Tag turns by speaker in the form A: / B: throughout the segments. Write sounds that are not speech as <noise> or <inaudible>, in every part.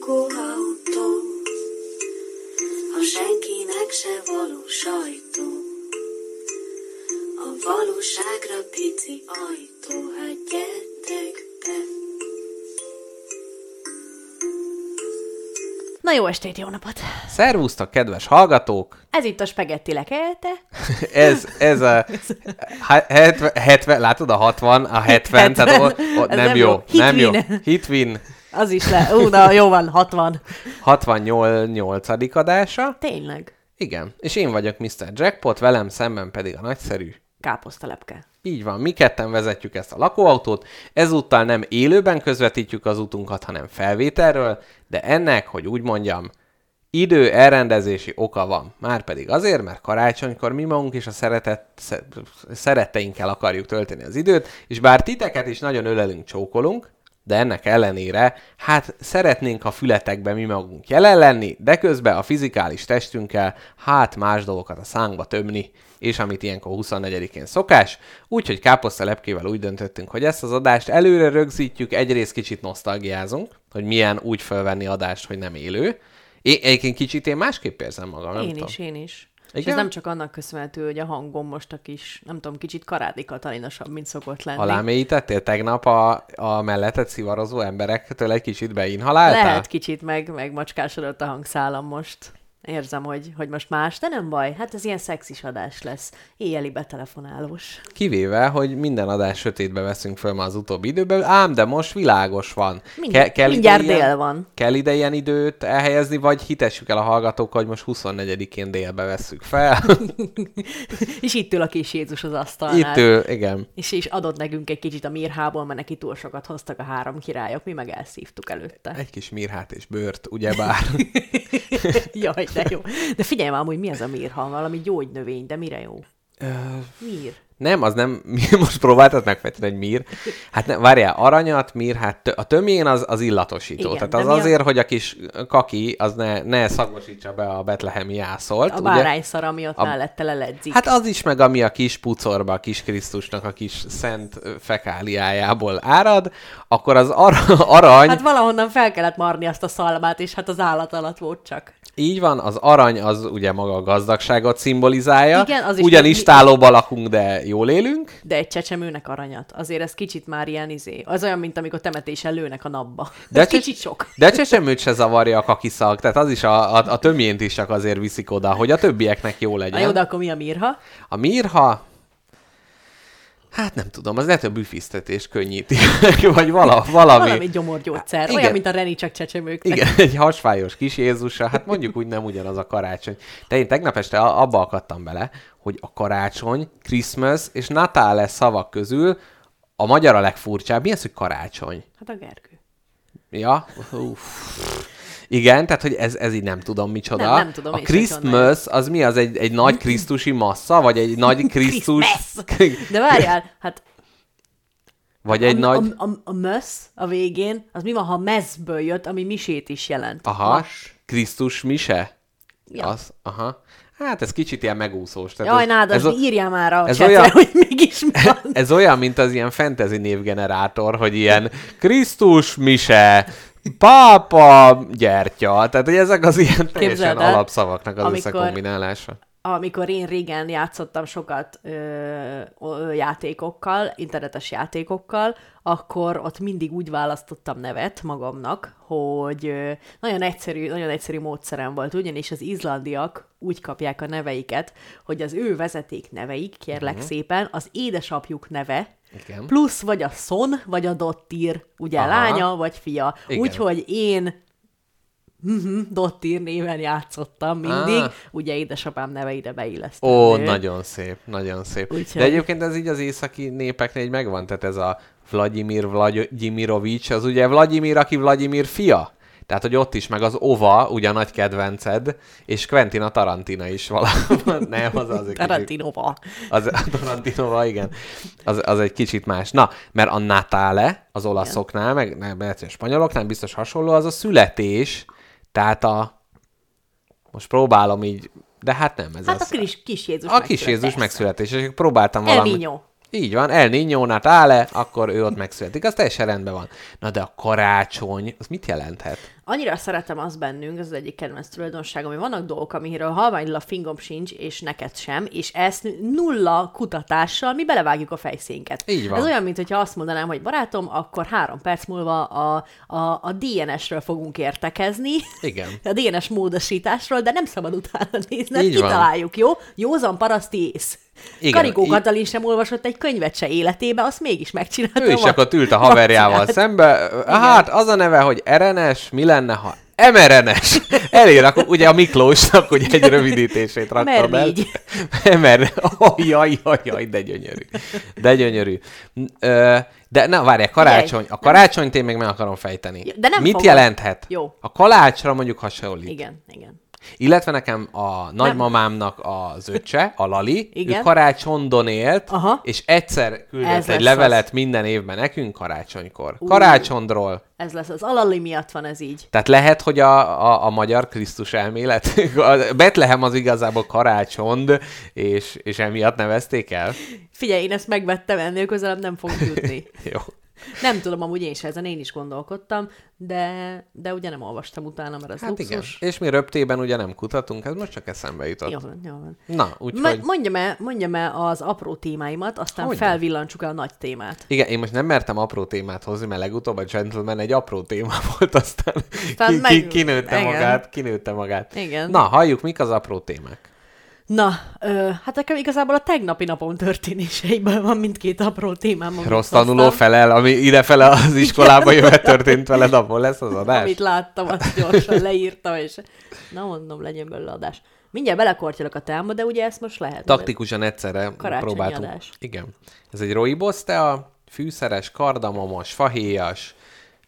A: lakóautó, a senkinek se való sajtó. A valóságra pici ajtó, hát gyertek be.
B: Na jó estét, jó napot!
C: Szervusztok, kedves hallgatók!
B: Ez itt a spagetti lekelte. <laughs>
C: Ez, ez a 70, 70, látod a 60, a 70, tehát o, o, nem,
B: nem
C: jó,
B: jó.
C: nem jó.
B: Hitwin. Az is le. Ú, na jó van, 60.
C: 68. adása.
B: Tényleg.
C: Igen, és én vagyok Mr. Jackpot, velem szemben pedig a nagyszerű.
B: Káposztalepke.
C: Így van, mi ketten vezetjük ezt a lakóautót, ezúttal nem élőben közvetítjük az utunkat, hanem felvételről, de ennek, hogy úgy mondjam, idő elrendezési oka van. Márpedig azért, mert karácsonykor mi magunk is a szeretet, sze- szeretteinkkel akarjuk tölteni az időt, és bár titeket is nagyon ölelünk, csókolunk, de ennek ellenére, hát szeretnénk a fületekben mi magunk jelen lenni, de közben a fizikális testünkkel hát más dolgokat a szánkba tömni, és amit ilyenkor 24-én szokás, úgyhogy káposzta lepkével úgy döntöttünk, hogy ezt az adást előre rögzítjük, egyrészt kicsit nosztalgiázunk, hogy milyen úgy felvenni adást, hogy nem élő. Én egyébként kicsit én másképp érzem magam, nem
B: Én
C: tudom.
B: is, én is. És
C: Igen?
B: ez nem csak annak köszönhető, hogy a hangom most a kis, nem tudom, kicsit karádi katalinosabb, mint szokott lenni.
C: Alámélyítettél tegnap a, a mellettet szivarozó emberektől egy kicsit beinhaláltál?
B: Lehet kicsit meg, megmacskásodott a hangszálam most. Érzem, hogy, hogy most más, de nem baj. Hát ez ilyen szexis adás lesz. Éjjeli betelefonálós.
C: Kivéve, hogy minden adás sötétbe veszünk föl már az utóbbi időben, ám de most világos van.
B: Mindjárt-
C: ide
B: mindjárt
C: ilyen-
B: dél van.
C: Kell ide ilyen időt elhelyezni, vagy hitessük el a hallgatókkal, hogy most 24-én délbe vesszük fel. <laughs>
B: És itt ül a kis Jézus az asztalnál.
C: Itt ő, igen.
B: És, és adott nekünk egy kicsit a mirhából, mert neki túl sokat hoztak a három királyok, mi meg elszívtuk előtte.
C: Egy kis mirhát és bőrt, ugyebár. <laughs>
B: Jaj, de jó. De figyelj már, hogy mi ez a mirha? Valami gyógynövény, de mire jó? Mir.
C: Nem, az nem, <laughs> most próbáltad megfejteni, hogy mír. Hát ne, várjál, aranyat, mír, hát tö- a tömjén az, az illatosító.
B: Igen,
C: Tehát
B: de
C: az
B: mi a-
C: azért, hogy a kis kaki az ne, ne szagosítsa be a betlehemi jászolt.
B: A bárányszar, ami ott
C: A-
B: mellette leledzik.
C: Hát az is meg, ami a kis pucorba, a kis Krisztusnak a kis szent fekáliájából árad, akkor az ar- <laughs> arany,
B: Hát valahonnan fel kellett marni azt a szalmát, és hát az állat alatt volt csak.
C: Így van, az arany az ugye maga a gazdagságot szimbolizálja.
B: Igen, az is
C: Ugyanis
B: mi-
C: tálóba lakunk, de jól élünk.
B: De egy csecsemőnek aranyat. Azért ez kicsit már ilyen izé. Az olyan, mint amikor temetésen lőnek a napba.
C: De
B: ez
C: cse-
B: kicsit sok.
C: De a csecsemőt se zavarja a kakiszag, tehát az is a, a, a tömjént is csak azért viszik oda, hogy a többieknek jó
B: Na
C: legyen.
B: jó, de akkor mi a mirha?
C: A mirha, hát nem tudom, az lehet, hogy a büfisztetés könnyíti, vagy vala, valami.
B: Valami gyomorgyógyszer.
C: Igen.
B: Olyan, mint a Reni csak csecsemőknek.
C: Igen, egy hasfájos kis Jézusra, hát mondjuk úgy nem ugyanaz a karácsony. De én tegnap este a- abba akadtam bele, hogy a karácsony, Christmas és Natále szavak közül a magyar a legfurcsább. Mi az, hogy karácsony?
B: Hát a Gergő.
C: Ja? Uff. Igen, tehát hogy ez, ez így nem tudom micsoda.
B: Nem, nem tudom
C: a Christmas az mi az? Egy, egy nagy krisztusi massza? Vagy egy nagy <laughs> Krisztus?
B: De várjál, hát
C: vagy egy
B: a,
C: nagy...
B: a, a, a mösz a végén, az mi van, ha mezből jött, ami misét is jelent.
C: Aha,
B: Mas.
C: Krisztus mise?
B: Ja.
C: Az, aha. Hát ez kicsit ilyen megúszós. Tehát
B: Jaj,
C: ez,
B: nádas,
C: ez, o-
B: írjál már a
C: ez
B: csetre,
C: olyan-
B: hogy mégis <laughs> van.
C: ez olyan, mint az ilyen fantasy névgenerátor, hogy ilyen Krisztus mise, pápa gyertya. Tehát, hogy ezek az ilyen teljesen
B: Képzeld el,
C: alapszavaknak az
B: amikor-
C: összekombinálása.
B: amikor én régen játszottam sokat ö, ö, játékokkal, internetes játékokkal, akkor ott mindig úgy választottam nevet magamnak, hogy ö, nagyon egyszerű, nagyon egyszerű módszerem volt, ugyanis az izlandiak úgy kapják a neveiket, hogy az ő vezeték neveik, kérlek uh-huh. szépen, az édesapjuk neve,
C: Igen.
B: plusz vagy a Son, vagy a Dottir, ugye
C: Aha.
B: lánya, vagy fia. Úgyhogy én mhm, Dottir néven játszottam mindig,
C: Ah.
B: ugye édesapám neve ide beillesztett.
C: Ó, nagyon szép, nagyon szép.
B: Úgyhogy-
C: De egyébként ez így az északi népeknél így megvan, tehát ez a Vladimir Vladimirovics, az ugye Vladimir, aki Vladimir fia. Tehát, hogy ott is, meg az Ova, ugye a nagy kedvenced, és Quentin a Tarantina is valahol. <laughs> Nem, az az egy kicsit,
B: Tarantinova.
C: az, a Tarantinova, igen. Az, az egy kicsit más. Na, mert a Natale az olaszoknál, meg nem, a spanyoloknál biztos hasonló, az a születés, tehát a most próbálom így, de hát nem ez
B: Hát
C: az.
B: a kis, kis Jézus
C: A kis Jézus megszületés, és próbáltam valami...
B: Elminyó.
C: Így van, El Niño Natale, akkor ő ott megszületik. Az teljesen rendben van. Na de a karácsony, az mit jelenthet?
B: Annyira szeretem azt bennünk, ez az egyik kedvenc tulajdonságom, hogy vannak dolgok, amiről halványul a fingom sincs, és neked sem, és ezt nulla kutatással mi belevágjuk a fejszénket.
C: Így van.
B: Ez olyan, mint hogyha azt mondanám, hogy barátom, akkor három perc múlva a, a, a DNS-ről fogunk értekezni.
C: Igen. <laughs>
B: A DNS módosításról, de nem szabad utána nézni,
C: Így van.
B: kitaláljuk, jó? Józan paraszti ész.
C: Igen,
B: Karikó
C: í-
B: Katalin sem olvasott egy könyvet se életébe, azt mégis megcsinálta.
C: Ő is
B: va-
C: akkor ült a haverjával
B: vakcinát.
C: szembe. Hát az a neve, hogy RNS, mi lenne, ha? <laughs> Elér, akkor ugye a Miklósnak ugye egy rövidítését raktam el.
B: Mer-négy. <laughs>
C: Mer, oh, jaj, jaj, jaj, de gyönyörű. De gyönyörű. De na, várjál, karácsony. A karácsonyt én még meg akarom fejteni.
B: De nem
C: Mit
B: fogod.
C: jelenthet?
B: Jó.
C: A kalácsra mondjuk hasonlít.
B: Igen, igen.
C: Illetve nekem a nagymamámnak az öccse, a Lali,
B: Igen.
C: ő karácsondon élt,
B: Aha.
C: és egyszer küldött
B: Ez
C: egy levelet minden évben nekünk karácsonykor. Karácsondról.
B: Ez lesz, az alali miatt van ez így.
C: Tehát lehet, hogy a, a, a magyar Krisztus elmélet, <laughs> a Betlehem az igazából karácsond, és, és emiatt nevezték el?
B: Figyelj, én ezt megvettem, ennél közelebb nem fogunk jutni. <laughs>
C: Jó.
B: Nem tudom, amúgy én is ezen én is gondolkodtam, de, de ugye nem olvastam utána, mert ez
C: Hát igen.
B: luxus.
C: És mi röptében ugye nem kutatunk, ez most csak eszembe jutott.
B: Jó van, jó van.
C: Na,
B: Ma-
C: úgyhogy...
B: mondjam, el, mondjam el az apró témáimat, aztán
C: Hogyne.
B: felvillancsuk el a nagy témát.
C: Igen, én most nem mertem apró témát hozni, mert legutóbb a Gentleman egy apró téma <laughs> volt, aztán
B: Aztán
C: ki, ki,
B: meg-
C: kinőtte
B: igen.
C: magát, kinőtte magát.
B: Igen.
C: Na, halljuk, mik az apró témák.
B: Na, ö, hát nekem igazából a tegnapi napom történéseiből van mindkét apró témám.
C: Rossz tanuló felel, ami idefele az iskolába jövet történt veled, abból lesz az adás?
B: Amit láttam, azt gyorsan leírtam, és na mondom, legyen belőle adás. Mindjárt belekortyolok a támba, de ugye ezt most lehet.
C: Taktikusan egyszerre próbáltunk.
B: adás.
C: Igen. Ez egy rooibos tea, fűszeres, kardamomos, fahéjas,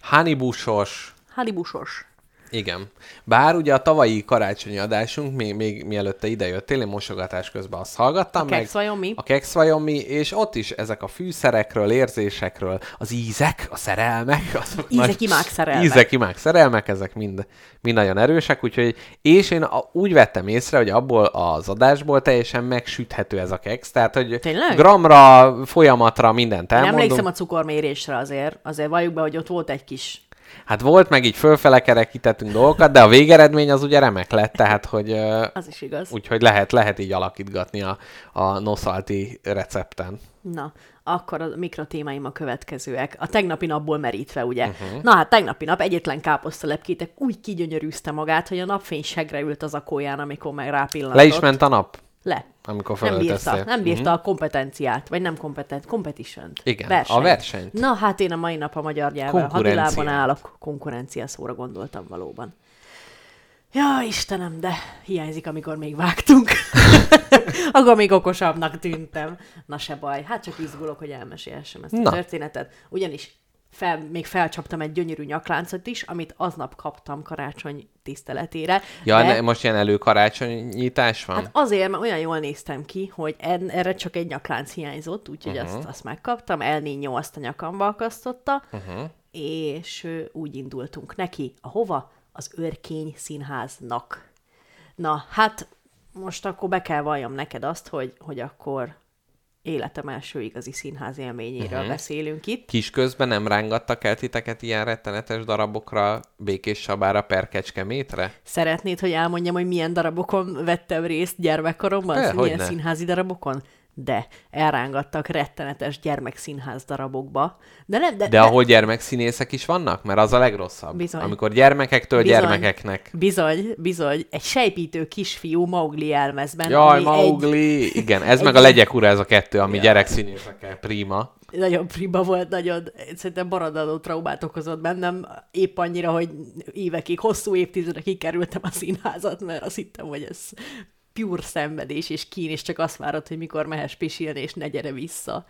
C: hanibusos,
B: Halibusos.
C: Igen. Bár ugye a tavalyi karácsonyi adásunk, még, még mielőtt te idejöttél, én mosogatás közben azt hallgattam
B: A
C: meg.
B: keksz vajon mi?
C: A keksz vajon mi, és ott is ezek a fűszerekről, érzésekről, az ízek, a szerelmek. Az
B: Ízek, imák, szerelmek.
C: Ízek, imák, szerelmek, ezek mind, mind nagyon erősek, úgyhogy, és én a, úgy vettem észre, hogy abból az adásból teljesen megsüthető ez a keksz, tehát, hogy
B: Tényleg?
C: gramra, folyamatra mindent
B: Nem
C: elmondunk.
B: emlékszem a cukormérésre azért, azért valljuk be, hogy ott volt egy kis...
C: Hát volt, meg így fölfele kerekítettünk dolgokat, de a végeredmény az ugye remek lett, tehát, hogy
B: Az is igaz.
C: úgyhogy lehet, lehet így alakítgatni a, a noszalti recepten.
B: Na, akkor a mikrotémáim a következőek. A tegnapi napból merítve, ugye? Uh-huh. Na hát tegnapi nap egyetlen káposztalepkétek úgy kigyönyörűzte magát, hogy a napfény segre ült az akóján, amikor meg rápillantott.
C: Le is ment a nap,
B: Le.
C: Amikor
B: Nem bírta, nem bírta uh-huh. a kompetenciát, vagy nem kompetent, competition
C: Igen, a versenyt.
B: Na hát én a mai nap a magyar nyelven hadilában állok, konkurencia szóra gondoltam valóban. Ja, Istenem, de hiányzik, amikor még vágtunk. <laughs> <laughs> Akkor még okosabbnak tűntem. Na se baj, hát csak izgulok, hogy elmesélhessem ezt
C: Na.
B: a történetet. Ugyanis fel, még felcsaptam egy gyönyörű nyakláncot is, amit aznap kaptam karácsony tiszteletére.
C: Ja,
B: de-
C: ne, most ilyen előkarácsonyítás van?
B: Hát azért, mert olyan jól néztem ki, hogy en, erre csak egy nyaklánc hiányzott, úgyhogy uh-huh. azt, azt megkaptam. El Niño azt a nyakamba akasztotta, uh-huh. és úgy indultunk neki. A hova? Az Örkény Színháznak. Na, hát most akkor be kell valljam neked azt, hogy, hogy akkor életem első igazi színház élményéről uh-huh. beszélünk itt.
C: Kisközben nem rángattak el titeket ilyen rettenetes darabokra, Békés Sabára per Kecskemétre?
B: Szeretnéd, hogy elmondjam, hogy milyen darabokon vettem részt gyermekkoromban?
C: Eh,
B: Milyen
C: hogyne.
B: színházi darabokon? De elrángattak rettenetes gyermekszínház darabokba. De nem, de,
C: De ahol gyermekszínészek is vannak? Mert az a legrosszabb.
B: Bizony.
C: Amikor gyermekektől
B: Bizony.
C: gyermekeknek.
B: Bizony, bizony. Egy sejpítő kisfiú Maugli elmezben.
C: Jaj, Maugli! Igen, ez <laughs>
B: egy-
C: meg a legyek ura, ez a kettő, ami
B: Ja.
C: gyerekszínészekkel prima.
B: Egy nagyon prima volt, nagyon, szerintem maradandó traumát okozott bennem, épp annyira, hogy évekig, hosszú évtizedekig kerültem a színházat, mert azt hittem, hogy ez pure szenvedés és kín, és csak azt várod, hogy mikor mehess pisilni, és ne gyere vissza.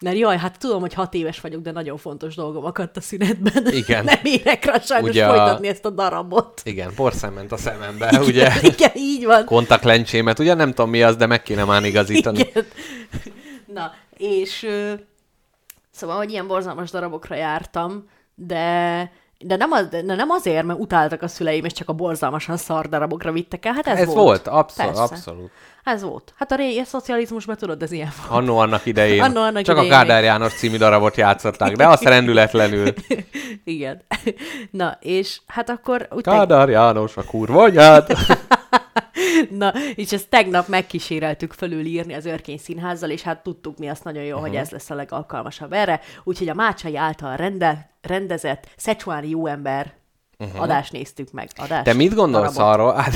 B: Mert jaj, hát tudom, hogy hat éves vagyok, de nagyon fontos dolgom akadt a szünetben.
C: Igen. <laughs>
B: Nem érek rá sajnos
C: Ugye a-
B: folytatni ezt a darabot.
C: Igen, porszem ment a szemembe, <laughs> ugye?
B: Igen, így van.
C: Kontaktlencsémet, ugye nem tudom mi az, de meg kéne már igazítani.
B: Igen. <laughs> Na, és szóval, hogy ilyen borzalmas darabokra jártam, de De nem, az, de nem azért, mert utáltak a szüleim, és csak a borzalmasan szar darabokra vittek el. Hát ez,
C: Ez
B: volt.
C: volt, abszolút,
B: Persze.
C: abszolút.
B: Ez volt. Hát a régi szocializmusban tudod, ez ilyen volt.
C: Annó annak idején.
B: Annó annak
C: Csak
B: idején
C: a Kádár. János című darabot játszották, de azt rendületlenül. <laughs>
B: Igen. Na, és hát akkor úgy
C: Kádár János a kurva anyád. <laughs> <laughs>
B: Na, és ezt tegnap megkíséreltük fölülírni az Örkény Színházzal, és hát tudtuk mi azt nagyon jó, uh-huh. hogy ez lesz a legalkalmasabb erre. Úgyhogy a Mácsai által rende, rendezett Szecsuáni jó ember uh-huh. adást néztük meg. Adást,
C: Te mit gondolsz
B: darabot.
C: arról, <laughs> hát,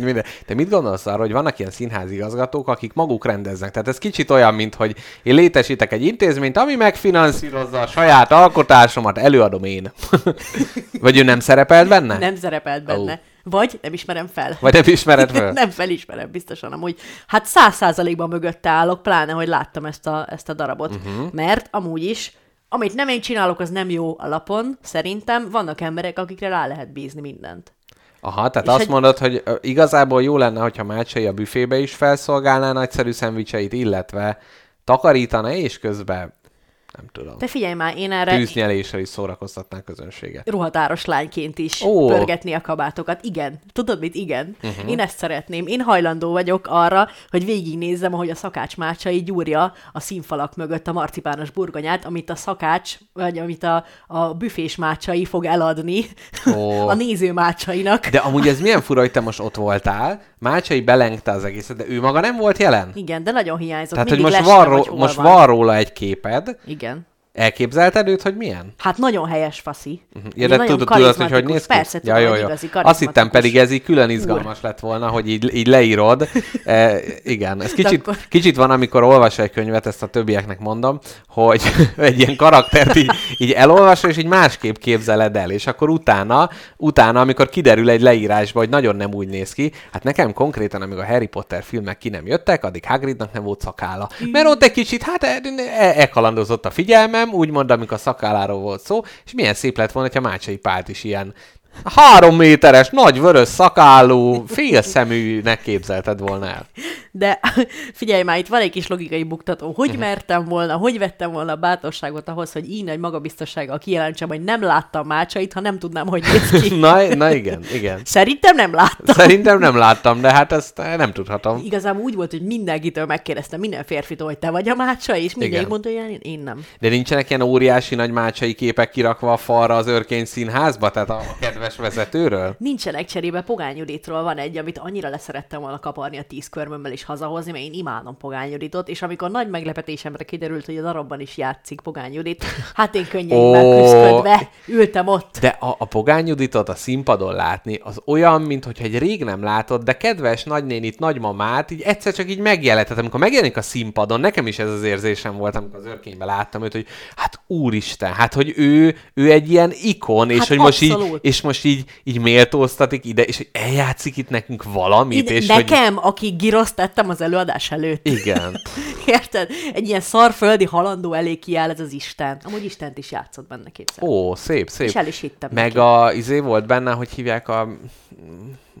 C: minden- te mit gondolsz arról, hogy vannak ilyen színházigazgatók, akik maguk rendeznek? Tehát ez kicsit olyan, mint hogy én létesítek egy intézményt, ami megfinanszírozza a saját alkotásomat, előadom én. <laughs> Vagy ő nem szerepelt benne?
B: Nem szerepelt benne.
C: Ó.
B: Vagy nem ismerem fel.
C: Vagy nem ismered <laughs> föl?
B: nem felismerem, biztosan amúgy. Hát száz százalékban mögötte állok, pláne, hogy láttam ezt a, ezt a darabot. Uh-huh. Mert amúgy is, amit nem én csinálok, az nem jó alapon. Szerintem vannak emberek, akikre rá lehet bízni mindent.
C: Aha, tehát
B: És
C: azt
B: egy-
C: mondod, hogy igazából jó lenne, hogyha Mácsai a büfébe is felszolgálná nagyszerű szendvicseit, illetve takarítana, és közben nem tudom,
B: Te figyelj már, én erre
C: tűznyeléssel is szórakoztatná a közönséget.
B: ruhatáros lányként is
C: Ó.
B: Ó. pörgetni a kabátokat. Igen. Tudod mit? Igen. Uh-huh. Én ezt szeretném. Én hajlandó vagyok arra, hogy végignézzem, ahogy a szakács Mácsai gyúrja a színfalak mögött a marcipános burgonyát, amit a szakács, vagy amit a, a büfés Mácsai fog eladni
C: Ó. <laughs>
B: a néző Mácsainak.
C: De amúgy ez milyen fura, hogy te most ott voltál, Mácsai belengte az egészet, de ő maga nem volt jelen?
B: Igen, de nagyon hiányzott.
C: Tehát, hogy
B: Mindig
C: most,
B: lestem,
C: van,
B: hogy
C: ró-
B: hol
C: most
B: van.
C: van róla egy képed,
B: Igen.
C: Elképzelted őt, hogy milyen?
B: Hát nagyon helyes faszi.
C: Ja,
B: Ugye
C: de tudod, tudod, hogy hogy néz ki?
B: Persze, tudom,
C: ja, jó,
B: hogy
C: jó.
B: igazi,
C: Azt hittem pedig ez így külön izgalmas lett volna, hogy így, így leírod. <laughs> E, igen, ez kicsit,
B: akkor-
C: kicsit van, amikor olvas egy könyvet, ezt a többieknek mondom, hogy <laughs> egy ilyen karaktert így, így elolvasol, és így másképp képzeled el, és akkor utána, utána, amikor kiderül egy leírásba, hogy nagyon nem úgy néz ki, hát nekem konkrétan, amíg a Harry Potter filmek ki nem jöttek, addig Hagridnak nem volt szakála. Mert ott egy kicsit, hát e- e- elkalandozott a figyelmem, úgymond, amikor a szakálláról volt szó, és milyen szép lett volna, ha Mácsai Pált is ilyen három méteres, nagy vörös szakállú, félszeműnek képzelted volna el.
B: De <laughs> figyelj már, itt van egy kis logikai buktató. Hogy
C: Mhm.
B: mertem volna, hogy vettem volna a bátorságot ahhoz, hogy így nagy magabiztossággal kijelentsem, hogy nem láttam Mácsait, ha nem tudnám, hogy néz ki. <laughs>
C: Na, na igen, igen.
B: Szerintem nem láttam.
C: Szerintem nem láttam, de hát ezt nem tudhatom.
B: Igazából úgy volt, hogy mindenkitől megkérdeztem, minden férfitől, hogy te vagy a Mácsa, és mindegyik
C: Igen.
B: mondta, hogy én, én nem.
C: De nincsenek ilyen óriási nagy mácsai képek kirakva a falra az Örkény Színházba, tehát a kedves vezetőről?
B: Nincsenek cserébe Pogány Juditról van egy, amit annyira leszerettem volna kaparni a tíz körmömmel és hazahozni, mert én imádom Pogány Juditot, és amikor nagy meglepetésemre kiderült, hogy a darabban is játszik Pogány Judit, hát én
C: Ó.
B: küzdködve ültem ott.
C: De a, a Pogány Juditot a színpadon látni, az olyan, mintha egy rég nem látod, de kedves nagynénit, nagymamát, így egyszer csak így megjelent. Tehát amikor megjelenik a színpadon, nekem is ez az érzésem volt, amikor az örkényben láttam őt, hogy hát úristen, hát hogy ő, ő egy ilyen ikon, és
B: Hát
C: hogy most így,
B: abszolút.
C: és most így, így méltóztatik ide, és hogy eljátszik itt nekünk valamit,
B: Ide,
C: és hogy...
B: nekem, aki giroszt tettem az előadás előtt.
C: Igen. <laughs>
B: Érted? Egy ilyen szarföldi halandó elé kiáll ez az Isten. Amúgy Istent is játszott benne kétszer.
C: Ó, szép, szép.
B: És el is hittem
C: Meg
B: neki.
C: a izé volt benne, hogy hívják a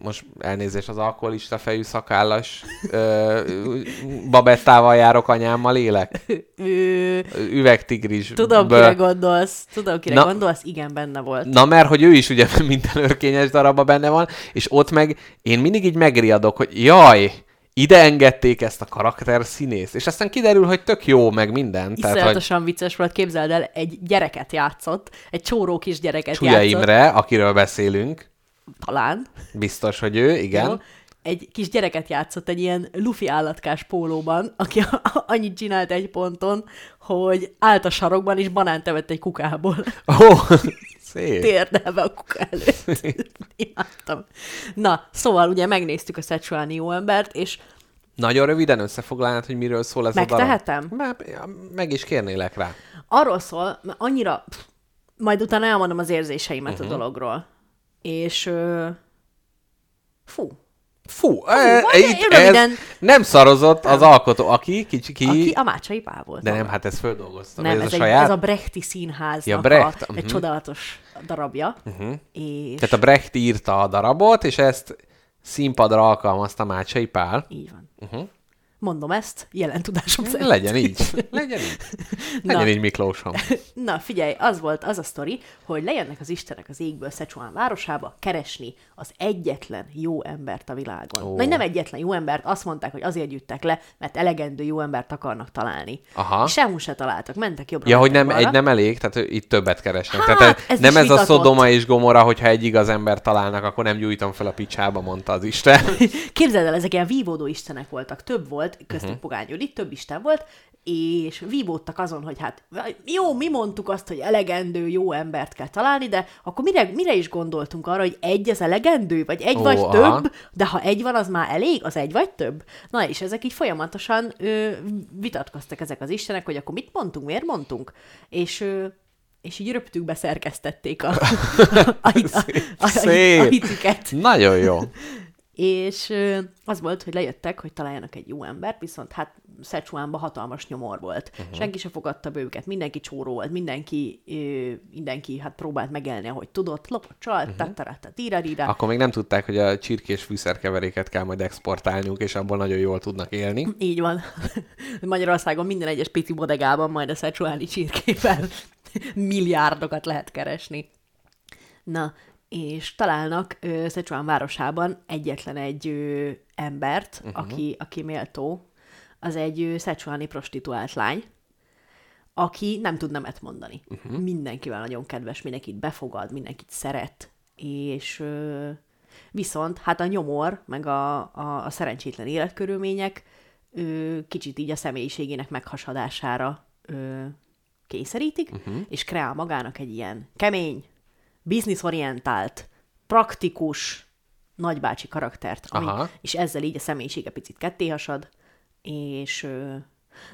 C: most elnézés az alkoholista fejű szakállas ö, babettával járok anyámmal élek. <laughs>
B: Ő,
C: Üvegtigris.
B: tudom, kire gondolsz. Tudom, kire
C: Na-
B: gondolsz. Igen, benne volt.
C: Na, mert hogy ő is ugye <laughs> minden örkényes darabba benne van, és ott meg én mindig így megriadok, hogy jaj, ide engedték ezt a karakter színészt, és aztán kiderül, hogy tök jó, meg minden. Tehát, hogy
B: Iszonyatosan vicces volt, képzeld el, egy gyereket játszott, egy csóró kis gyereket
C: Csúlya
B: játszott.
C: Imre, akiről beszélünk,
B: Talán.
C: biztos, hogy ő, igen.
B: Jó? Egy kis gyereket játszott egy ilyen lufi állatkás pólóban, aki annyit csinált egy ponton, hogy állt a sarokban, és banánt evett egy kukából.
C: Ó, szép.
B: Térdelve a kuka előtt. <laughs> Imádtam. Na, szóval ugye megnéztük a Szecsuáni jó embert, és
C: Nagyon röviden összefoglalnád, hogy miről szól ez a darab?
B: Megtehetem?
C: Meg is kérnélek rá.
B: arról szól, annyira, pff, majd utána elmondom az érzéseimet
C: Mhm.
B: uh-huh. a dologról. És ö, fú,
C: Fú, e,
B: egy
C: ez
B: röviden-
C: nem szarozott az alkotó, aki, kicsi, ki,
B: aki a Mácsai Pál volt.
C: de nem, hát ezt földolgoztam.
B: nem,
C: ez,
B: ez,
C: a
B: egy,
C: saját?
B: ez a Brechti színháznak
C: Ja, Brecht,
B: a, egy
C: mhm.
B: csodálatos darabja. Uh-huh. És
C: Tehát a Brecht írta a darabot, és ezt színpadra alkalmazta Mácsai Pál.
B: így van.
C: Uh-huh.
B: Mondom ezt, jelen tudásom szerint.
C: Legyen így. Legyen így. <laughs> Legyen
B: Na.
C: így Miklósom. <laughs>
B: Na, figyelj, az volt az a sztori, hogy lejönnek az istenek az égből Szecsuán városába keresni az egyetlen jó embert a világon. Oh. Vagy nem egyetlen jó embert, azt mondták, hogy azért gyűjtek le, mert elegendő jó embert akarnak találni.
C: Aha.
B: Sehol se találtak, mentek jobbra.
C: Ja, hogy nem,
B: balra.
C: egy nem elég, tehát itt többet keresnek.
B: Hát,
C: tehát
B: ez
C: nem ez a
B: vitatott.
C: Szodoma és Gomora, hogyha egy igaz ember találnak, akkor nem gyújtom fel a picsába, mondta az Isten. <laughs>
B: Képzeld el, ezek ilyen vívódó istenek voltak. Több volt, köztük
C: Mhm.
B: uh-huh. Pogány Judit, több isten volt, és vívódtak azon, hogy hát jó, mi mondtuk azt, hogy elegendő jó embert kell találni, de akkor mire, mire is gondoltunk arra, hogy egy az elegendő, vagy egy
C: Ó,
B: vagy
C: aha.
B: több, de ha egy van, az már elég, az egy vagy több? Na és ezek így folyamatosan ö, vitatkoztak ezek az istenek, hogy akkor mit mondtunk, miért mondtunk? És ö, és így röptükbe szerkesztették a, a, a, a, a, a,
C: Szép.
B: a hitüket.
C: Nagyon jó.
B: És az volt, hogy lejöttek, hogy találjanak egy jó embert, viszont hát Szecsuánban hatalmas nyomor volt.
C: Mhm.
B: Uh-huh. Senki se fogadta be őket, mindenki csóró volt, mindenki, mindenki hát próbált megelni, ahogy tudott, lopott, csalt, uh-huh. tatarata, tíraríra.
C: Akkor még nem tudták, hogy a csirkés fűszerkeveréket kell majd exportálniuk, és abból nagyon jól tudnak élni.
B: Így van. <laughs> Magyarországon minden egyes pici bodegában majd a szecsuáni csirkével <laughs> milliárdokat lehet keresni. Na, és találnak ö, Szecsuán városában egyetlen egy ö, embert, uh-huh. aki, aki méltó, az egy ö, szecsuáni prostituált lány, aki nem tud nemet mondani. Uh-huh. Mindenkivel nagyon kedves, mindenkit befogad, mindenkit szeret, és ö, viszont hát a nyomor, meg a, a, a szerencsétlen életkörülmények ö, kicsit így a személyiségének meghasadására ö, kényszerítik, uh-huh. és kreál magának egy ilyen kemény, bizniszorientált, praktikus, nagybácsi karaktert, ami,
C: Aha.
B: és ezzel így a személyisége picit kettéhasad, és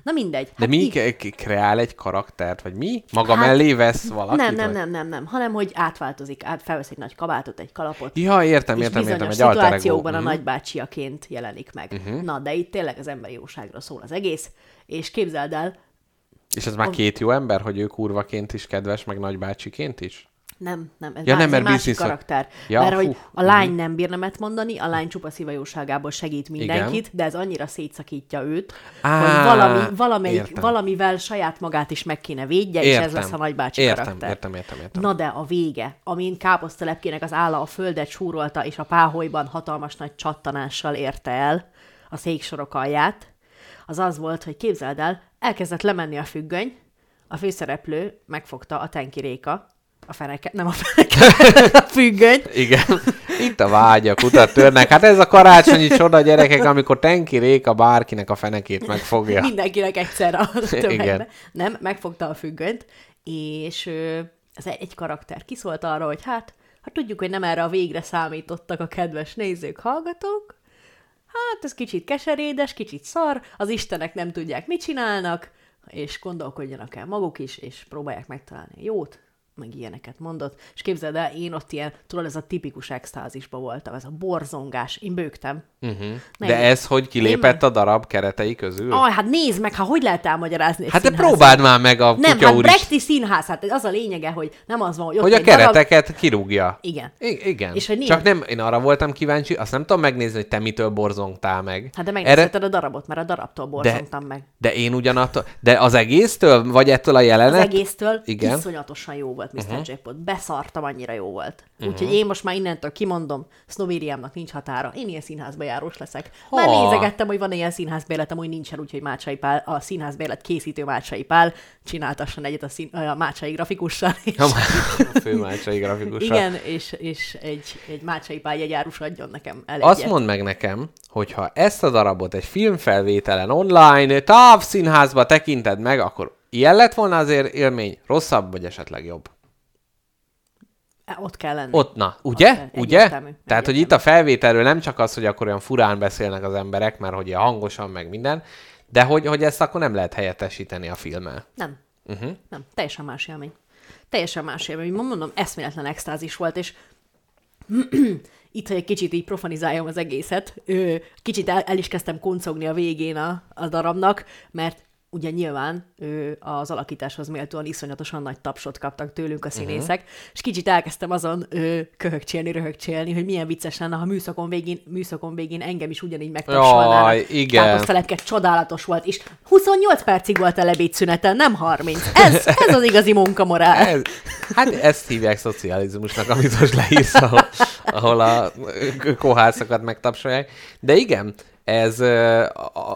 B: na mindegy.
C: De
B: hát
C: mi
B: így-
C: kreál egy karaktert, vagy mi? Maga
B: Hát,
C: mellé vesz valakit?
B: nem, nem,
C: vagy?
B: nem, nem, nem, hanem hogy átváltozik, át, felvesz egy nagy kabátot, egy kalapot,
C: Ja, értem,
B: és
C: értem, értem, egy
B: szituációkban a
C: Mhm.
B: nagybácsiaként jelenik meg. Uh-huh. Na, de itt tényleg az emberi jóságról szól az egész, és képzeld el,
C: És ez már két jó ember, hogy ő kurvaként is kedves, meg nagybácsiként is?
B: Nem, nem, ez,
C: Ja,
B: ja,
C: nem,
B: ez
C: mert
B: egy másik karakter.
C: Ja,
B: mert hogy
C: hú,
B: a lány nem bír nemet mondani, a lány csupa szívajóságából segít mindenkit,
C: Igen.
B: de ez annyira szétszakítja őt,
C: Á,
B: hogy valami, valamelyik,
C: értem.
B: valamivel saját magát is meg kéne védje, és ez lesz a nagybácsi
C: értem,
B: karakter.
C: Értem, értem, értem.
B: Na de a vége, amin káposztelepkének az álla a földet súrolta, és a páholyban hatalmas nagy csattanással érte el a széksorok alját, az az volt, hogy képzeld el, elkezdett lemenni a függöny, a főszereplő megfogta a tenki réka, a feneke, nem a feneke, <laughs> a függöny,
C: Igen. <laughs> Itt a vágyak, utat törnek. Hát ez a karácsonyi csoda, gyerekek, amikor Tenki Réka bárkinek a fenekét megfogja.
B: mindenkinek egyszerre a <laughs> tömegbe.
C: Igen.
B: Nem, megfogta a függönyt, és ez egy, egy karakter kiszólt arra, hogy hát, hát tudjuk, hogy nem erre a végre számítottak a kedves nézők, hallgatók, hát ez kicsit keserédes, kicsit szar, az istenek nem tudják, mit csinálnak, és gondolkodjanak el maguk is, és próbálják megtalálni jót, meg ilyeneket mondott, és képzeld el, én ott ilyen, tudod, ez a tipikus extázisban voltam, ez a borzongás, én bőgtem.
C: Uh-huh. De ez hogy kilépett a darab keretei közül?
B: Aj, hát nézd meg, hát hogy lehet elmagyarázni
C: Hát de
B: színházban?
C: próbáld már meg a
B: Nem, hát
C: úr
B: Brechti színház, hát az a lényege, hogy nem az van, hogy ott
C: hogy a
B: egy darab-
C: kereteket kirúgja.
B: Igen.
C: I- igen.
B: És hogy nincs-
C: Csak nem, én arra voltam kíváncsi, azt nem tudom megnézni, hogy te mitől borzongtál meg.
B: Hát de
C: Erre,
B: megnézheted a darabot, mert a darabtól borzongtam meg.
C: de én ugyanattól, de az egésztől, vagy ettől a
B: Az
C: jelenet?
B: egésztől
C: Igen.
B: iszonyatosan jó volt Mr. Uh-huh. Jackpot. Beszartam, annyira jó volt. Uh-huh. Úgyhogy én most már innentől kimondom, Sznobériámnak nincs határa. Én ilyen színházba járós leszek. Már
C: Ha.
B: nézegettem, hogy van ilyen színházbérletem, hogy nincsen, úgyhogy Mácsai Pál, a színházbérlet készítő Mácsai Pál csináltasson egyet a, szín, a Mácsai grafikussal. És,
C: A főmácsai grafikussal.
B: igen, és, és egy, egy Mácsai Pál jegyárus adjon nekem el
C: Azt mondd meg nekem, hogyha ezt a darabot egy filmfelvételen online távszínházba tekinted meg, akkor ilyen lett volna azért élmény, rosszabb vagy esetleg jobb?
B: Ott kell lenni.
C: Ott, na, ugye?
B: kell,
C: ugye?
B: egyértelmű,
C: Tehát, hogy itt a felvételről nem csak az, hogy akkor olyan furán beszélnek az emberek, mert hogy hangosan, meg minden, de hogy, hogy ezt akkor nem lehet helyettesíteni a filmmel.
B: Nem.
C: Uh-huh.
B: Nem, teljesen más élmény. Teljesen más élmény. Mondom, eszméletlen extázis volt, és <clears throat> itt, hogy egy kicsit így profanizáljam az egészet, kicsit el, el is kezdtem kuncogni a végén a, a darabnak, mert ugye nyilván ő az alakításhoz méltóan iszonyatosan nagy tapsot kaptak tőlünk a színészek, uh-huh. és kicsit elkezdtem azon ő, köhögcsélni, röhögcsélni, hogy milyen vicces lenne, ha műszakon végén, műszakon végén engem is ugyanígy megtapsolnának.
C: Jaj, igen.
B: Káposztelepke csodálatos volt, és 28 percig volt a lebédszüneten, nem 30. Ez, ez az igazi munkamorál.
C: Ez, hát ezt hívják szocializmusnak, amit most leírsz, ahol, ahol a kohászokat megtapsolják. De igen, ez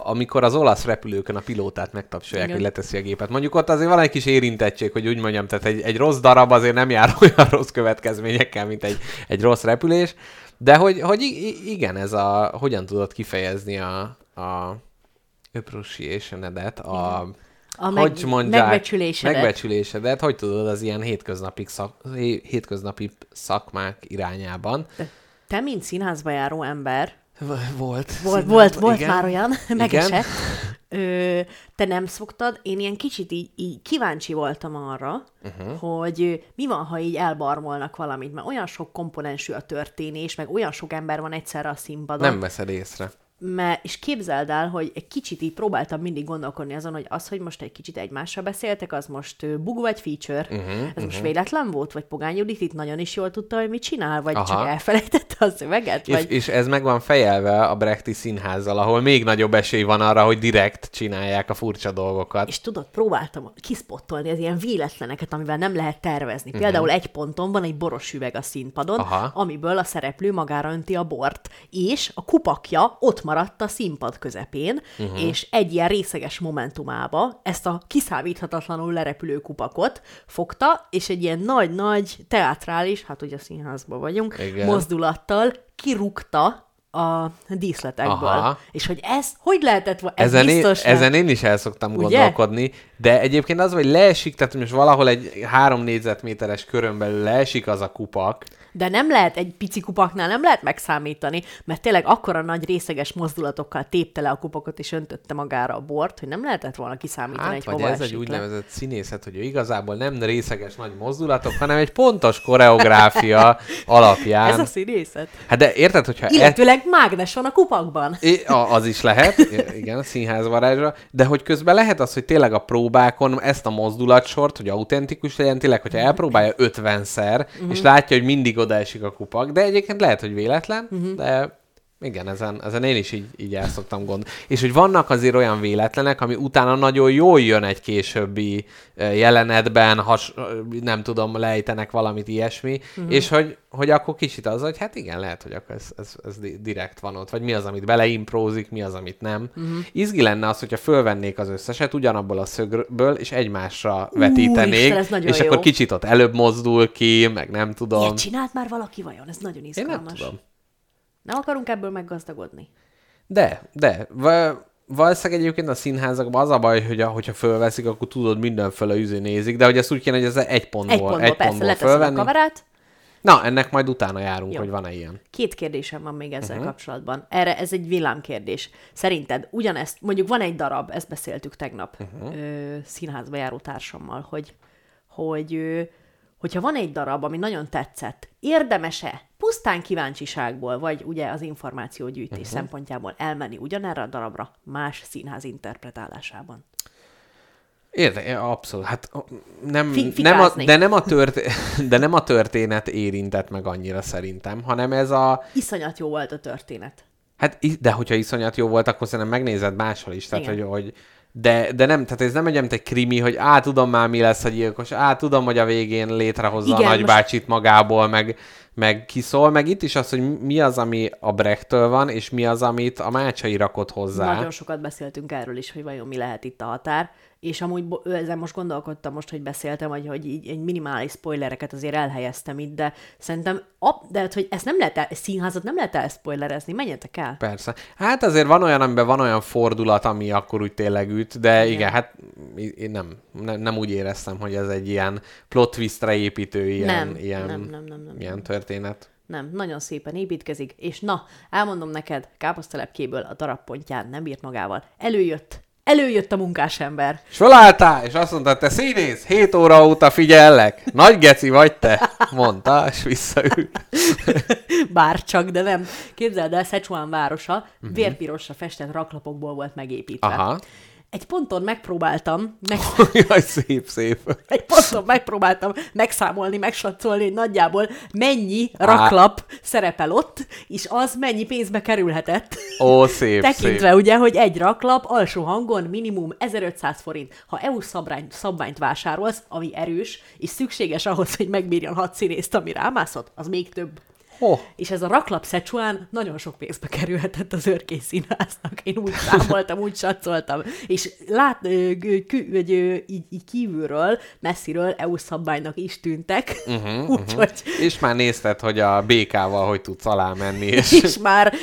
C: amikor az olasz repülőkön a pilótát megtapsolják, hogy leteszi a gépet. Mondjuk ott azért van egy kis érintettség, hogy úgy mondjam, tehát egy, egy rossz darab azért nem jár <laughs> olyan rossz következményekkel, mint egy, egy rossz repülés, de hogy, hogy igen, ez a, hogyan tudod kifejezni a, a appreciation-edet, a,
B: a meg, hogy mondják, megbecsülésedet.
C: megbecsülésedet, hogy tudod az ilyen hétköznapi, szak, hétköznapi szakmák irányában.
B: Te, mint színházba járó ember,
C: volt.
B: Volt, volt, volt igen. már olyan, <laughs> megesett. <laughs> Ö, te nem szoktad, én ilyen kicsit így, így kíváncsi voltam arra, uh-huh. hogy mi van, ha így elbarmolnak valamit, mert olyan sok komponensű a történés, meg olyan sok ember van egyszerre a színpadon.
C: Nem veszed észre
B: mert, és képzeld el, hogy egy kicsit így próbáltam mindig gondolkodni azon, hogy az, hogy most egy kicsit egymással beszéltek, az most bug vagy feature, uh-huh, ez uh-huh. most véletlen volt, vagy Pogány Judit itt nagyon is jól tudta, hogy mit csinál, vagy Aha. csak elfelejtette a szöveget?
C: És,
B: vagy...
C: és ez meg van fejelve a Brechti színházzal, ahol még nagyobb esély van arra, hogy direkt csinálják a furcsa dolgokat.
B: És tudod, próbáltam kispottolni az ilyen véletleneket, amivel nem lehet tervezni. Uh-huh. Például egy ponton van egy boros üveg a színpadon, Aha. amiből a szereplő magára önti a bort, és a kupakja ott maradt a színpad közepén, uh-huh. és egy ilyen részeges momentumába ezt a kiszámíthatatlanul lerepülő kupakot fogta, és egy ilyen nagy-nagy teátrális, hát ugye színházban vagyunk, Igen. mozdulattal kirúgta a díszletekből. Aha. És hogy ez, hogy lehetett volna? Ez
C: ezen, biztos én, ezen én is el szoktam Ugye? gondolkodni, de egyébként az, hogy leesik, tehát most valahol egy három négyzetméteres körön belül leesik az a kupak,
B: de nem lehet egy pici kupaknál, nem lehet megszámítani, mert tényleg akkora nagy részeges mozdulatokkal tépte le a kupakot és öntötte magára a bort, hogy nem lehetett volna kiszámítani,
C: hát,
B: egy
C: vagy ez egy úgynevezett színészet, hogy ő igazából nem részeges nagy mozdulatok, hanem egy pontos koreográfia <laughs> alapján.
B: Ez a színészet.
C: Hát de érted, hogyha...
B: E- Illetőleg e... mágnes van a kupakban.
C: É, az is lehet, <laughs> igen, a színházvarázsra, de hogy közben lehet az, hogy tényleg a próbákon ezt a mozdulatsort, hogy autentikus legyen, tényleg, hogyha elpróbálja 50-szer, uh-huh. és látja, hogy mindig odaesik a kupak, de egyébként lehet, hogy véletlen, uh-huh. de igen, ezen, ezen én is így, így el szoktam gondolni. És hogy vannak azért olyan véletlenek, ami utána nagyon jól jön egy későbbi jelenetben, has, nem tudom, lejtenek valamit ilyesmi, uh-huh. és hogy, hogy akkor kicsit az, hogy hát igen, lehet, hogy akkor ez, ez, ez direkt van ott, vagy mi az, amit beleimprózik, mi az, amit nem. Uh-huh. Izgi lenne az, hogyha fölvennék az összeset ugyanabból a szögből, és egymásra vetítenék, Ú, Isten, és jó. akkor kicsit ott előbb mozdul ki, meg nem tudom. Ilyet
B: csinált már valaki vajon? Ez nagyon izgalmas. Én nem tudom. Nem akarunk ebből meggazdagodni.
C: De, de. Valószínűleg egyébként a színházakban az a baj, hogy a, hogyha fölveszik, akkor tudod mindenféle üzé nézik, de hogy ezt úgy kéne, hogy ez egy pontból, egy pontból, egy persze, pontból fölvenni. a kamerát. Na, ennek majd utána járunk, Jó. hogy van-e ilyen.
B: Két kérdésem van még ezzel uh-huh. kapcsolatban. Erre ez egy villámkérdés. Szerinted ugyanezt, mondjuk van egy darab, ezt beszéltük tegnap uh-huh. ö, színházba járó társammal, hogy, hogy ö, hogyha van egy darab, ami nagyon tetszett, érdemese pusztán kíváncsiságból, vagy ugye az információgyűjtés uh-huh. szempontjából elmenni ugyanerre a darabra más színház interpretálásában?
C: Érde, abszolút. Hát nem, nem a, de, nem a tört, de nem a történet érintett meg annyira szerintem, hanem ez a...
B: Iszonyat jó volt a történet.
C: Hát, de hogyha iszonyat jó volt, akkor szerintem megnézed máshol is. Tehát, hogy, hogy de, de nem, tehát ez nem egy, egy krimi, hogy á, tudom már mi lesz a gyilkos, á, tudom, hogy a végén létrehozza Igen, a nagybácsit most... magából, meg, meg kiszól, meg itt is az, hogy mi az, ami a Brechttől van, és mi az, amit a Mácsai rakott hozzá.
B: Nagyon sokat beszéltünk erről is, hogy vajon mi lehet itt a határ és amúgy ezen most gondolkodtam most, hogy beszéltem, hogy, hogy így egy minimális spoilereket azért elhelyeztem itt, de szerintem, ap, de hát, hogy ezt nem lehet el, színházat nem lehet spoilerezni, menjetek el.
C: Persze. Hát azért van olyan, amiben van olyan fordulat, ami akkor úgy tényleg üt, de igen, igen hát én nem, nem, nem, úgy éreztem, hogy ez egy ilyen plot twistre építő ilyen, nem, ilyen, nem, nem, nem, nem, ilyen történet.
B: Nem, nagyon szépen építkezik, és na, elmondom neked, káposztelepkéből a darabpontján nem bírt magával. Előjött Előjött a munkásember.
C: És felálltál, és azt mondta, te színész, 7 óra óta figyellek. Nagy geci vagy te, mondta, és visszaült. <laughs>
B: Bár csak, de nem. Képzeld el, Szecsuán városa uh-huh. vérpirosra festett raklapokból volt megépítve. Aha egy ponton megpróbáltam, meg, <laughs>
C: Jaj, szép, szép.
B: egy ponton megpróbáltam megszámolni, megsatszolni, hogy nagyjából mennyi raklap szerepel ott, és az mennyi pénzbe kerülhetett.
C: Ó, szép,
B: Tekintve
C: szép.
B: ugye, hogy egy raklap alsó hangon minimum 1500 forint. Ha EU szabványt, szabványt vásárolsz, ami erős, és szükséges ahhoz, hogy megbírjon hat színészt, ami rámászott, az még több.
C: Oh,
B: És ez a raklap Szecsuán nagyon sok pénzbe kerülhetett az őrkész színháznak. Én úgy számoltam, úgy satszoltam. És lát, ö, így, így kívülről, messziről EU szabványnak is tűntek. Uh-huh, <laughs> Úgyhogy
C: és már nézted, hogy a békával hogy tudsz alá menni, <laughs> és
B: és már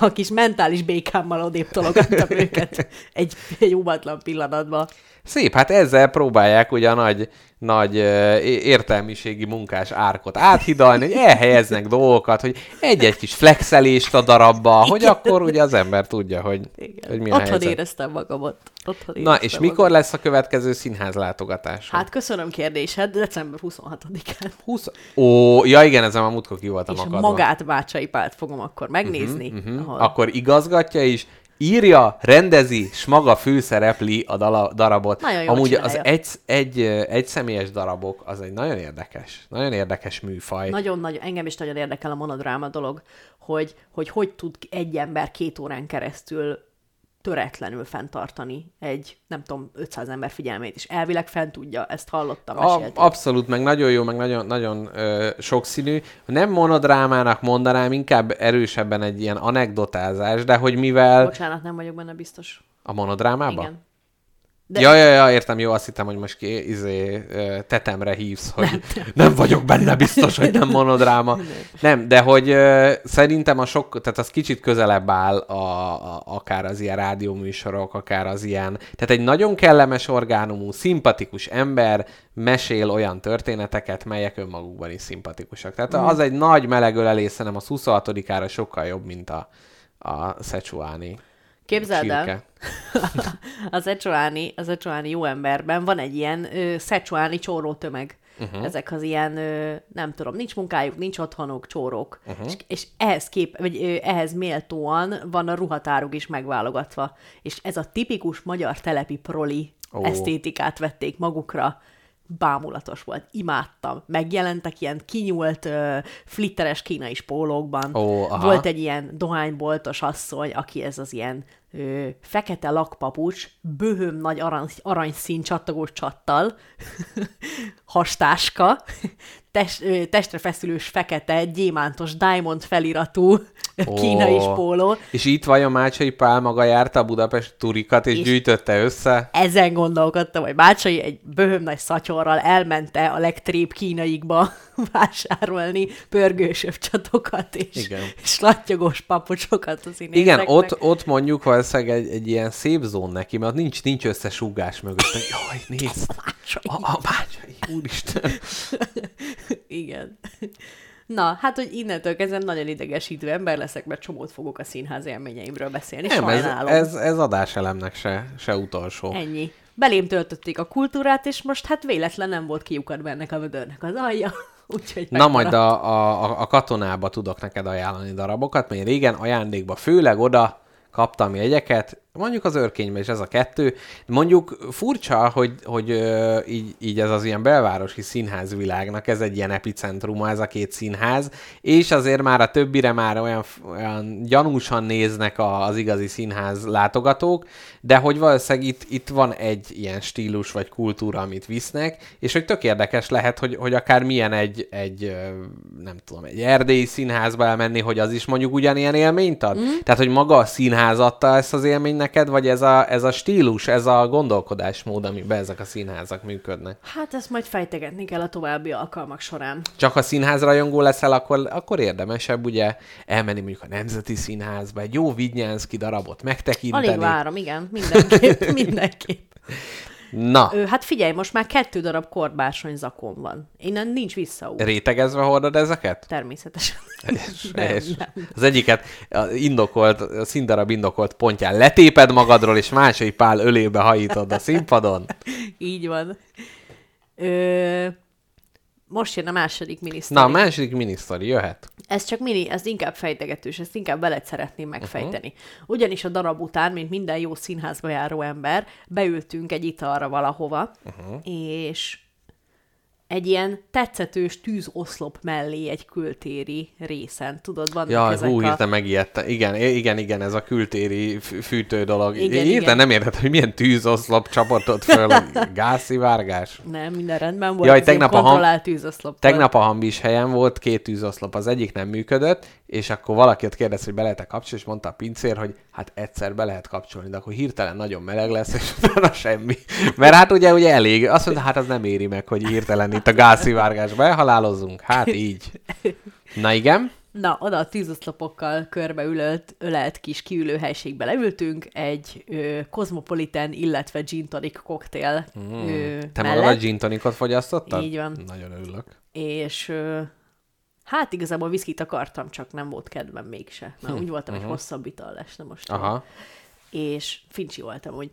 B: a kis mentális békámmal odébb tologattam őket <laughs> egy, egy óvatlan pillanatban.
C: Szép, hát ezzel próbálják ugye a nagy, nagy értelmiségi munkás árkot áthidalni, hogy elhelyeznek dolgokat, hogy egy-egy kis flexelést a darabba, hogy akkor ugye az ember tudja, hogy,
B: Igen.
C: hogy mi a
B: Otthon
C: helyzet.
B: éreztem magamat. Otthon
C: Na, és mikor
B: magamat.
C: lesz a következő színház látogatás?
B: Hát köszönöm kérdésed, december 26-án.
C: 20... Ó, ja igen, ezen már múltkor ki voltam
B: És
C: akadva.
B: magát Bácsai Pált fogom akkor megnézni. Uh-huh, ahol...
C: Akkor igazgatja is, írja, rendezi, s maga főszerepli a dala, darabot.
B: Nagyon
C: Amúgy az
B: csinálja.
C: egy, egy, egy személyes darabok, az egy nagyon érdekes, nagyon érdekes műfaj.
B: Nagyon-nagyon, engem is nagyon érdekel a monodráma dolog, hogy, hogy hogy tud egy ember két órán keresztül töretlenül fenntartani egy, nem tudom, 500 ember figyelmét, és elvileg fent tudja, ezt hallottam,
C: A, abszolút, meg nagyon jó, meg nagyon, nagyon ö, sokszínű. Nem monodrámának mondanám, inkább erősebben egy ilyen anekdotázás, de hogy mivel
B: Bocsánat, nem vagyok benne biztos.
C: a monodrámában?
B: Igen.
C: De... Ja, ja, ja, értem, jó, azt hittem, hogy most ki, izé, tetemre hívsz, hogy nem, <laughs> nem vagyok benne biztos, hogy nem monodráma. Nem, de hogy ö, szerintem a sok, tehát az kicsit közelebb áll a, a, akár az ilyen rádióműsorok, akár az ilyen, tehát egy nagyon kellemes orgánumú, szimpatikus ember mesél olyan történeteket, melyek önmagukban is szimpatikusak. Tehát
B: Mm.
C: az egy nagy meleg ölelés, szerintem a 26-ára sokkal jobb, mint a, a Szecsuáni.
B: Képzeld el,
C: csirke. <laughs>
B: az Ecsoáni, az Ecsoáni jó emberben van egy ilyen ö, Szecsuáni csóró tömeg. Uh-huh. Ezek az ilyen, ö, nem tudom, nincs munkájuk, nincs otthonuk, csórók. Uh-huh. És, és ehhez, kép, vagy, ö, ehhez méltóan van a ruhatáruk is megválogatva. És ez a tipikus magyar telepi proli oh. esztétikát vették magukra. Bámulatos volt, imádtam. Megjelentek ilyen kinyúlt, ö, flitteres kínai pólókban.
C: Ó, aha.
B: Volt egy ilyen dohányboltos asszony, aki ez az ilyen ö, fekete lakpapucs, böhöm nagy arany, aranyszín csattogós csattal, <laughs> hastáska, test, ö, testre feszülős fekete, gyémántos, diamond feliratú kínai
C: Ó.
B: póló.
C: És itt vajon Mácsai Pál maga járta a Budapest turikat, és,
B: És-
C: gyűjtötte össze?
B: Ezen gondolkodtam, hogy Bácsai egy böhöm nagy szatyorral elmente a legtrébb kínaikba <laughs> vásárolni pörgősöbb csatokat és,
C: Igen.
B: és lattyogós papocsokat az színészeknek.
C: Igen, ott, ott mondjuk valószínűleg egy, egy ilyen szép zón neki, mert nincs, nincs összesúgás mögött. hogy Jaj, nézd! A, a Mácsai, úristen! <laughs> <laughs>
B: Igen. Na, hát, hogy innentől kezdve nagyon idegesítő ember leszek, mert csomót fogok a színház élményeimről beszélni.
C: Nem, ez,
B: Sajnálom.
C: ez, ez adáselemnek se, se utolsó.
B: Ennyi. Belém töltötték a kultúrát, és most hát véletlen nem volt kiukat bennek a vödörnek az alja. <laughs> Úgyhogy
C: Na majd a, a, a katonába tudok neked ajánlani darabokat, mert én régen ajándékba főleg oda kaptam jegyeket, mondjuk az örkényben is ez a kettő. Mondjuk furcsa, hogy, hogy ö, így, így ez az ilyen belvárosi színházvilágnak, ez egy ilyen epicentruma, ez a két színház, és azért már a többire már olyan, olyan gyanúsan néznek a, az igazi színház látogatók, de hogy valószínűleg itt, itt van egy ilyen stílus vagy kultúra, amit visznek, és hogy tök érdekes lehet, hogy, hogy akár milyen egy, egy nem tudom, egy erdélyi színházba elmenni, hogy az is mondjuk ugyanilyen élményt ad? Mm. Tehát, hogy maga a színház adta ezt az élményt neked, vagy ez a, ez a stílus, ez a gondolkodásmód, amiben ezek a színházak működnek?
B: Hát ezt majd fejtegetni kell a további alkalmak során.
C: Csak ha színházrajongó leszel, akkor, akkor érdemesebb ugye elmenni mondjuk a Nemzeti Színházba, egy jó Vignyánszki darabot megtekinteni.
B: Alig várom, igen, mindenképp, <laughs> mindenképp.
C: Na,
B: Ö, hát figyelj, most már kettő darab korbásony zakon van. Innen nincs visszaút.
C: rétegezve hordod ezeket?
B: Természetesen. <laughs>
C: És, <laughs>
B: Nem,
C: és
B: nem.
C: az egyiket indokolt, a színdarab indokolt pontján letéped magadról, és másik pál ölébe hajítod a színpadon. <laughs>
B: Így van. Ö, most jön a második
C: Na,
B: miniszter.
C: a második minisztori jöhet.
B: Ez csak mini, ez inkább fejtegetős, ezt inkább veled szeretném megfejteni. Uh-huh. Ugyanis a darab után, mint minden jó színházba járó ember, beültünk egy italra valahova, uh-huh. és egy ilyen tetszetős tűzoszlop mellé egy kültéri részen. Tudod, vannak
C: Jaj,
B: ezek
C: hú,
B: a...
C: hirtelen megijedtem. Igen, igen, igen, ez a kültéri fű- fűtő dolog.
B: Igen,
C: hirtelen nem értettem, hogy milyen tűzoszlop csapatott föl, <laughs> gázszivárgás.
B: Nem, minden rendben volt.
C: Jaj, tegnap a
B: kontrollált tűzoszlop.
C: Tegnap a hambis helyen volt két tűzoszlop, az egyik nem működött, és akkor valaki ott kérdezte, hogy be lehet kapcsolni, és mondta a pincér, hogy hát egyszer be lehet kapcsolni, de akkor hirtelen nagyon meleg lesz, és <laughs> utána semmi. Mert hát ugye, ugye elég, azt mondta, hát az nem éri meg, hogy hirtelen itt a gázszivárgásba elhalálozzunk. Hát így. Na igen.
B: Na, oda a tűzoszlopokkal körbe ülött, ölelt kis kiülő helységbe leültünk, egy ö, illetve gin tonic koktél mm. ö,
C: Te
B: mellett,
C: magad a gin tonicot fogyasztottad?
B: Így van.
C: Nagyon örülök.
B: és ö, hát igazából viszkit akartam, csak nem volt kedvem mégse. Na, úgy voltam, hogy hosszabb ital lesz, na most.
C: Hm. Aha.
B: És fincsi voltam úgy.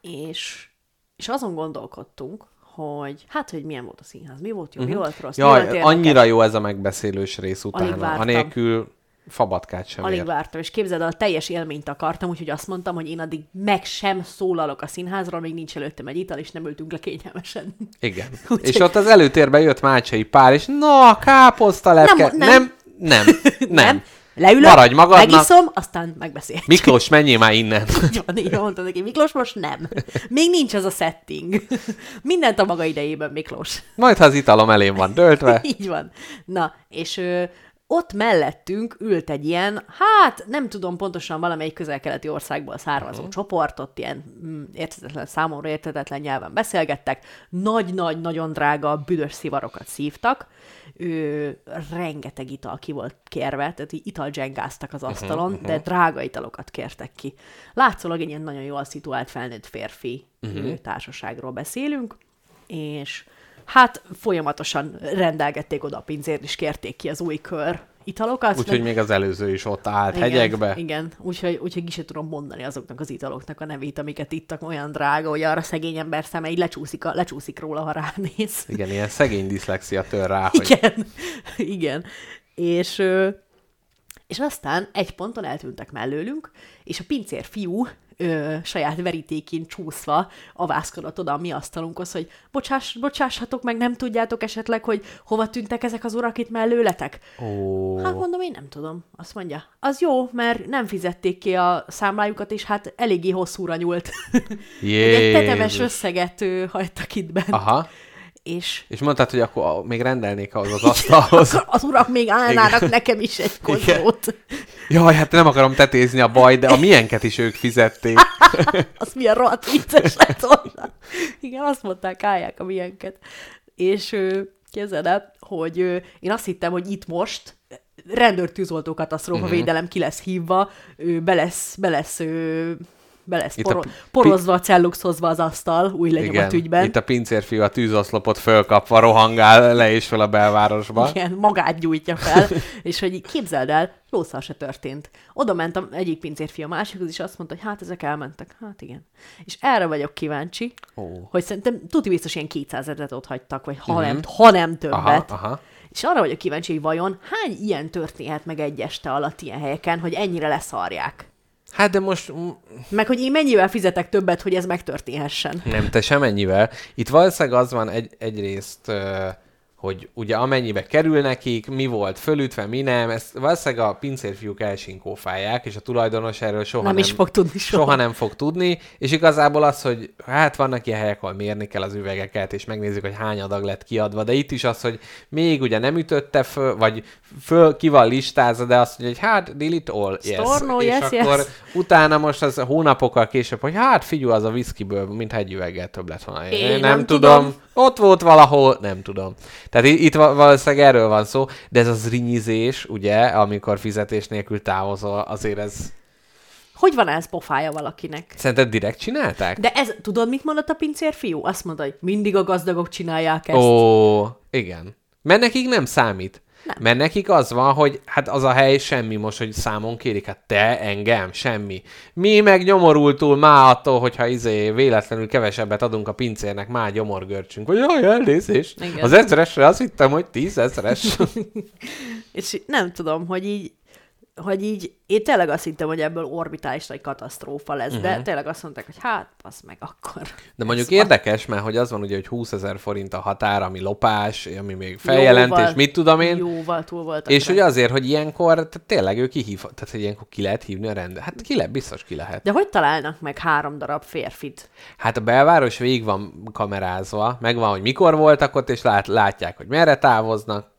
B: És, és azon gondolkodtunk, hogy hát, hogy milyen volt a színház, mi volt jó, mi volt rossz, mi volt
C: Mhm. Jaj,
B: érdekes.
C: annyira jó ez a megbeszélős rész
B: Alig
C: utána.
B: vártam.
C: Anélkül fabatkát sem
B: Alig
C: ér.
B: vártam, és képzeld el, a teljes élményt akartam, úgyhogy azt mondtam, hogy én addig meg sem szólalok a színházról, még nincs előttem egy ital, és nem ültünk le kényelmesen.
C: Igen. <laughs>
B: Úgyhogy-
C: És ott az előtérben jött Mácsai pár, és na, káposzta lepke. Nem,
B: Nem,
C: nem. <laughs> nem, nem.
B: Leülök,
C: Maradj magadnak.
B: megiszom, aztán megbeszéljük.
C: Miklós, menjél már innen. <laughs>
B: Így van, így mondta neki, Miklós, most nem. Még nincs az a setting. <laughs> Mindent a maga idejében, Miklós.
C: Majd, ha az italom elém van döltve. <laughs>
B: Így van. Na, és ö, ott mellettünk ült egy ilyen, hát nem tudom pontosan valamelyik közel-keleti országból származó uh-huh. csoport, ott ilyen mm, értetetlen, számomra értetetlen nyelven beszélgettek, nagy-nagy-nagyon drága büdös szivarokat szívtak, ö, rengeteg ital ki volt kérve, tehát így italdzsengáztak az asztalon, uh-huh, de drága italokat kértek ki. Látszólag egy ilyen nagyon jól szituált felnőtt férfi uh-huh. társaságról beszélünk, és hát folyamatosan rendelgették oda a pincért, és kérték ki az új kör italokat.
C: Úgyhogy még az előző is ott állt hegyekbe.
B: Igen, igen. Úgyhogy, úgyhogy ki sem tudom mondani azoknak az italoknak a nevét, amiket ittak, olyan drága, hogy arra szegény ember szeme így lecsúszik, a, lecsúszik róla, ha ránéz.
C: Igen, ilyen szegény diszlexia tör rá, hogy
B: Igen, <laughs> igen. És, és aztán egy ponton eltűntek mellőlünk, és a pincér fiú ö, saját verítékén csúszva avászkodott oda a mi asztalunkhoz, hogy bocsáss, bocsássatok meg, nem tudjátok esetleg, hogy hova tűntek ezek az urak itt mellőletek?
C: ó,
B: Hát mondom, én nem tudom. Azt mondja, az jó, mert nem fizették ki a számlájukat, és hát eléggé hosszúra nyúlt. <laughs> egy tetemes összeget ő, hagytak itt bent.
C: Aha.
B: És
C: És mondtad, hogy akkor még rendelnék ahhoz az asztalhoz. <laughs>
B: az urak még állnának Igen. nekem is egy kozót.
C: Jaj, hát nem akarom tetézni a baj, de a milyenket is ők fizették. <laughs>
B: Az milyen rohadt vicces lett volna. Igen, azt mondták, állják a milyenket. És képzeld el, hogy én azt hittem, hogy itt most rendőrtűzoltó katasztrófa uh-huh. védelem ki lesz hívva, be lesz, be lesz, be lesz
C: Itt a
B: poro-
C: pi-
B: porozva, celluxhozva az asztal, új lenyomat ügyben.
C: itt a pincérfiú a tűzoszlopot fölkapva rohangál le és fel a belvárosba.
B: Igen, magát gyújtja fel, <laughs> és hogy képzeld el, lószal se történt. Oda ment a egyik pincérfi a másikhoz, és azt mondta, hogy hát ezek elmentek. Hát igen. És erre vagyok kíváncsi,
C: Ó.
B: hogy szerintem tuti biztos ilyen 200 ezeret ott hagytak, vagy ha, nem, ha nem többet.
C: Aha, aha.
B: És arra vagyok kíváncsi, hogy vajon hány ilyen történhet meg egy este alatt ilyen helyeken, hogy ennyire leszarják.
C: Hát de most
B: Meg hogy én mennyivel fizetek többet, hogy ez megtörténhessen.
C: nem, te semennyivel. Itt valószínűleg az van egy, egyrészt, ö, hogy ugye amennyibe kerül nekik, mi volt fölütve, mi nem, ezt valószínűleg a pincérfiúk elsinkófálják, és a tulajdonos erről soha
B: Nem
C: nem,
B: is fog tudni soha.
C: soha nem fog tudni, és igazából az, hogy hát vannak ilyen helyek, ahol mérni kell az üvegeket, és megnézzük, hogy hány adag lett kiadva, de itt is az, hogy még ugye nem ütötte föl, vagy föl ki van listázva, de azt mondja, hogy hát delete all, yes.
B: Store no,
C: és
B: yes,
C: akkor
B: yes.
C: utána most az hónapokkal később, hogy hát figyelj, az a viszkiből, mint egy üveggel több lett volna. Én,
B: Én
C: nem,
B: nem
C: tudom.
B: tudom.
C: Ott volt valahol, nem tudom. Tehát itt va- valószínűleg erről van szó, de ez az rinyizés, ugye, amikor fizetés nélkül távozol, azért ez...
B: Hogy van ez pofája valakinek?
C: Szerinted direkt csinálták?
B: De ez, tudod, mit mondott a pincér fiú? Azt mondta, hogy mindig a gazdagok csinálják ezt.
C: Ó, igen. Mert nekik nem számít.
B: Nem.
C: Mert nekik az van, hogy hát az a hely semmi most, hogy számon kérik. Hát te, engem, semmi. Mi meg nyomorultul már attól, hogyha izé véletlenül kevesebbet adunk a pincérnek, már gyomorgörcsünk. Vagy jaj, elnézést. Az ezresre azt hittem, hogy tízezeres. <laughs>
B: És nem tudom, hogy így, hogy így, én tényleg azt hittem, hogy ebből orbitális nagy katasztrófa lesz, uh-huh. de tényleg azt mondták, hogy hát, az meg akkor.
C: De mondjuk <laughs>
B: van.
C: érdekes, mert hogy az van ugye, hogy 20 ezer forint a határ, ami lopás, ami még feljelentés,
B: Jóval-
C: mit tudom én.
B: Jóval túl voltak.
C: És hogy azért, hogy ilyenkor tehát tényleg ő kihív, tehát hogy ilyenkor ki lehet hívni a rendet. Hát ki lehet, biztos ki lehet.
B: De hogy találnak meg három darab férfit?
C: Hát a belváros végig van kamerázva, megvan, hogy mikor voltak ott, és lát, látják, hogy merre távoznak.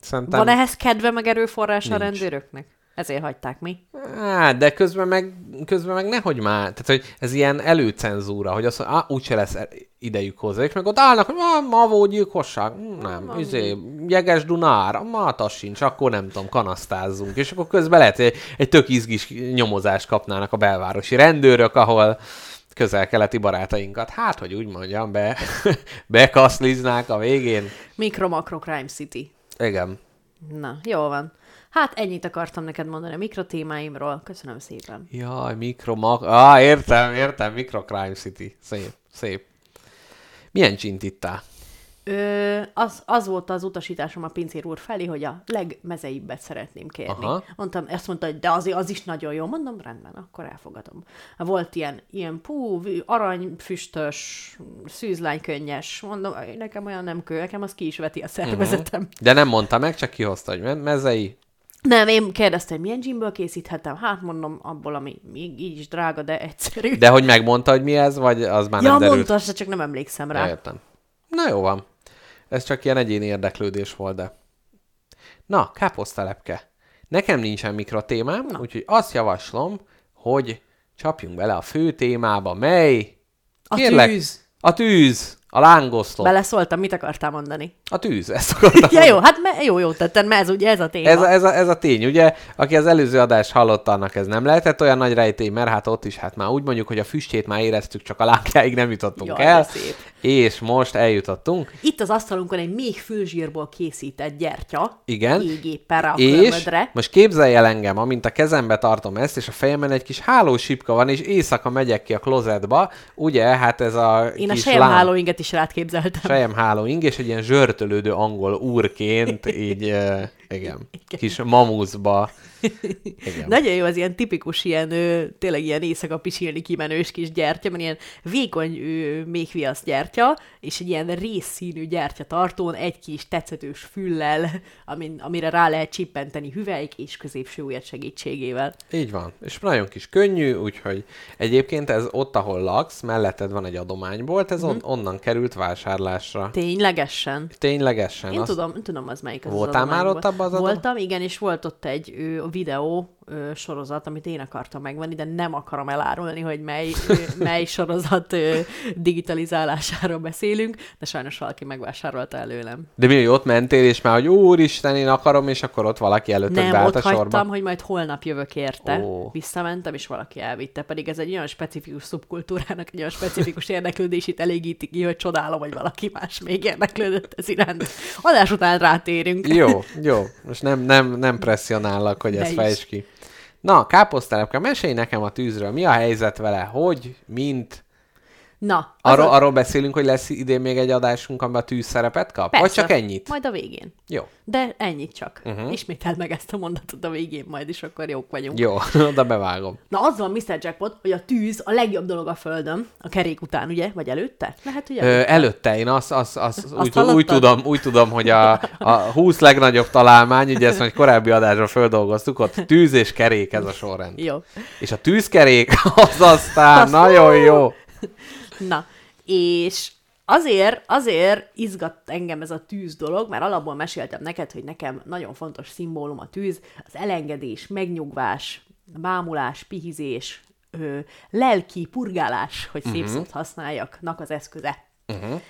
C: Szerintem...
B: Van ehhez kedve meg erőforrása a rendőröknek? Ezért hagyták mi.
C: Á, de közben meg, közben meg nehogy már. Tehát, hogy ez ilyen előcenzúra, hogy azt mondja, úgyse lesz idejük hozzá, és meg ott állnak, hogy ah, Mavó gyilkosság, Hm, nem, izé, Jeges Dunár, ma az sincs, akkor nem tudom, kanasztázzunk, és akkor közben lehet, hogy egy, egy tök izgis nyomozást kapnának a belvárosi rendőrök, ahol közel-keleti barátainkat, hát, hogy úgy mondjam, be, <laughs> bekaszliznák a végén.
B: Mikro-makro Crime City.
C: Igen.
B: Na, jó van. Hát ennyit akartam neked mondani a mikrotémáimról. Köszönöm szépen.
C: Jaj, mikro, mak... Ah, értem, értem, Micro Crime City. Szép, szép. Milyen csint ittál?
B: Ö, az, az volt az utasításom a pincér úr felé, hogy a legmezeibbet szeretném kérni.
C: Aha.
B: Mondtam, ezt mondta, hogy de azért az is nagyon jó. Mondom, rendben, akkor elfogadom. Volt ilyen, ilyen pú, aranyfüstös, szűzlánykönnyes. Mondom, nekem olyan nem kő, nekem az ki is veti a szervezetem. Uh-huh.
C: De nem mondta meg, csak kihozta, hogy me- mezei.
B: Nem, én kérdeztem, milyen gymből készíthetem? Hát mondom, abból, ami még így is drága, de egyszerű.
C: De hogy megmondta, hogy mi ez, vagy az már
B: ja,
C: nem derült?
B: mondta, azt csak nem emlékszem rá.
C: Ja, értem. Na jó van. Ez csak ilyen egyéni érdeklődés volt, de... Na, káposztelepke. Nekem nincsen mikrotémám,
B: Na.
C: úgyhogy azt javaslom, hogy csapjunk bele a fő témába, mely...
B: A
C: Kérlek,
B: tűz.
C: A tűz. A lángoszlop.
B: Beleszóltam, mit akartál mondani?
C: A tűz, ezt akartam. <laughs>
B: Ja, jó, hát me, jó, jó tetted, mert ez ugye ez a téma.
C: Ez a, ez, a, ez a tény, ugye? Aki az előző adást hallotta, annak ez nem lehetett olyan nagy rejtély, mert hát ott is hát már úgy mondjuk, hogy a füstjét már éreztük, csak a lángjáig nem jutottunk
B: Jaj,
C: el.
B: szép.
C: És most eljutottunk.
B: Itt az asztalunkon egy még fülzsírból készített gyertya.
C: Igen.
B: Égéppen rá a
C: És
B: körmödre.
C: most képzelj el engem, amint a kezembe tartom ezt, és a fejemen egy kis hálósipka van, és éjszaka megyek ki a klozetba, ugye, hát ez a
B: Én a
C: kis
B: sejem hálóinget is rád képzeltem.
C: Sejem hálóing, és egy ilyen zsörtölődő angol úrként, így, uh, igen, kis mamuszba. Igen.
B: Nagyon jó, az ilyen tipikus, ilyen, ö, tényleg ilyen éjszaka pisilni kimenős kis gyertya, mert ilyen vékony ö, méhviasz gyertya, és egy ilyen részszínű gyertya tartón egy kis tetszetős füllel, amin, amire rá lehet csippenteni hüvelyk és középső ujjad segítségével.
C: Így van. És nagyon kis könnyű, úgyhogy egyébként ez ott, ahol laksz, melletted van egy adománybolt, ez on- onnan került vásárlásra.
B: Ténylegesen.
C: Ténylegesen.
B: Én
C: azt-
B: tudom, tudom, az melyik az
C: Voltál
B: az
C: már ott abban az adom-
B: Voltam, igen, és volt ott egy ö, videó ö, sorozat, amit én akartam megvenni, de nem akarom elárulni, hogy mely, ö, mely sorozat ö, digitalizálásáról beszélünk, de sajnos valaki megvásárolta előlem.
C: De mi, ott mentél, és már, hogy úristen, én akarom, és akkor ott valaki előtted
B: Nem,
C: beállt
B: ott
C: a sorba.
B: hagytam, hogy majd holnap jövök érte.
C: Ó.
B: Visszamentem, és valaki elvitte. Pedig ez egy olyan specifikus szubkultúrának, egy olyan specifikus érdeklődését elégíti ki, hogy csodálom, hogy valaki más még érdeklődött ez iránt. Adás után rátérünk.
C: Jó, <laughs> jó. Most nem, nem, nem presszionállak, hogy
B: Ne
C: ezt fejtsd ki. Na, káposztelepke, mesélj nekem a tűzről. Mi a helyzet vele? Hogy, mint?
B: Na, az
C: Arról,
B: a-
C: arról beszélünk, hogy lesz idén még egy adásunk, amiben a tűz szerepet kap? Vagy
B: Persze.
C: csak ennyit?
B: Majd a végén.
C: Jó.
B: De ennyit csak. Uh-huh. Ismételd meg ezt a mondatot a végén majd, és akkor jók vagyunk.
C: Jó, <laughs> oda bevágom.
B: Na, az van, Mr. Jackpot, hogy a tűz a legjobb dolog a Földön, a kerék után, ugye? Vagy előtte? Lehet, hogy
C: Ö,
B: előtte.
C: előtte én azt, azt, azt, azt úgy,
B: hallottad?
C: úgy, tudom, úgy tudom, hogy a, a 20 legnagyobb találmány, ugye ezt majd korábbi adásra földolgoztuk, ott tűz és kerék ez a sorrend.
B: Jó.
C: És a tűzkerék <laughs> az aztán
B: Az
C: nagyon jó.
B: Na, és azért, azért izgat engem ez a tűz dolog, mert alapból meséltem neked, hogy nekem nagyon fontos szimbólum a tűz, az elengedés, megnyugvás, bámulás, pihizés, ö, lelki purgálás, hogy szép szót használjak, az eszköze.
C: Uh-huh.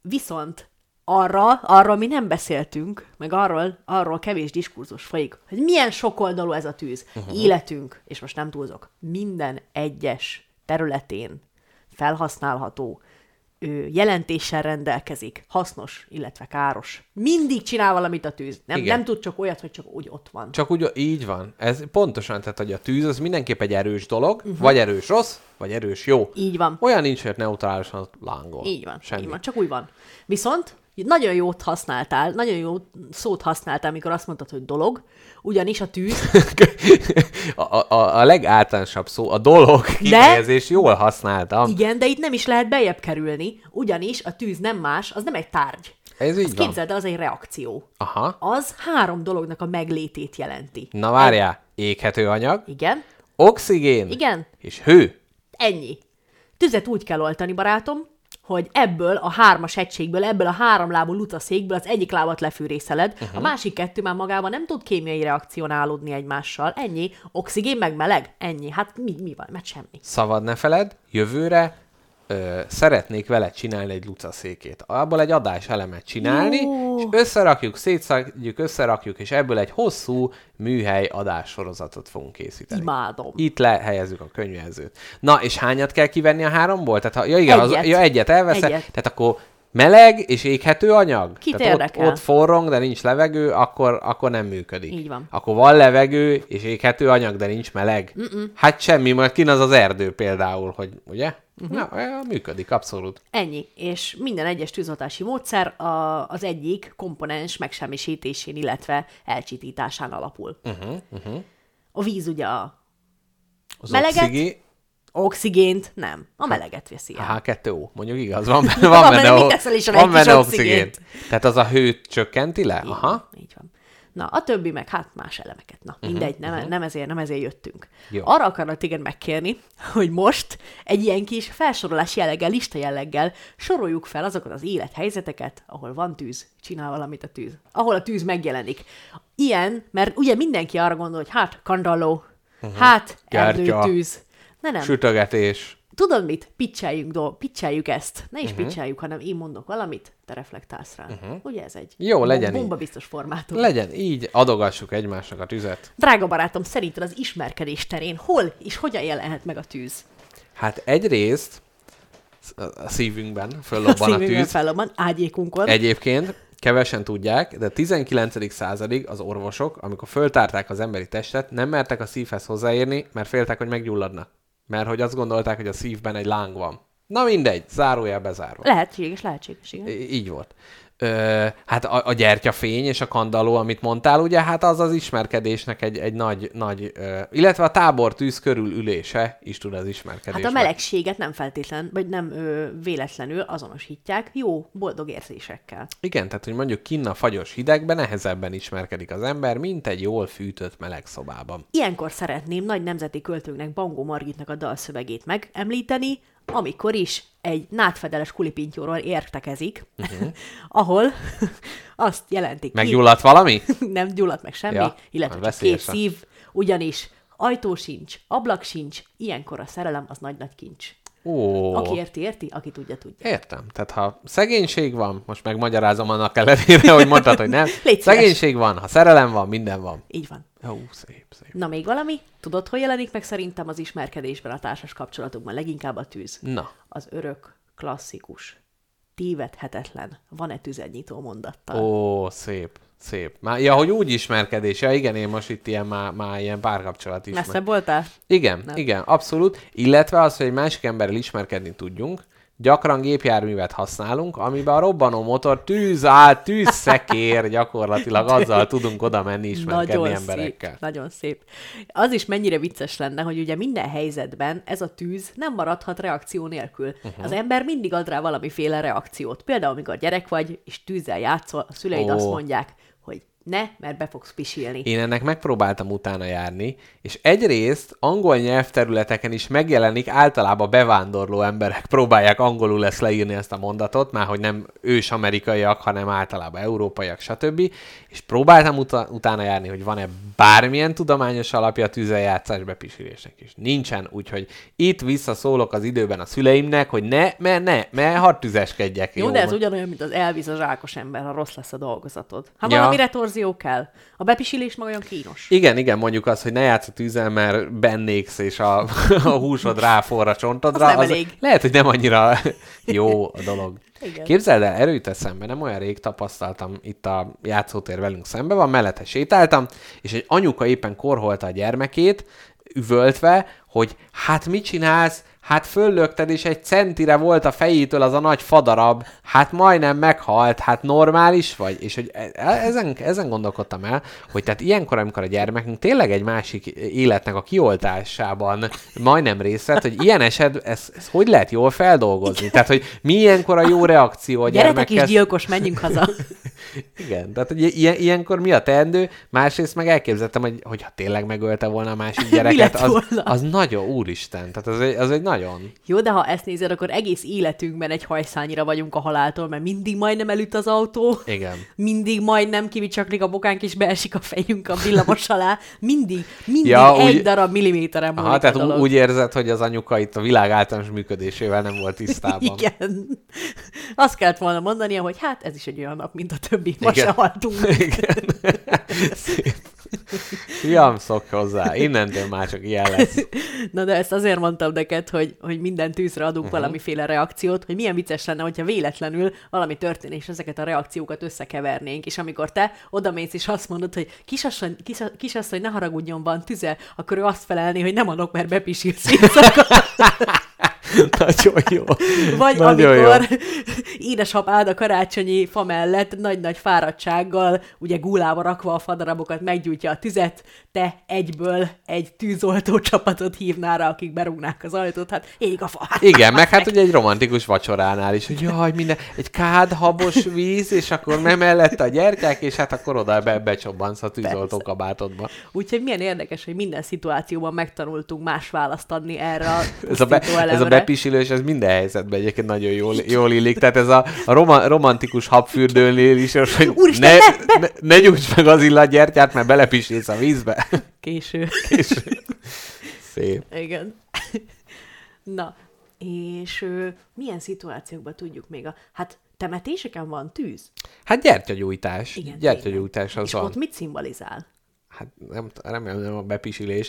B: Viszont arra, arról mi nem beszéltünk, meg arról, arról kevés diskurzus folyik, hogy milyen sokoldalú ez a tűz. Uh-huh. Életünk, és most nem túlzok, minden egyes területén felhasználható jelentéssel rendelkezik, hasznos, illetve káros. Mindig csinál valamit a tűz. Nem,
C: Igen.
B: nem tud csak olyat, hogy csak úgy ott van.
C: Csak úgy, így van. Ez pontosan, tehát hogy a tűz az mindenképp egy erős dolog, uh-huh. vagy erős rossz, vagy erős jó.
B: Így van.
C: Olyan nincs, hogy neutrálisan lángol.
B: Így van,
C: Semmi.
B: így van, csak úgy van. Viszont nagyon jót használtál, nagyon jó szót használtál, amikor azt mondtad, hogy dolog, ugyanis a tűz, <laughs>
C: a, a, a legáltalánosabb szó, a dolog kifejezés jól használtam.
B: igen, de itt nem is lehet bejebb kerülni, ugyanis a tűz nem más, az nem egy tárgy.
C: Ez így
B: Azt
C: van.
B: képzeld, el, az egy reakció.
C: Aha.
B: Az három dolognak a meglétét jelenti.
C: Na várjál, éghető anyag,
B: Igen,
C: oxigén
B: igen,
C: és hő.
B: ennyi. Tüzet úgy kell oltani, barátom, hogy ebből a hármas egységből, ebből a háromlábú lutaszékből az egyik lábat lefűrészeled, uh-huh. a másik kettő már magában nem tud kémiai reakcionálódni egymással. Ennyi. Oxigén meg meleg. Ennyi. Hát mi, mi van? Mert semmi.
C: Szabad ne feled, jövőre ö, szeretnék vele csinálni egy lucaszékét. Abból egy adás elemet csinálni,
B: Jó.
C: és összerakjuk, szétszedjük, összerakjuk, és ebből egy hosszú műhely adássorozatot fogunk készíteni.
B: Imádom.
C: Itt lehelyezzük a könyvelzőt. Na, és hányat kell kivenni a háromból? Tehát, ha, ja igen,
B: Egyet.
C: Az, ja, egyet elveszek,
B: Egyet.
C: tehát akkor meleg és éghető anyag?
B: Kit
C: tehát
B: érdekel?
C: Ott, ott forrong, de nincs levegő, akkor, akkor nem működik.
B: Így van.
C: Akkor van levegő és éghető anyag, de nincs meleg. Mm-mm. Hát semmi, majd kin az az erdő például, hogy ugye? Uh-huh. Na, működik, abszolút.
B: Ennyi. És minden egyes tűzoltási módszer a, az egyik komponens megsemmisítésén, illetve elcsitításán alapul. Uh-huh, uh-huh. A víz ugye a
C: Az
B: Meleget?
C: oxigé...
B: oxigént nem, a meleget veszi el.
C: H2O, mondjuk igaz, van <laughs> benne,
B: Van
C: van
B: benne,
C: benne,
B: teszel is
C: van benne
B: oxigént?
C: oxigén. Tehát az a hőt csökkenti le? Aha.
B: Így van. Na, a többi meg hát más elemeket. Na, mindegy, nem, uh-huh. nem, ezért, nem ezért jöttünk.
C: Jó.
B: Arra akarnak téged megkérni, hogy most egy ilyen kis felsorolás jelleggel, lista jelleggel soroljuk fel azokat az élethelyzeteket, ahol van tűz, csinál valamit a tűz. Ahol a tűz megjelenik. Ilyen, mert ugye mindenki arra gondol, hogy hát kandalló, uh-huh. hát erdőtűz. Ne nem.
C: Sütögetés.
B: Tudod mit? Pitcheljük, do, pitcheljük ezt. Ne is
C: Mhm.
B: uh-huh. pitcheljük, hanem én mondok valamit, te reflektálsz rá. Uh-huh. Ugye ez egy
C: Jó, legyen így.
B: bomba biztos formátum.
C: Legyen így, adogassuk egymásnak a tüzet.
B: Drága barátom, szerinted az ismerkedés terén hol és hogyan jelenhet meg a tűz?
C: Hát egyrészt a szívünkben
B: A
C: föllobban a,
B: szívünkön
C: tűz.
B: fellobban, ágyékunkon.
C: Egyébként kevesen tudják, de a 19. századig az orvosok, amikor föltárták az emberi testet, nem mertek a szívhez hozzáérni, mert féltek, hogy meggyulladna. Mert hogy azt gondolták, hogy a szívben egy láng van. Na mindegy, zárójel bezárva.
B: Lehetséges, lehetséges, igen.
C: Így volt. Ö, hát a, a gyertyafény és a kandalló, amit mondtál, ugye, hát az az ismerkedésnek egy, egy nagy, nagy ö, illetve a tábor tűz körül ülése is tud az ismerkedés.
B: Hát a melegséget nem feltétlen, vagy nem ö, véletlenül azonosítják jó, boldog érzésekkel.
C: Igen, tehát hogy mondjuk kinn a fagyos hidegben nehezebben ismerkedik az ember, mint egy jól fűtött meleg szobában.
B: Ilyenkor szeretném nagy nemzeti költőnknek, Bangó Margitnak a dalszövegét megemlíteni, amikor is egy nátfedeles kulipintyóról értekezik, uh-huh. <laughs> ahol <laughs> azt jelentik
C: Meggyulladt valami? <laughs>
B: nem gyulladt meg semmi,
C: Ja,
B: illetve csak két szív, ugyanis ajtó sincs, ablak sincs, ilyenkor a szerelem az nagy-nagy kincs.
C: Ó,
B: Aki érti, érti, aki tudja, tudja.
C: értem. Tehát ha szegénység van, most megmagyarázom annak ellenére, hogy mondtad, hogy nem.
B: Légy.
C: Szegénység van, ha szerelem van, minden van.
B: Így van.
C: Ó, szép, szép.
B: Na még valami? Tudod, hogy jelenik meg szerintem az ismerkedésben, a társas kapcsolatokban leginkább a tűz?
C: Na,
B: Az örök, klasszikus, tévedhetetlen, van-e tüzennyitó mondattal?
C: ó, szép, szép. Már, ja, hogy úgy ismerkedés. Ja, igen, én most itt ilyen, már, már ilyen párkapcsolat is.
B: Messze voltál?
C: Igen,
B: Nem.
C: igen, abszolút. Illetve az, hogy egy másik emberrel ismerkedni tudjunk, gyakran gépjárművet használunk, amiben a robbanó motor tűz át, tűzszekér, gyakorlatilag azzal tudunk oda menni ismerkedni emberekkel.
B: szép, nagyon szép. Az is mennyire vicces lenne, hogy ugye minden helyzetben ez a tűz nem maradhat reakció nélkül. Uh-huh. Az ember mindig ad rá valamiféle reakciót. Például, amikor gyerek vagy, és tűzzel játszol, a szüleid
C: Ó.
B: azt mondják, ne, mert be fogsz pisilni.
C: Én ennek megpróbáltam utána járni, és egyrészt angol nyelvterületeken is megjelenik, általában bevándorló emberek <laughs> próbálják angolul ezt leírni ezt a mondatot, már hogy nem ős amerikaiak, hanem általában európaiak, stb. És próbáltam uta- utána járni, hogy van-e bármilyen tudományos alapja a tűzeljátszás bepisilésnek is. Nincsen, úgyhogy itt visszaszólok az időben a szüleimnek, hogy ne, mert ne, mert hadd tüzeskedjek.
B: Jó, de ez ugyanolyan, mint az elvisz a zsákos ember, ha rossz lesz a dolgozatod. Ha
C: Ja.
B: valami retorzió verzió kell. A bepisilés meg olyan kínos.
C: Igen, igen, mondjuk az, hogy ne játsz a tűzzel, mert bennéksz, és a, <laughs> a húsod ráforra a csontodra.
B: Az nem elég.
C: Lehet, hogy nem annyira <laughs> jó a dolog.
B: Igen.
C: Képzeld el, erőt eszembe, nem olyan rég tapasztaltam itt a játszótér velünk szembe van, mellette sétáltam, és egy anyuka éppen korholta a gyermekét, üvöltve, hogy hát mit csinálsz, hát föllökted, és egy centire volt a fejétől az a nagy fadarab, hát majdnem meghalt, hát normális vagy? És hogy e- e- ezen, ezen gondolkodtam el, hogy tehát ilyenkor, amikor a gyermekünk tényleg egy másik életnek a kioltásában majdnem részt vett, hogy ilyen eset, ez, ez hogy lehet jól feldolgozni? Tehát, hogy mi ilyenkor a jó reakció a
B: Gyeretek is
C: gyermekhez?
B: gyilkos, menjünk haza. <laughs>
C: Igen, tehát hogy ilyen, ilyenkor mi a teendő? Másrészt meg elképzeltem, hogy hogyha tényleg megölte volna a másik <laughs> gyereket, az, az nagyon, úristen, tehát az egy, az egy nagyon...
B: Jó, de ha ezt nézed, akkor egész életünkben egy hajszányira vagyunk a haláltól, mert mindig majdnem elüt az autó,
C: Igen.
B: mindig majdnem kivicsaklik a bokánk, és beesik a fejünk a villamos alá. Mindig, mindig
C: Ja,
B: egy
C: úgy-
B: darab milliméteren
C: Aha, tehát
B: dolog.
C: úgy érzed, hogy az anyuka itt a világ általános működésével nem volt tisztában.
B: Igen. Azt kellett volna mondania, hogy hát ez is egy olyan nap, mint a többi. Ma
C: Igen.
B: se haltunk. <laughs>
C: Igen. Szép. Fiam, szokj hozzá, innentől már csak ilyen lesz. <laughs>
B: Na de ezt azért mondtam neked, hogy, hogy minden tűzre adunk uh-huh. valamiféle reakciót, hogy milyen vicces lenne, hogyha véletlenül valami történik, és ezeket a reakciókat összekevernénk, és amikor te odamész és azt mondod, hogy kisasszony, kisa, kisasszony ne haragudjon, van tüze, akkor ő azt felelni, hogy nem adok, mert bepisilsz éjszaka. <laughs> <laughs>
C: Nagyon jó.
B: Vagy
C: Nagyon
B: amikor
C: jó. <laughs>
B: édesapád a karácsonyi fa mellett nagy-nagy fáradtsággal, ugye gúlába rakva a fadarabokat meggyújtja a tüzet, te egyből egy tűzoltó csapatot hívnál rá, akik berúgnák az ajtót, hát ég a fa. Hát, <laughs>
C: Igen, meg hát ugye egy romantikus vacsoránál is, hogy jaj, minden, egy kád habos víz, és akkor nem mellette a gyertyák, és hát akkor oda be, becsobbansz a tűzoltó kabátodba.
B: Úgyhogy milyen érdekes, hogy minden szituációban megtanultunk más választ adni erre a
C: Ez a, be, ez a
B: elemre.
C: bepisilős, ez minden helyzetben egyébként nagyon jól, jól illik. Tehát ez a, a roma, romantikus habfürdőnél is, hogy
B: Úristen,
C: ne,
B: ne,
C: ne, ne gyújts meg az illatgyertyát, mert belepisilsz a vízbe.
B: Késő.
C: És szép.
B: Igen. Na, és ö, milyen szituációkban tudjuk még a... Hát temetéseken van tűz.
C: Hát gyertyagyújtás.
B: Igen,
C: gyertyagyújtás az
B: És
C: van.
B: ott mit szimbolizál?
C: Hát nem, remélem nem a bepisilés.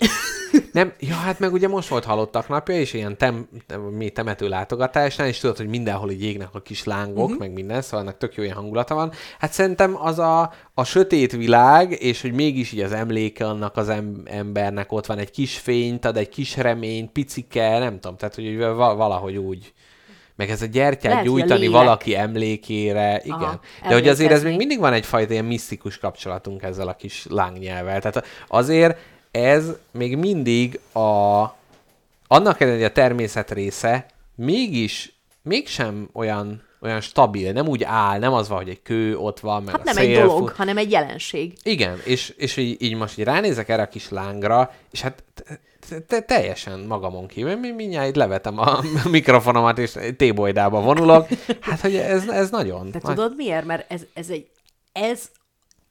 C: nem, ja, hát meg ugye most volt halottak napja, és ilyen tem, mi temető látogatásnál, és tudod, hogy mindenhol így égnek a kis lángok, uh-huh. meg minden, szóval ennek tök jó ilyen hangulata van. Hát szerintem az a, a sötét világ, és hogy mégis így az emléke annak az em- embernek, ott van egy kis fényt, ad egy kis remény, picike, nem tudom, tehát hogy va- valahogy úgy meg ez a gyertyát
B: Lehet, a
C: gyújtani
B: lélek.
C: valaki emlékére, igen.
B: Aha,
C: De hogy azért ez még mindig van egyfajta ilyen misztikus kapcsolatunk ezzel a kis lángnyelvel. Tehát azért ez még mindig a annak ellenére, hogy a természet része, mégis mégsem olyan olyan stabil, nem úgy áll, nem az van, hogy egy kő ott van, meg
B: Hát
C: a
B: nem
C: szél
B: egy dolog,
C: fut.
B: hanem egy jelenség.
C: Igen, és, és így, így most így ránézek erre a kis lángra, és hát te- te- te- teljesen magamon kívül, mi mindjárt levetem a <laughs> mikrofonomat, és tébolydába vonulok. Hát, hogy ez, ez nagyon...
B: De tudod miért? Mert ez, ez egy ez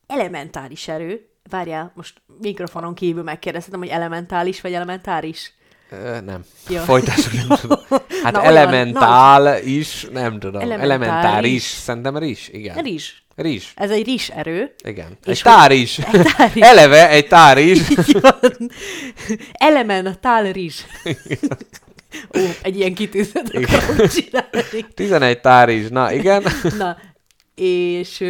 B: elementáris erő. Várjál, most mikrofonon kívül megkérdeztem, hogy elementális vagy elementáris?
C: Ö, nem.
B: Jó.
C: Folytassuk, nem tudom. <laughs> Hát
B: Na,
C: na,
B: olyan,
C: elementál is, nem tudom.
B: Elementáris.
C: Elementáris. Szerintem rizs, igen.
B: Rizs.
C: Rizs.
B: Ez egy rizs erő.
C: Igen.
B: És
C: egy
B: hogy-
C: tár is. <laughs>
B: Egy tár is.
C: Eleve egy tár is. <laughs>
B: Így van. Elementál rizs. Ó, egy ilyen kitűzet akarok csinálni.
C: 11 tár is. Na, igen.
B: Na, és,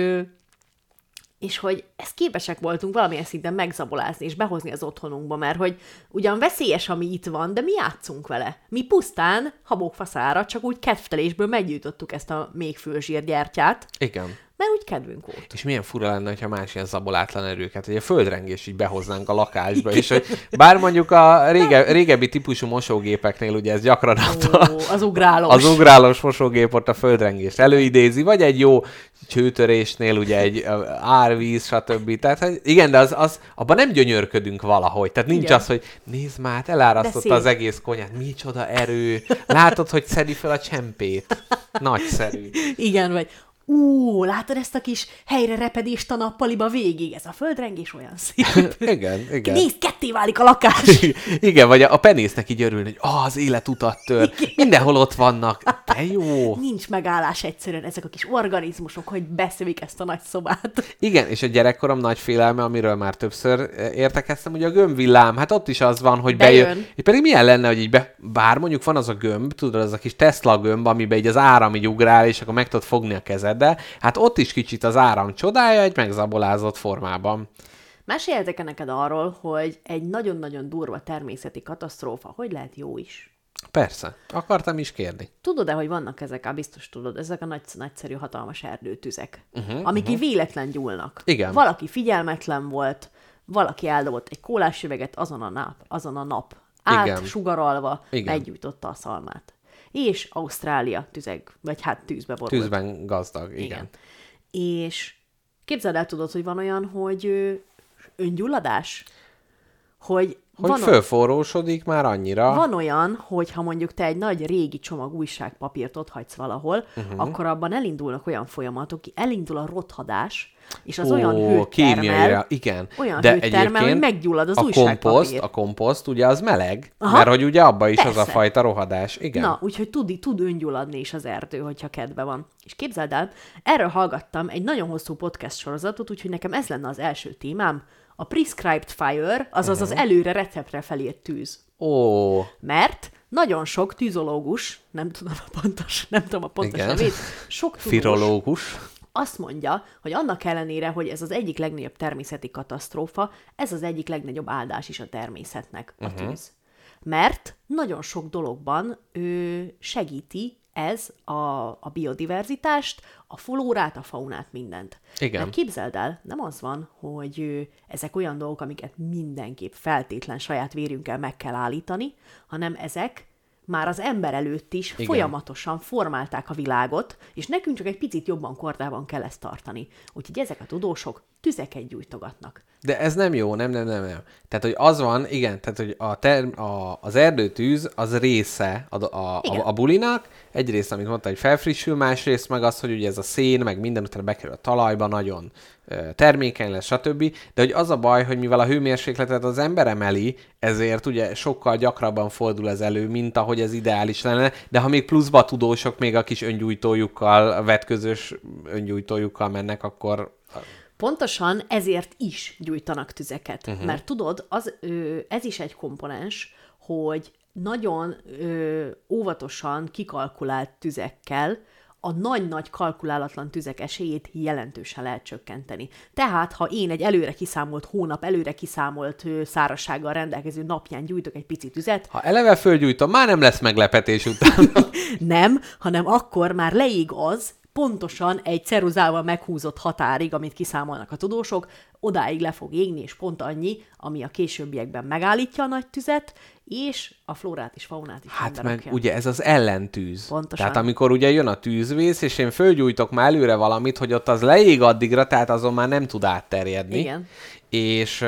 B: és hogy ezt képesek voltunk valamilyen szinten megzabolázni és behozni az otthonunkba, mert hogy ugyan veszélyes, ami itt van, de mi játszunk vele. Mi pusztán, habók faszára, csak úgy kedvtelésből meggyújtottuk ezt a még fölzsír gyertyát,
C: Igen.
B: Mert úgy kedvünk volt.
C: És milyen fura lenne, ha más ilyen zabolátlan erőket, hogy a földrengés így behoznánk a lakásba, és hogy bár mondjuk a rége, régebbi típusú mosógépeknél ugye ez gyakran a,
B: Ó, az ugrálós.
C: az ugrálós mosógép ott a földrengést előidézi, vagy egy jó csőtörésnél ugye egy árvíz, stb. Tehát hogy igen, de az, az, abban nem gyönyörködünk valahogy. Tehát nincs
B: Igen.
C: az, hogy nézd már, hát elárasztotta az egész konyát, micsoda erő. Látod, hogy szedi fel a csempét. <laughs> Nagyszerű.
B: Igen, vagy ú, látod ezt a kis helyre repedést a nappaliba végig? Ez a földrengés olyan <laughs> szép.
C: Igen, igen.
B: Nézd, ketté válik a lakás. <laughs>
C: Igen, vagy a, penésznek így örülni, hogy ah, az életutat tör, mindenhol ott vannak, de jó.
B: Nincs megállás egyszerűen ezek a kis organizmusok, hogy beszövik ezt a nagy szobát.
C: Igen, és a gyerekkorom nagy félelme, amiről már többször eh, értekeztem, hogy a gömbvillám, hát ott is az van, hogy bejön.
B: Bejön.
C: És pedig milyen lenne, hogy így be, bár mondjuk van az a gömb, tudod, az a kis Tesla gömb, amiben így az áram így ugrál, és akkor meg tudod fogni a kezeddel, hát ott is kicsit az áram csodája egy megzabolázott formában.
B: Meséltek-e neked arról, hogy egy nagyon-nagyon durva természeti katasztrófa, hogy lehet jó is?
C: Persze, akartam is kérni.
B: Tudod-e, hogy vannak ezek, á, biztos tudod, ezek a nagy, nagyszerű, hatalmas erdőtüzek, uh-huh, amik uh-huh. véletlen gyúlnak.
C: Igen.
B: Valaki figyelmetlen volt, valaki eldobott egy kólás üveget azon a nap, azon a nap.
C: Igen.
B: Átsugarolva
C: Igen.
B: meggyújtotta a szalmát. És Ausztrália tüzeg, vagy hát tűzbe borult.
C: Tűzben gazdag, igen. igen.
B: És képzeld el, tudod, hogy van olyan, hogy öngyulladás? Hogy,
C: Hogy
B: van,
C: fölforrósodik már annyira.
B: van olyan, hogy ha mondjuk te egy nagy régi csomag újságpapírt ott hagysz valahol, uh-huh. akkor abban elindulnak olyan folyamatok, elindul a rothadás, és az
C: Ó,
B: olyan hőt termel,
C: igen.
B: olyan
C: De
B: hőt termel, hogy meggyullad az
C: a komposzt, a komposzt ugye az meleg,
B: Aha.
C: mert hogy ugye abba is az a
B: Persze.
C: fajta rohadás. Igen.
B: Na, úgyhogy tud, tud öngyulladni is az erdő, hogyha kedve van. És képzeld el, erről hallgattam egy nagyon hosszú podcast sorozatot, úgyhogy nekem ez lenne az első témám, a Prescribed Fire, azaz
C: Mhm.
B: az előre receptre felírt tűz.
C: Ó,
B: Mert nagyon sok tűzológus, nem tudom a pontos, nem tudom a pontos
C: Igen.
B: nevét, sok tudós
C: firológus.
B: azt mondja, hogy annak ellenére, hogy ez az egyik legnagyobb természeti katasztrófa, ez az egyik legnagyobb áldás is a természetnek, a
C: Mhm.
B: tűz. Mert nagyon sok dologban ő segíti ez a, a biodiverzitást, a flórát, a faunát, mindent.
C: Igen.
B: De képzeld el, nem az van, hogy ezek olyan dolgok, amiket mindenképp feltétlen saját vérünkkel meg kell állítani, hanem ezek már az ember előtt is
C: Igen.
B: folyamatosan formálták a világot, és nekünk csak egy picit jobban kordában kell ezt tartani. Úgyhogy ezek a tudósok tüzeket gyújtogatnak.
C: De ez nem jó, nem, nem, nem, nem. Tehát, hogy az van, igen, tehát, hogy a ter- a, az erdőtűz az része a, a,
B: Igen.
C: a, a bulinak, egyrészt, amit mondta, hogy felfrissül, másrészt meg az, hogy ugye ez a szén, meg minden utána bekerül a talajba, nagyon termékeny lesz, stb. De hogy az a baj, hogy mivel a hőmérsékletet az ember emeli, ezért ugye sokkal gyakrabban fordul ez elő, mint ahogy ez ideális lenne, de ha még pluszba a tudósok még a kis öngyújtójukkal, a vetközös öngyújtójukkal mennek, akkor
B: Pontosan ezért is gyújtanak tüzeket. Uh-huh. Mert tudod, az, ö, ez is egy komponens, hogy nagyon ö, óvatosan kikalkulált tüzekkel a nagy-nagy kalkulálatlan tüzek esélyét jelentősen lehet csökkenteni. Tehát, ha én egy előre kiszámolt hónap, előre kiszámolt ö, szárazsággal rendelkező napján gyújtok egy pici tüzet,
C: ha eleve fölgyújtom, már nem lesz meglepetés után. <laughs>
B: nem, hanem akkor már leég az, pontosan egy ceruzával meghúzott határig, amit kiszámolnak a tudósok, odáig le fog égni, és pont annyi, ami a későbbiekben megállítja a nagy tüzet, és a flórát és faunát is
C: Hát meg
B: rakja.
C: ugye ez az ellentűz.
B: Pontosan.
C: Tehát amikor ugye jön a tűzvész, és én fölgyújtok már előre valamit, hogy ott az leég addigra, tehát azon már nem tud átterjedni.
B: Igen.
C: És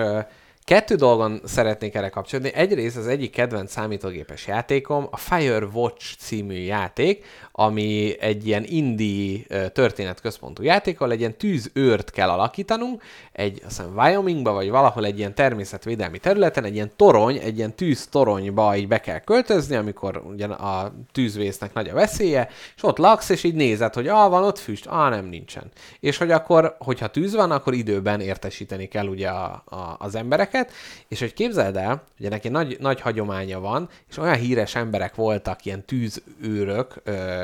C: kettő dolgon szeretnék erre kapcsolódni. Egyrészt az egyik kedvenc számítógépes játékom a Firewatch című játék, ami egy ilyen indie ö, történetközpontú játék, ahol egy ilyen tűzőrt kell alakítanunk, egy azt hiszem Wyomingba, vagy valahol egy ilyen természetvédelmi területen, egy ilyen torony, egy ilyen tűztoronyba így be kell költözni, amikor ugye a tűzvésznek nagy a veszélye, és ott laksz, és így nézed, hogy ah, van ott füst, ah, nem, nincsen. És hogy akkor, hogyha tűz van, akkor időben értesíteni kell ugye a, a, az embereket, és hogy képzeld el, ugye neki nagy, nagy hagyománya van, és olyan híres emberek voltak, ilyen tűzőrök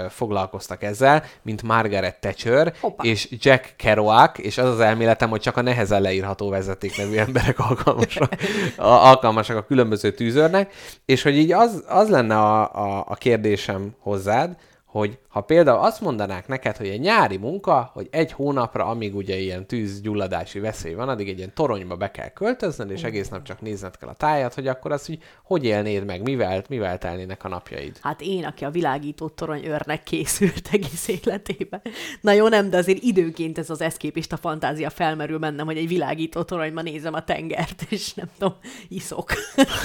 C: foglalkoztak ezzel, mint Margaret Thatcher
B: Hoppá.
C: és Jack Kerouac, és az az elméletem, hogy csak a nehezen leírható vezeték nevű emberek alkalmasak <laughs> a, alkalmasak a különböző tűzőrnek, és hogy így az, az lenne a, a, a kérdésem hozzád, hogy ha például azt mondanák neked, hogy egy nyári munka, hogy egy hónapra, amíg ugye ilyen tűzgyulladási veszély van, addig egy ilyen toronyba be kell költözned, és egész nap csak nézned kell a tájat, hogy akkor azt hogy, hogy élnéd meg, mivel, mivel telnének a napjaid.
B: Hát én, aki a világító torony őrnek készült egész életében. Na jó, nem, de azért időnként ez az eszképista fantázia felmerül bennem, hogy egy világító toronyban nézem a tengert, és nem tudom, iszok. <laughs>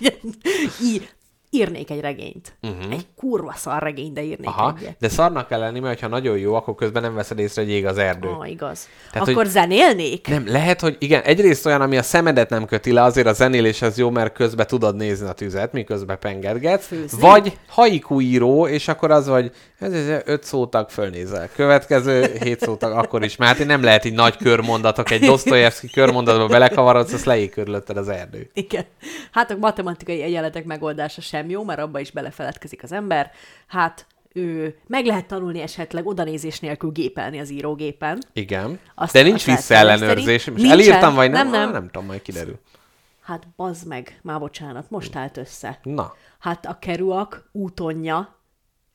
B: Ilyen- Í- írnék egy regényt. Uh-huh. Egy kurva szar regényt, de írnék.
C: Aha,
B: egyet.
C: de szarnak kell lenni, mert ha nagyon jó, akkor közben nem veszed észre, hogy ég az erdő.
B: Ah, igaz.
C: Tehát,
B: Akkor
C: hogy-
B: zenélnék?
C: Nem, lehet, hogy igen, egyrészt olyan, ami a szemedet nem köti le, azért a zenélés az jó, mert közben tudod nézni a tüzet, miközben pengetgetsz.
B: Főzni.
C: Vagy haiku író, és akkor az vagy, ez, ez öt szótag fölnézel. Következő hét szótag akkor is. Mert nem lehet így nagy körmondatok, egy Dostoyevsky körmondatba belekavarodsz, azt leég körülötted az erdő.
B: Igen. Hát a matematikai egyenletek megoldása sem jó, mert abba is belefeledkezik az ember. Hát ő, meg lehet tanulni esetleg odanézés nélkül gépelni az írógépen.
C: Igen.
B: Azt-
C: De nincs visszaellenőrzés. Most elírtam, vagy nem?
B: Nem, nem.
C: Ah, nem tudom, majd kiderül.
B: Hát bazd meg, már bocsánat, most állt össze.
C: Na,
B: Hát a Kerouac útonja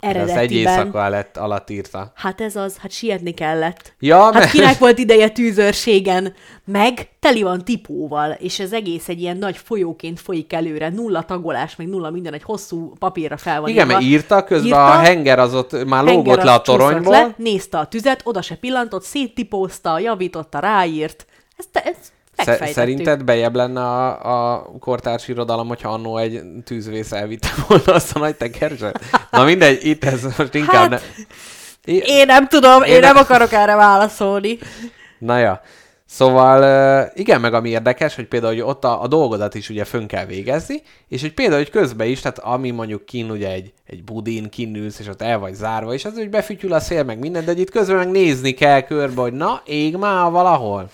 C: ez egy
B: eredetiben...
C: éjszaka lett, alatt írta.
B: Hát ez az, hát sietni kellett.
C: Ja,
B: Hát
C: mert-
B: kinek volt ideje tűzőrségen? Meg teli van tipóval, és ez egész egy ilyen nagy folyóként folyik előre, nulla tagolás, meg nulla minden, egy hosszú papírra fel van
C: Igen,
B: írva.
C: mert írta, közben
B: Írta,
C: a henger az ott már lógott le a toronyból.
B: Le, nézte a tüzet, oda se pillantott, széttipózta, javította, ráírt. Ez, te, ez megfejtettük.
C: Szerinted bejebb lenne a, a kortárs irodalom, hogyha annó egy tűzvész elvitte <laughs> volna azt a nagy tekercset? Na mindegy, itt ez most inkább
B: Hát,
C: ne... É-
B: Én nem tudom, én,
C: Én
B: nem akarok erre válaszolni.
C: Na ja. Szóval igen, meg ami érdekes, hogy például hogy ott a, a dolgodat is ugye fönn kell végezni, és hogy például, hogy közben is, tehát ami mondjuk kín ugye egy, egy budin, kinülsz, és ott el vagy zárva, és az, hogy befütyül a szél, meg minden, de hogy itt közben meg nézni kell körbe, hogy na, ég már valahol.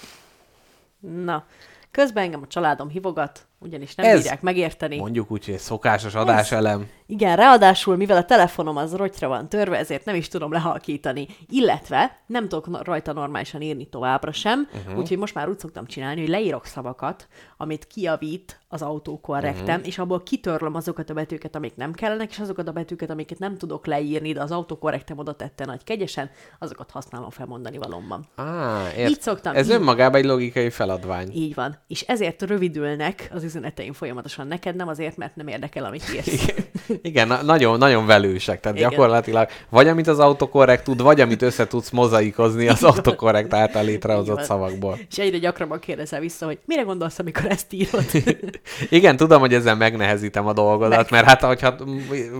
B: Na, közben engem a családom hívogat, ugyanis nem
C: Ez-
B: bírják megérteni.
C: Mondjuk úgy, hogy szokásos adáselem.
B: Igen, ráadásul, mivel a telefonom az rotyra van törve, ezért nem is tudom lehalkítani. Illetve nem tudok rajta normálisan írni továbbra sem, uh-huh. úgyhogy most már úgy szoktam csinálni, hogy leírok szavakat, amit kijavít az autokorrektem, uh-huh. és abból kitörlöm azokat a betűket, amik nem kellenek, és azokat a betűket, amiket nem tudok leírni, de az autokorrektem oda tette nagy kegyesen, azokat használom felmondani valomban.
C: Á, ért.
B: Így szoktam,
C: Ez
B: így.
C: önmagában egy logikai feladvány.
B: Így van. És ezért rövidülnek az üzeneteim folyamatosan neked, nem azért, mert nem érdekel, amit írsz.
C: Igen, <laughs> na- nagyon, nagyon velősek. Tehát
B: Igen.
C: gyakorlatilag vagy amit az autokorrekt tud, vagy amit össze tudsz mozaikozni az autokorrekt által létrehozott szavakból.
B: És egyre gyakrabban kérdezel vissza, hogy mire gondolsz, amikor ezt írod? <laughs>
C: Igen, tudom, hogy ezzel megnehezítem a dolgodat,
B: Meg.
C: mert hát hogyha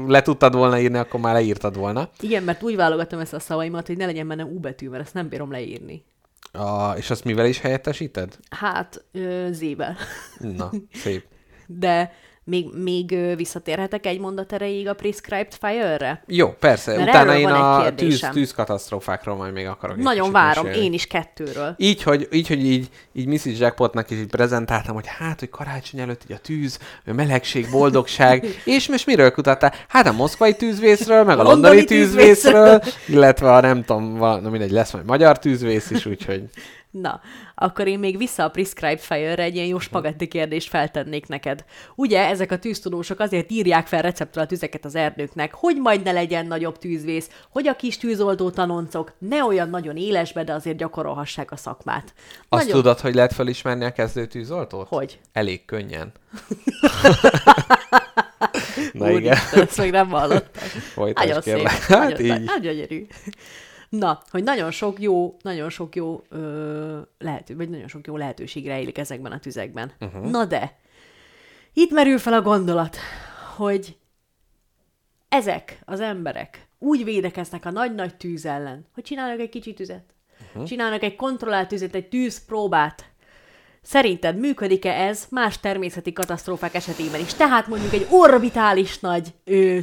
C: le tudtad volna írni, akkor már leírtad volna.
B: Igen, mert úgy válogatom ezt a szavaimat, hogy ne legyen benne U betű, mert ezt nem bírom leírni.
C: Ah, és azt mivel is helyettesíted?
B: Hát, ö.
C: Na, <laughs> szép.
B: De még, még visszatérhetek egy mondat erejéig a Prescribed Fire-re?
C: Jó, persze.
B: Mert
C: Utána én a tűz, tűzkatasztrófákról majd még akarok
B: Nagyon várom,
C: mesélni.
B: én is kettőről.
C: Így, hogy, így, hogy így, így Mrs. Jackpotnak is így prezentáltam, hogy hát, hogy karácsony előtt így a tűz, a melegség, boldogság, <laughs> és most miről kutattál? Hát a moszkvai tűzvészről, meg a,
B: A
C: londoni
B: londoni
C: tűzvészről, illetve a nem tudom, val- na mindegy, lesz majd magyar tűzvész is, úgyhogy
B: Na, akkor én még vissza a Prescribed Fire-re egy ilyen jó spagetti kérdést feltennék neked. Ugye ezek a tűztudósok azért írják fel receptről a tüzeket az erdőknek, hogy majd ne legyen nagyobb tűzvész, hogy a kis tűzoldó tanoncok ne olyan nagyon élesbe, de azért gyakorolhassák a szakmát.
C: azt
B: nagyon...
C: tudod, hogy lehet felismerni a kezdő tűzoltót?
B: Hogy?
C: Elég könnyen. <laughs> Na igen,
B: Úristen, ezt még nem hallottam. Nagyon szép.
C: Hát
B: nagyon,
C: így.
B: Nagyon gyönyörű. Na, hogy nagyon sok jó, nagyon sok jó ö, lehető, vagy nagyon sok jó lehetőség rejlik ezekben a tüzekben. Uh-huh. Na de, itt merül fel a gondolat, hogy ezek az emberek úgy védekeznek a nagy-nagy tűz ellen, hogy csinálnak egy kicsi tüzet. Uh-huh. Csinálnak egy kontrollált tüzet, egy tűzpróbát. Szerinted működik-e ez más természeti katasztrófák esetében is? Tehát mondjuk egy orbitális nagy ö,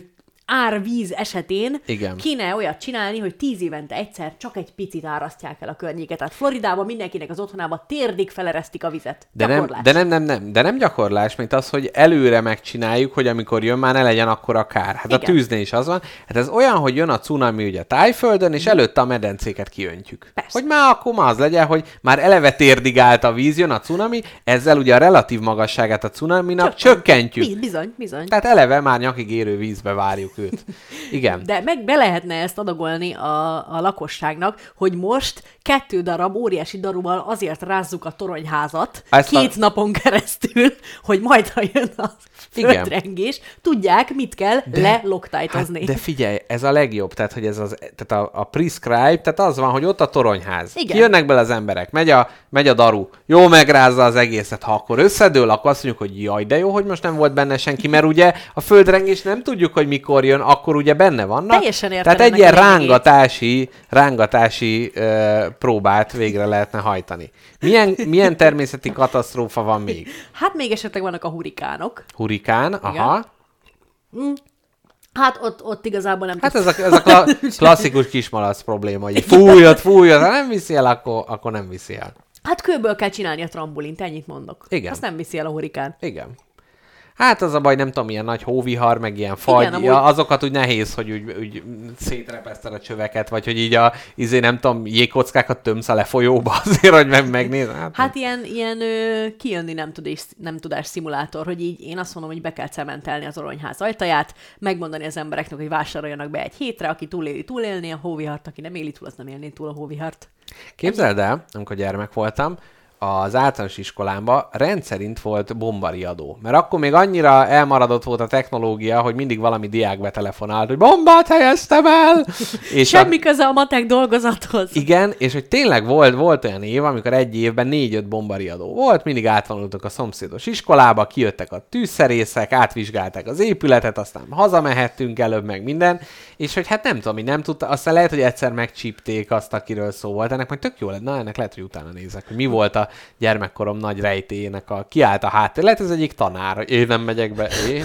B: árvíz esetén
C: Igen.
B: kéne olyat csinálni, hogy tíz évente egyszer csak egy picit árasztják el a környéket. Tehát Floridában mindenkinek az otthonába térdig feleresztik a vizet.
C: De nem, de nem, nem, nem, de nem gyakorlás, mint az, hogy előre megcsináljuk, hogy amikor jön, már ne legyen akkor a kár. Hát Igen. a tűznél is az van. Hát ez olyan, hogy jön a cunami ugye tájföldön, és előtte a medencéket kiöntjük.
B: Persze.
C: Hogy már akkor már az legyen, hogy már eleve térdig állt a víz, jön a cunami, ezzel ugye a relatív magasságát a cunaminak csökkentjük.
B: Bi- Bizony, bizony.
C: Tehát eleve már nyakig érő vízbe várjuk főt. Igen.
B: De meg be lehetne ezt adagolni a, a lakosságnak, hogy most kettő darab óriási daruval azért rázzuk a toronyházat
C: Ezt a-
B: két napon keresztül, hogy majd, ha jön a földrengés, tudják, mit kell leloktájtozni.
C: Hát, de figyelj, ez a legjobb, tehát hogy ez az, tehát a, a prescribe, tehát az van, hogy ott a toronyház.
B: Igen.
C: Jönnek bele az emberek, megy a, megy a daru, jó megrázza az egészet, ha akkor összedől, akkor azt mondjuk, hogy jaj, de jó, hogy most nem volt benne senki, mert ugye a földrengés nem tudjuk, hogy mikor jön, akkor ugye benne vannak.
B: Teljesen
C: Tehát egy ilyen rángatási, rángatási ö, próbát végre lehetne hajtani. Milyen, milyen természeti katasztrófa van még? <laughs>
B: Hát még esetleg vannak a hurikánok.
C: Hurikán, aha.
B: Hát ott, ott igazából nem
C: Hát ez a, ez a kla- <laughs> klasszikus kismalac probléma, hogy fújod, fújod, ha nem viszi el, akkor, akkor nem viszi el.
B: Hát kőből kell csinálni a trambolint, ennyit mondok.
C: Igen.
B: Azt nem viszi el a hurikán.
C: Igen. Hát az a baj, nem tudom, ilyen nagy hóvihar, meg ilyen fagy,
B: Igen, amúgy-
C: azokat úgy nehéz, hogy úgy, úgy szétrepeszted a csöveket, vagy hogy így a, izé nem tudom, jégkockákat tömsz a lefolyóba <laughs> azért, hogy meg megnéz. Hát,
B: Hát ilyen, ilyen ö, kijönni nem, tudás, nem tudás szimulátor, hogy így én azt mondom, hogy be kell cementelni az oronyház ajtaját, megmondani az embereknek, hogy vásároljanak be egy hétre, aki túléli, túlélni a hóvihart, aki nem éli túl, az nem élné túl a hóvihart.
C: Képzeld el, amikor gyermek voltam, az általános iskolámban rendszerint volt bombariadó. Mert akkor még annyira elmaradott volt a technológia, hogy mindig valami diák betelefonált, hogy bombát helyeztem el! <laughs> És a-
B: Semmi köze a matek dolgozathoz.
C: Igen, és hogy tényleg volt, volt olyan év, amikor egy évben négy-öt bombariadó volt, mindig átvonultak a szomszédos iskolába, kijöttek a tűzszerészek, átvizsgálták az épületet, aztán hazamehettünk előbb, meg minden, és hogy hát nem tudom, hogy nem tudta, aztán lehet, hogy egyszer megcsípték azt, akiről szó volt, ennek majd tök jó lett, na ennek lehet, hogy utána nézek, hogy mi volt a gyermekkorom nagy rejtéjének a kiállt a háttér. Lehet ez egyik tanár, én nem megyek be, én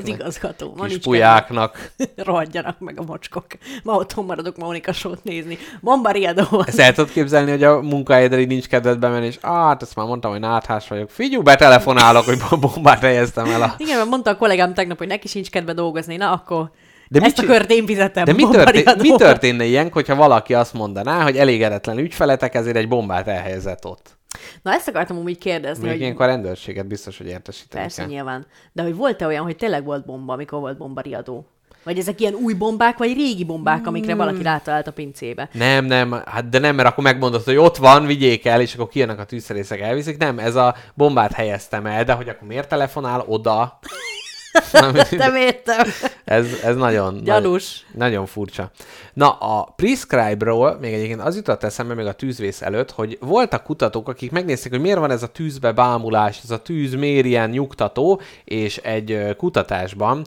B: az igazgató.
C: Kis pulyáknak. <laughs>
B: Rohadjanak meg a mocskok. Ma otthon maradok Mónika sót nézni. Bombariadó.
C: Ezt el tudod képzelni, hogy a munkahelyedre nincs kedved bemenni, és hát ezt már mondtam, hogy náthás vagyok. Figyú, betelefonálok, hogy bombát helyeztem el a...
B: Igen, mert mondta a kollégám tegnap, hogy neki sincs kedve dolgozni, na akkor
C: De
B: de
C: mit
B: ezt a kört én fizetem.
C: De mi, történ- mi történne ilyen, hogyha valaki azt mondaná, hogy elégedetlen ügyfeletek, ezért egy bombát elhelyezett ott?
B: Na ezt akartam úgy kérdezni,
C: Még
B: hogy
C: ilyenkor a rendőrséget biztos, hogy értesíteni
B: persze
C: kell.
B: nyilván, de hogy volt-e olyan, hogy tényleg volt bomba, amikor volt bombariadó? Vagy ezek ilyen új bombák, vagy régi bombák, amikre
C: Hmm.
B: valaki rátalált a pincébe?
C: Nem, nem, hát de nem, mert akkor megmondod, hogy ott van, vigyék el, és akkor kijönnek a tűzszerészek, elviszik. Nem, ez a bombát helyeztem el, de hogy akkor miért telefonál oda? <laughs>
B: Nem értem.
C: Ez, ez nagyon,
B: Gyanús.
C: Nagyon, nagyon furcsa. Na, a Prescribe-ról még egyébként az jutott eszembe még a tűzvész előtt, hogy voltak kutatók, akik megnézték, hogy miért van ez a tűzbe bámulás, ez a tűz miért ilyen nyugtató, és egy kutatásban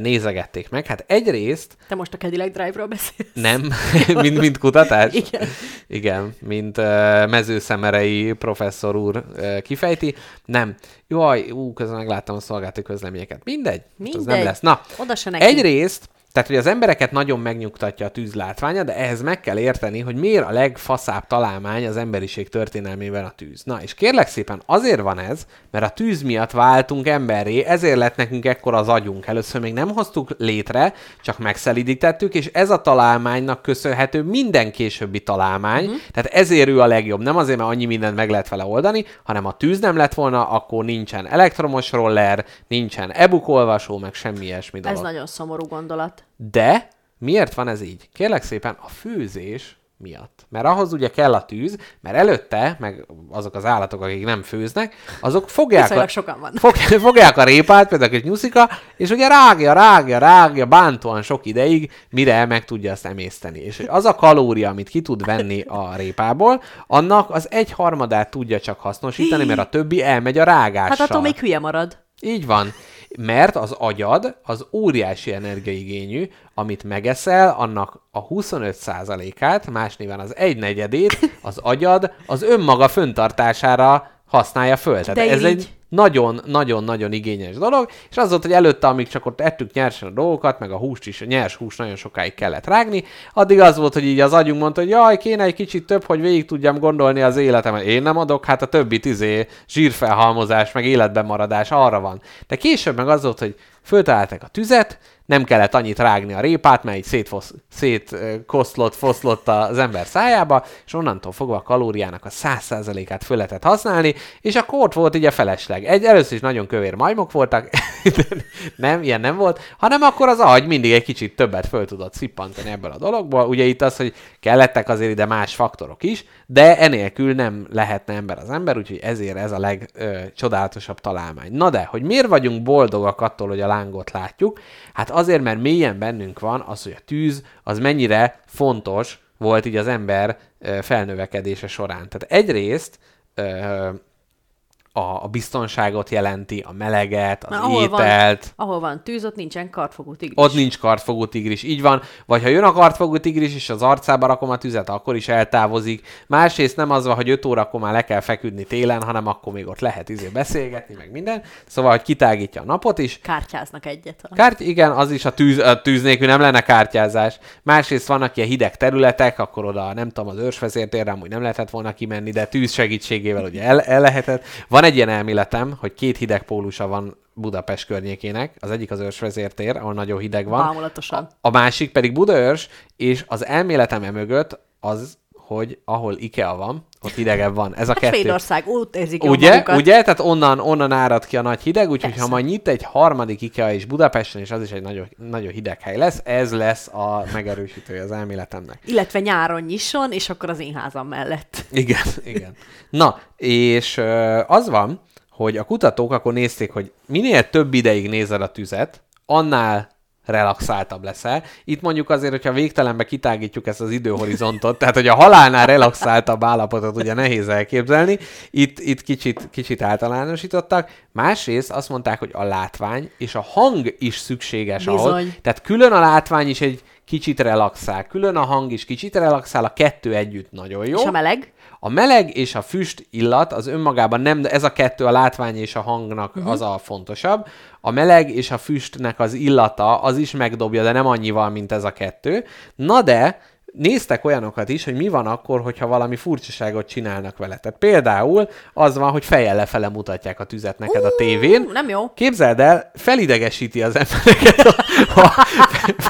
C: nézegették meg. Hát egyrészt
B: Te most a Cadillac Drive-ról beszélsz?
C: nem, <laughs> mint, mint kutatás.
B: Igen.
C: Igen, mint uh, mezőszemerei professzor úr uh, kifejti. Nem. Jaj, ú, közben megláttam a szolgálati közleményeket. Mindegy. most Az nem
B: Mindegy.
C: lesz. Na,
B: Oda se neki.
C: egyrészt, tehát, hogy az embereket nagyon megnyugtatja a tűz látványa, de ehhez meg kell érteni, hogy miért a legfaszább találmány az emberiség történelmében a tűz. Na, és kérlek szépen azért van ez, mert a tűz miatt váltunk emberré, ezért lett nekünk ekkora az agyunk. Először még nem hoztuk létre, csak megszelidítettük, és ez a találmánynak köszönhető minden későbbi találmány, uh-huh. tehát ezért ő a legjobb. Nem azért, mert annyi mindent meg lehet vele oldani, hanem a tűz nem lett volna, akkor nincsen elektromos roller, nincsen e-book olvasó, meg semmi ilyesmi dolog.
B: Ez nagyon szomorú gondolat.
C: De miért van ez így? Kérlek szépen, a főzés miatt. Mert ahhoz ugye kell a tűz, mert előtte, meg azok az állatok, akik nem főznek, azok fogják a,
B: sokan
C: fog, <laughs> fogják a répát, például egy nyuszika, és ugye rágja, rágja, rágja bántóan sok ideig, mire meg tudja azt emészteni. És az a kalória, amit ki tud venni a répából, annak az egy harmadát tudja csak hasznosítani, mert a többi elmegy a rágással.
B: Hát attól még hülye marad.
C: Így van. Mert az agyad az óriási energiaigényű, amit megeszel, annak a 25%-át, más néven az egynegyedét, az agyad az önmaga föntartására használja föl. Tehát
B: De
C: ez
B: így.
C: egy nagyon-nagyon-nagyon igényes dolog, és az volt, hogy előtte, amíg csak ott ettük nyersen a dolgokat, meg a húst is, a nyers húst nagyon sokáig kellett rágni, addig az volt, hogy így az agyunk mondta, hogy jaj, kéne egy kicsit több, hogy végig tudjam gondolni az életemet. Én nem adok, hát a többi izé zsírfelhalmozás, meg életben maradás arra van. De később meg az volt, hogy föltalálták a tüzet, nem kellett annyit rágni a répát, mert így szétfosz, szétkoszlott, foszlott az ember szájába, és onnantól fogva a kalóriának a 100%-át föl lehetett használni, és akkor ott volt így a felesleg. Egy, először is nagyon kövér majmok voltak, <laughs> nem, ilyen nem volt, hanem akkor az agy mindig egy kicsit többet föl tudott szippantani ebből a dologból. Ugye itt az, hogy kellettek azért ide más faktorok is, de enélkül nem lehetne ember az ember, úgyhogy ezért ez a legcsodálatosabb találmány. Na de, hogy miért vagyunk boldogak attól, hogy a lángot látjuk? Hát azért, mert mélyen bennünk van az, hogy a tűz az mennyire fontos volt így az ember felnövekedése során. Tehát egyrészt a, a biztonságot jelenti, a meleget, az
B: ahol
C: ételt.
B: Van, ahol van tűz, ott nincsen kartfogú tigris.
C: Ott nincs kartfogó tigris, így van. Vagy ha jön a kartfogó tigris, és az arcába rakom a tüzet, akkor is eltávozik. Másrészt nem az van, hogy 5 órakor már le kell feküdni télen, hanem akkor még ott lehet izé beszélgetni, meg minden. Szóval, hogy kitágítja a napot is.
B: Kártyáznak egyet.
C: Kárt, igen, az is a tűz, a tűz nélkül nem lenne kártyázás. Másrészt vannak ilyen hideg területek, akkor oda nem tudom, az őrsvezértérre amúgy nem lehetett volna kimenni, de tűz segítségével ugye el, el lehetett. Van van egy ilyen elméletem, hogy két hideg pólusa van Budapest környékének. Az egyik az őrsvezértér, ahol nagyon hideg van.
B: Bámulatosan.
C: A, másik pedig Budaörs, és az elméletem emögött az, hogy ahol IKEA van, ott hidegebb van. Ez a
B: Hát
C: kettő.
B: Svédország, úgy érzik
C: Ugye,
B: magukat.
C: ugye? Tehát onnan, onnan árad ki a nagy hideg, úgyhogy ha majd nyit egy harmadik IKEA is Budapesten, és az is egy nagyon, nagyon hideg hely lesz, ez lesz a megerősítője az elméletemnek.
B: Illetve nyáron nyisson, és akkor az én házam mellett.
C: Igen, igen. Na, és az van, hogy a kutatók akkor nézték, hogy minél több ideig nézed a tüzet, annál relaxáltabb leszel. Itt mondjuk azért, hogyha végtelenbe kitágítjuk ezt az időhorizontot, tehát hogy a halálnál relaxáltabb állapotot ugye nehéz elképzelni, itt, itt kicsit, kicsit általánosítottak. Másrészt azt mondták, hogy a látvány és a hang is szükséges ahhoz.
B: Bizony.
C: Tehát külön a látvány is egy kicsit relaxál, külön a hang is kicsit relaxál, a kettő együtt nagyon jó.
B: És a meleg?
C: A meleg és a füst illat az önmagában nem, de ez a kettő, a látvány és a hangnak uh-huh. az a fontosabb. A meleg és a füstnek az illata az is megdobja, de nem annyival, mint ez a kettő. Na de néztek olyanokat is, hogy mi van akkor, hogyha valami furcsaságot csinálnak vele. Tehát például az van, hogy fejjel lefele mutatják a tüzet neked a tévén,
B: Nem jó.
C: Képzeld el, felidegesíti az embereket a, a,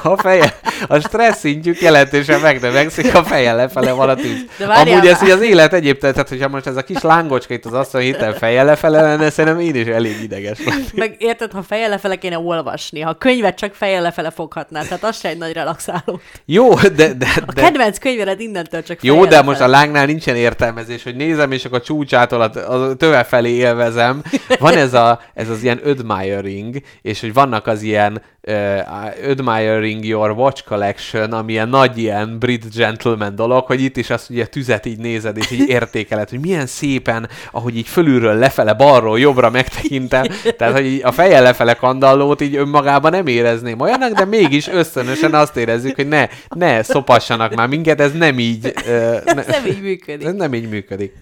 C: a feje. A stressz szintjük jelentősen megnövekszik, a feje lefele van a tűz.
B: De
C: Amúgy ez így az élet egyéb, tehát hogyha most ez a kis lángocska itt az asztal héten feje lefele lenne, szerintem én is elég ideges lennék.
B: Meg érted, ha fejjel lefele kéne olvasni, ha könyvet csak fejjel lefele foghatnál, tehát az se egy nagy relaxáló.
C: Jó, de, de, de
B: kedvenc könyvered innentől csak
C: jó, de most a lángnál nincsen értelmezés, hogy nézem, és akkor a csúcsától a, a töve felé élvezem. Van ez, a, ez az ilyen admiring, és hogy vannak az ilyen uh, admiring your watch collection, ami ilyen nagy ilyen brit gentleman dolog, hogy itt is azt ugye tüzet így nézed, és így értékeled, hogy milyen szépen, ahogy így fölülről lefele, balról, jobbra megtekintem, tehát hogy a feje lefele kandallót így önmagában nem érezném olyanak, de mégis ösztönösen azt érezzük, hogy ne, ne szopassanak már minket, ez nem így, ne,
B: Ez nem így működik.
C: ez nem így működik.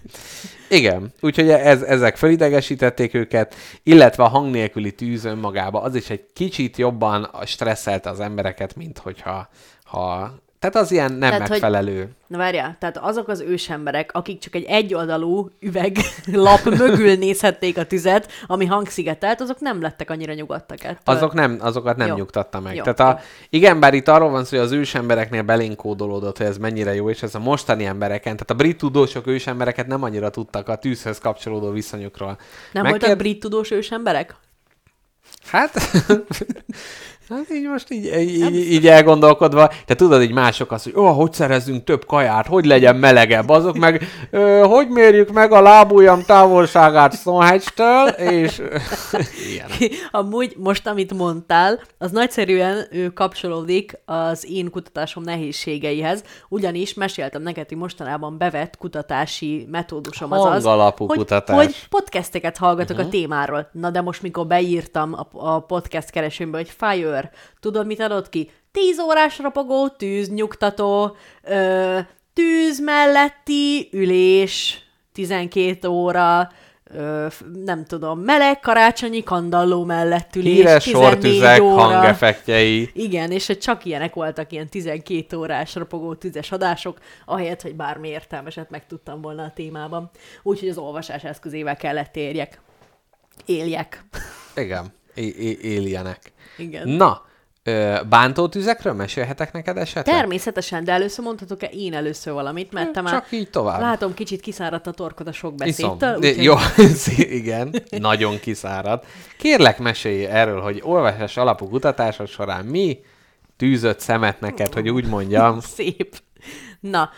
C: Igen, úgyhogy ez, ezek felidegesítették őket, illetve a hang nélküli tűz önmagába, az is egy kicsit jobban stresszelte az embereket, mint hogyha ha, tehát az ilyen nem
B: Tehát,
C: tehát,
B: hogy-
C: megfelelő.
B: Na várjál, tehát azok az ősemberek, akik csak egy egyoldalú üveglap <laughs> mögül nézhették a tüzet, ami hangszigetelt, azok nem lettek annyira nyugodtak ettől.
C: Azok nem, azokat nem
B: Jó.
C: nyugtatta meg.
B: Jó,
C: Tehát a, igen, bár itt arról van szó, hogy az ősembereknél belénkódolódott, hogy ez mennyire jó, és ez a mostani embereken, tehát a brit tudósok ősembereket nem annyira tudtak a tűzhöz kapcsolódó viszonyukról.
B: Nem
C: Megkér-
B: voltak brit tudós ősemberek?
C: Hát, <laughs> hát így most így, így, így elgondolkodva, te tudod így mások azt, hogy ó, hogy szerezzünk több kaját, hogy legyen melegebb, azok meg, ö, hogy mérjük meg a lábujjam távolságát Stonehenge-től, és <laughs> ilyen. <laughs>
B: Amúgy most, amit mondtál, az nagyszerűen ő kapcsolódik az én kutatásom nehézségeihez, ugyanis meséltem neked, hogy mostanában bevett kutatási metódusom az az, hogy,
C: kutatás.
B: hogy podcasteket hallgatok uh-huh. a témáról. Na de most, mikor beírtam a, a podcast keresőmbe, hogy Fire, tudod, mit adott ki? 10 órás rapogó, tűznyugtató, ö, tűz melletti ülés, 12 óra, ö, nem tudom, meleg karácsonyi kandalló mellett ülés,
C: Híres
B: 14
C: sortüzek,
B: óra.
C: hangeffektjei.
B: Igen, és hogy csak ilyenek voltak ilyen 12 órás rapogó tüzes adások, ahelyett, hogy bármi értelmeset megtudtam volna a témában. Úgyhogy az olvasás eszközével kellett érjek. Éljek.
C: Igen, éljenek.
B: Igen.
C: Na, Ö, bántótüzekről mesélhetek neked esetleg?
B: Természetesen, de először mondhatok-e én először valamit, mert te már
C: Csak így tovább.
B: látom, kicsit kiszáradt a torkod a sok beszédtől. Úgyhogy-
C: Jó, <laughs> igen, nagyon kiszáradt. Kérlek, mesélj erről, hogy olvasás alapú kutatásod során mi tűzött szemet neked, hogy úgy mondjam. <laughs>
B: Szép. Na,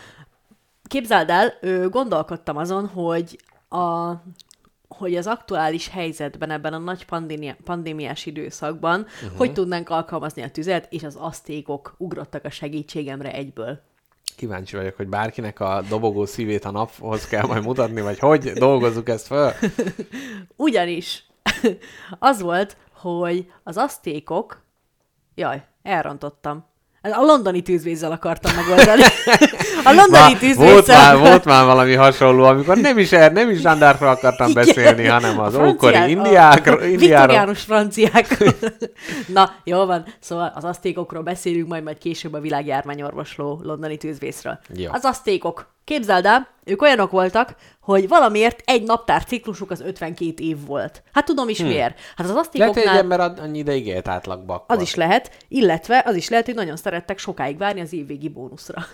B: képzeld el, gondolkodtam azon, hogy a hogy az aktuális helyzetben, ebben a nagy pandémia, pandémiás időszakban, uh-huh. hogy tudnánk alkalmazni a tüzet, és az asztékok ugrottak a segítségemre egyből.
C: Kíváncsi vagyok, hogy bárkinek a dobogó szívét a naphoz kell majd mutatni, vagy hogy dolgozzuk ezt föl. <laughs>
B: Ugyanis <laughs> az volt, hogy az asztékok... Jaj, elrontottam. A londoni tűzvészzel akartam megoldani. <laughs> A londoni tűzvészzel...
C: volt, már, volt már valami hasonló, amikor nem is, er, nem is zsandárkról akartam
B: Igen.
C: beszélni, hanem az
B: franciák-
C: ókori indiákról.
B: a. Viktoriánus franciák. Na, jó van. Szóval az asztékokról beszélünk, majd majd később a világjárványorvosló londoni tűzvészről.
C: Jó.
B: Az asztékok. Képzeld el, ők olyanok voltak, hogy valamiért egy naptár ciklusuk az 52 év volt. Hát tudom is miért. Hát az
C: Lehet, hogy ad- annyi ideig élt átlagba. akkor.
B: az is lehet, illetve az is lehet, hogy nagyon szerettek sokáig várni az évvégi bónuszra.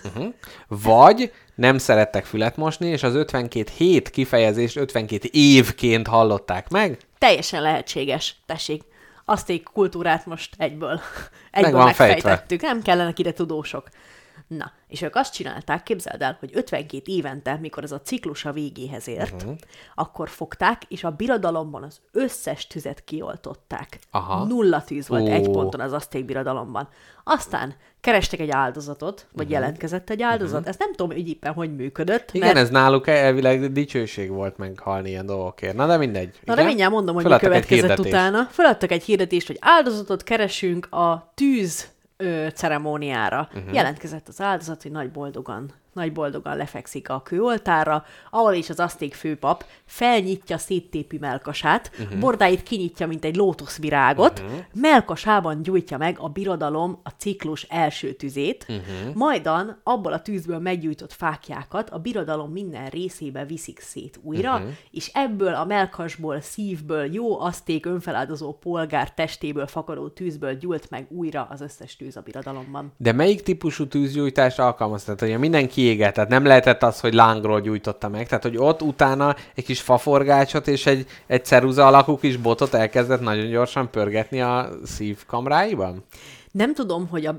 C: Vagy nem szerettek fület mosni, és az 52 hét kifejezést 52 évként hallották meg.
B: Teljesen lehetséges. Tessék, aszték kultúrát most egyből, egyből
C: fejtve.
B: megfejtettük. Nem kellenek ide tudósok. Na, és ők azt csinálták, képzeld el, hogy 52 évente, mikor ez a ciklus a végéhez ért, uh-huh. akkor fogták, és a birodalomban az összes tüzet kioltották.
C: Aha.
B: Nulla tűz volt
C: Ó.
B: egy ponton az aszték birodalomban. Aztán kerestek egy áldozatot, vagy uh-huh. jelentkezett egy áldozat. Uh-huh. Ezt nem tudom, hogy éppen hogy működött.
C: Igen,
B: mert...
C: ez náluk elvileg dicsőség volt meghalni ilyen dolgokért. Na de mindegy.
B: Na
C: Igen?
B: mindjárt mondom, hogy mi
C: Feladtak egy
B: következett utána. Feladtak egy hirdetést, hogy áldozatot keresünk a tűz ö, ceremóniára. Uh-huh. Jelentkezett az áldozat, hogy nagy boldogan, nagy boldogan lefekszik a kőoltára, ahol is az aszték főpap felnyitja széttépi melkasát, uh-huh. bordáit kinyitja, mint egy lótuszvirágot, uh-huh. melkasában gyújtja meg a birodalom a ciklus első tüzét, uh-huh. majdan abból a tűzből meggyújtott fákjákat a birodalom minden részébe viszik szét újra, uh-huh. és ebből a melkasból, szívből, jó aszték önfeláldozó polgár testéből fakadó tűzből gyújt meg újra az összes tűz a birodalomban.
C: De melyik típusú tűzgyújtást alkalmaztad? Tehát, hogy minden kiégett, tehát nem lehetett az, hogy lángról gyújtotta meg. Tehát, hogy ott utána egy kis faforgácsot és egy, egy ceruza alakú kis botot elkezdett nagyon gyorsan pörgetni a szívkamráiban?
B: Nem tudom, hogy a,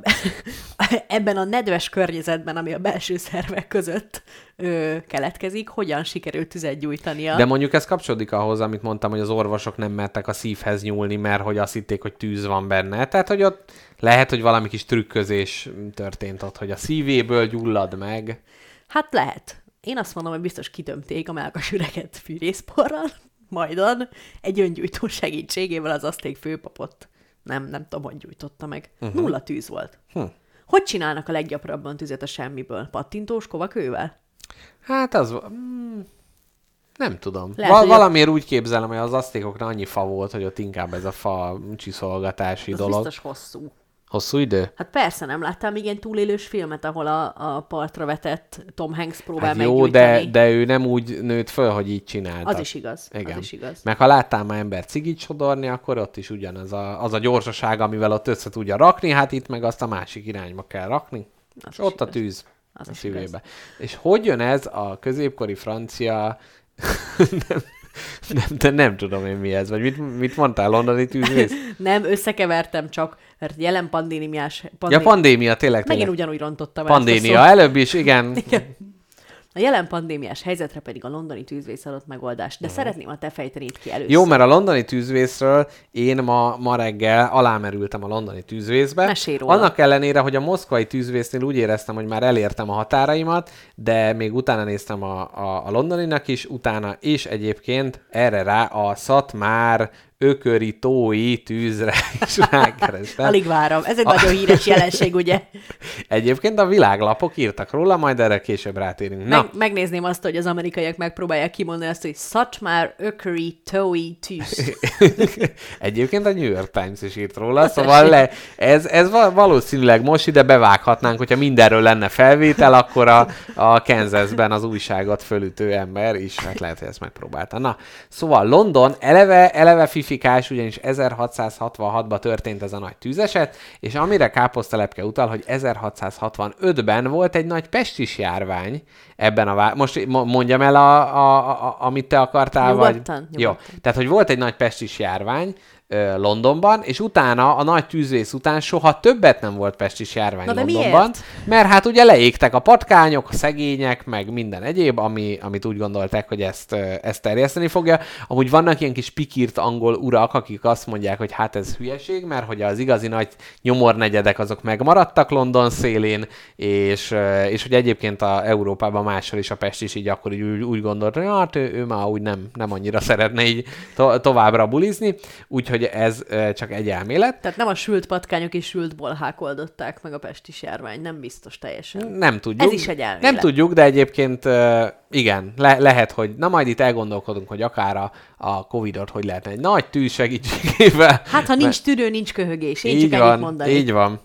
B: <laughs> ebben a nedves környezetben, ami a belső szervek között ö, keletkezik, hogyan sikerült tüzet gyújtania.
C: De mondjuk ez kapcsolódik ahhoz, amit mondtam, hogy az orvosok nem mertek a szívhez nyúlni, mert hogy azt hitték, hogy tűz van benne. Tehát, hogy ott lehet, hogy valami kis trükközés történt ott, hogy a szívéből gyullad meg.
B: Hát lehet. Én azt mondom, hogy biztos kitömték a melkas üreget fűrészporral, <laughs> majdan egy öngyújtó segítségével az aszték főpapot. Nem, nem tudom, hogy gyújtotta meg. Uh-huh. Nulla tűz volt.
C: Hm.
B: Hogy csinálnak a leggyakrabban tüzet a semmiből? Pattintós kovakővel?
C: Hát az... Mm, nem tudom.
B: Lehet,
C: Val-
B: hogy a-
C: valamiért úgy képzelem, hogy az asztékoknál annyi fa volt, hogy ott inkább ez a fa csiszolgatási
B: Az
C: dolog.
B: biztos hosszú.
C: Hosszú idő?
B: Hát persze, nem láttál még ilyen túlélős filmet, ahol a, a partra vetett Tom Hanks próbál
C: Hát jó, de, de ő nem úgy nőtt föl, hogy így csinálta.
B: Az is igaz.
C: Igen.
B: Az is igaz.
C: Meg ha láttál már ember cigit sodorni, akkor ott is ugyanaz a, az a gyorsaság, amivel ott össze tudja rakni, hát itt meg azt a másik irányba kell rakni.
B: Az
C: és ott a
B: igaz.
C: tűz
B: Az
C: a szívébe. És hogy jön ez a középkori francia... <laughs> nem, nem, de nem tudom én mi ez, vagy mit, mit mondtál, londoni tűzvész?
B: Nem, összekevertem csak, mert jelen pandémiás...
C: Ja,
B: Pandé...
C: pandémia, tényleg,
B: Megint
C: tényleg.
B: ugyanúgy rontottam
C: Pandémia, előbb is, igen.
B: A jelen pandémiás helyzetre pedig a londoni tűzvész adott megoldást, de szeretném, ha te fejtenéd ki először.
C: Jó, mert a londoni tűzvészről én ma, ma reggel alámerültem a londoni tűzvészbe.
B: Mesélj róla.
C: Annak ellenére, hogy a moszkvai tűzvésznél úgy éreztem, hogy már elértem a határaimat, de még utána néztem a, a, a londoninak is, utána és egyébként erre rá a Szatmár ököri tói tűzre <laughs> is rákerestem.
B: Alig várom. Ez egy nagyon híres jelenség, ugye? <laughs>
C: Egyébként a világlapok írtak róla, majd erre később rátérünk. Na,
B: Meg, megnézném azt, hogy az amerikaiak megpróbálják kimondani azt, hogy Satmar Ököri Toei tűz. <laughs>
C: Egyébként a New York Times is írt róla, szóval le, ez, ez val- valószínűleg most ide bevághatnánk, hogyha mindenről lenne felvétel, akkor a, a Kansasben az újságot fölütő ember is, hát lehet, hogy ezt megpróbálta. Na, szóval London eleve, eleve fifi verifikás, ugyanis 1666-ban történt ez a nagy tűzeset, és amire káposztelepke utal, hogy 1665-ben volt egy nagy pestis járvány ebben a vá- Most mondjam el, a, a, a, amit te akartál,
B: Nyugodtan,
C: vagy...
B: nyugodtan.
C: Jó, tehát, hogy volt egy nagy pestis járvány, Londonban, és utána, a nagy tűzvész után soha többet nem volt pestis járvány
B: Na
C: Londonban.
B: miért?
C: Mert hát ugye leégtek a patkányok, a szegények, meg minden egyéb, ami, amit úgy gondolták, hogy ezt, ezt terjeszteni fogja. Amúgy vannak ilyen kis pikírt angol urak, akik azt mondják, hogy hát ez hülyeség, mert hogy az igazi nagy nyomornegyedek azok megmaradtak London szélén, és, és hogy egyébként a Európában máshol is a Pest is így akkor így úgy, úgy gondolta, hogy hát ő, ő már úgy nem, nem annyira szeretne így to- továbbra bulizni, úgyhogy ez ö, csak egy elmélet.
B: Tehát nem a sült patkányok és sült bolhák oldották meg a pestis járvány, nem biztos teljesen.
C: Nem tudjuk.
B: Ez is egy elmélet.
C: Nem tudjuk, de egyébként igen, le- lehet, hogy na majd itt elgondolkodunk, hogy akár a, a Covid-ot hogy lehetne egy nagy tűz segítségével.
B: Hát, ha nincs tűrő, nincs köhögés. Én
C: így
B: csak
C: van,
B: ennyit mondani.
C: így van.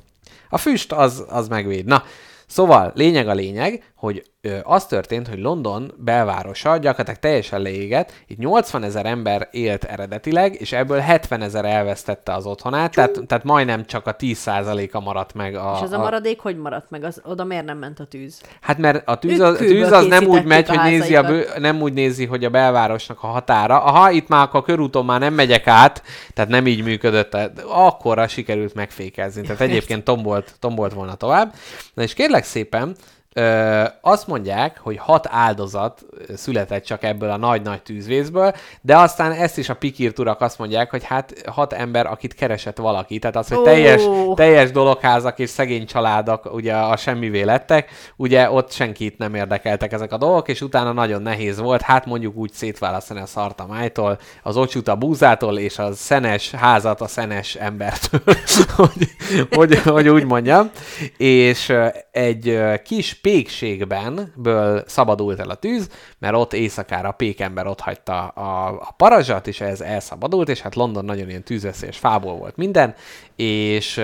C: A füst az, az megvéd. Na, szóval lényeg a lényeg, hogy ö, az történt, hogy London belvárosa gyakorlatilag teljesen leégett, itt 80 ezer ember élt eredetileg, és ebből 70 ezer elvesztette az otthonát, tehát, tehát majdnem csak a 10%-a maradt meg a...
B: És az a maradék hogy maradt meg? Az, oda miért nem ment a tűz?
C: Hát mert a tűz
B: kőből
C: tűz az nem úgy megy,
B: a
C: hogy nézi a bő, nem úgy nézi, hogy a belvárosnak a határa. Aha, itt már a körúton már nem megyek át, tehát nem így működött, akkorra sikerült megfékezni. Tehát egyébként tombolt, tombolt volna tovább. Na és kérlek szépen, Ö, azt mondják, hogy hat áldozat született csak ebből a nagy-nagy tűzvészből, de aztán ezt is a pikírt urak azt mondják, hogy hát hat ember, akit keresett valaki. Tehát az, hogy teljes, teljes dologházak és szegény családok ugye a semmivé lettek, ugye ott senkit nem érdekeltek ezek a dolgok, és utána nagyon nehéz volt, hát mondjuk úgy szétválasztani a szart a májtól, az ocsut a búzától, és a szenes házat a szenes embertől, <laughs> hogy, hogy, hogy úgy mondjam. És egy kis pékségben ből szabadult el a tűz, mert ott éjszakára a pékember ott hagyta a, a parazsat, és ez elszabadult, és hát London nagyon ilyen tűzveszélyes fából volt minden, és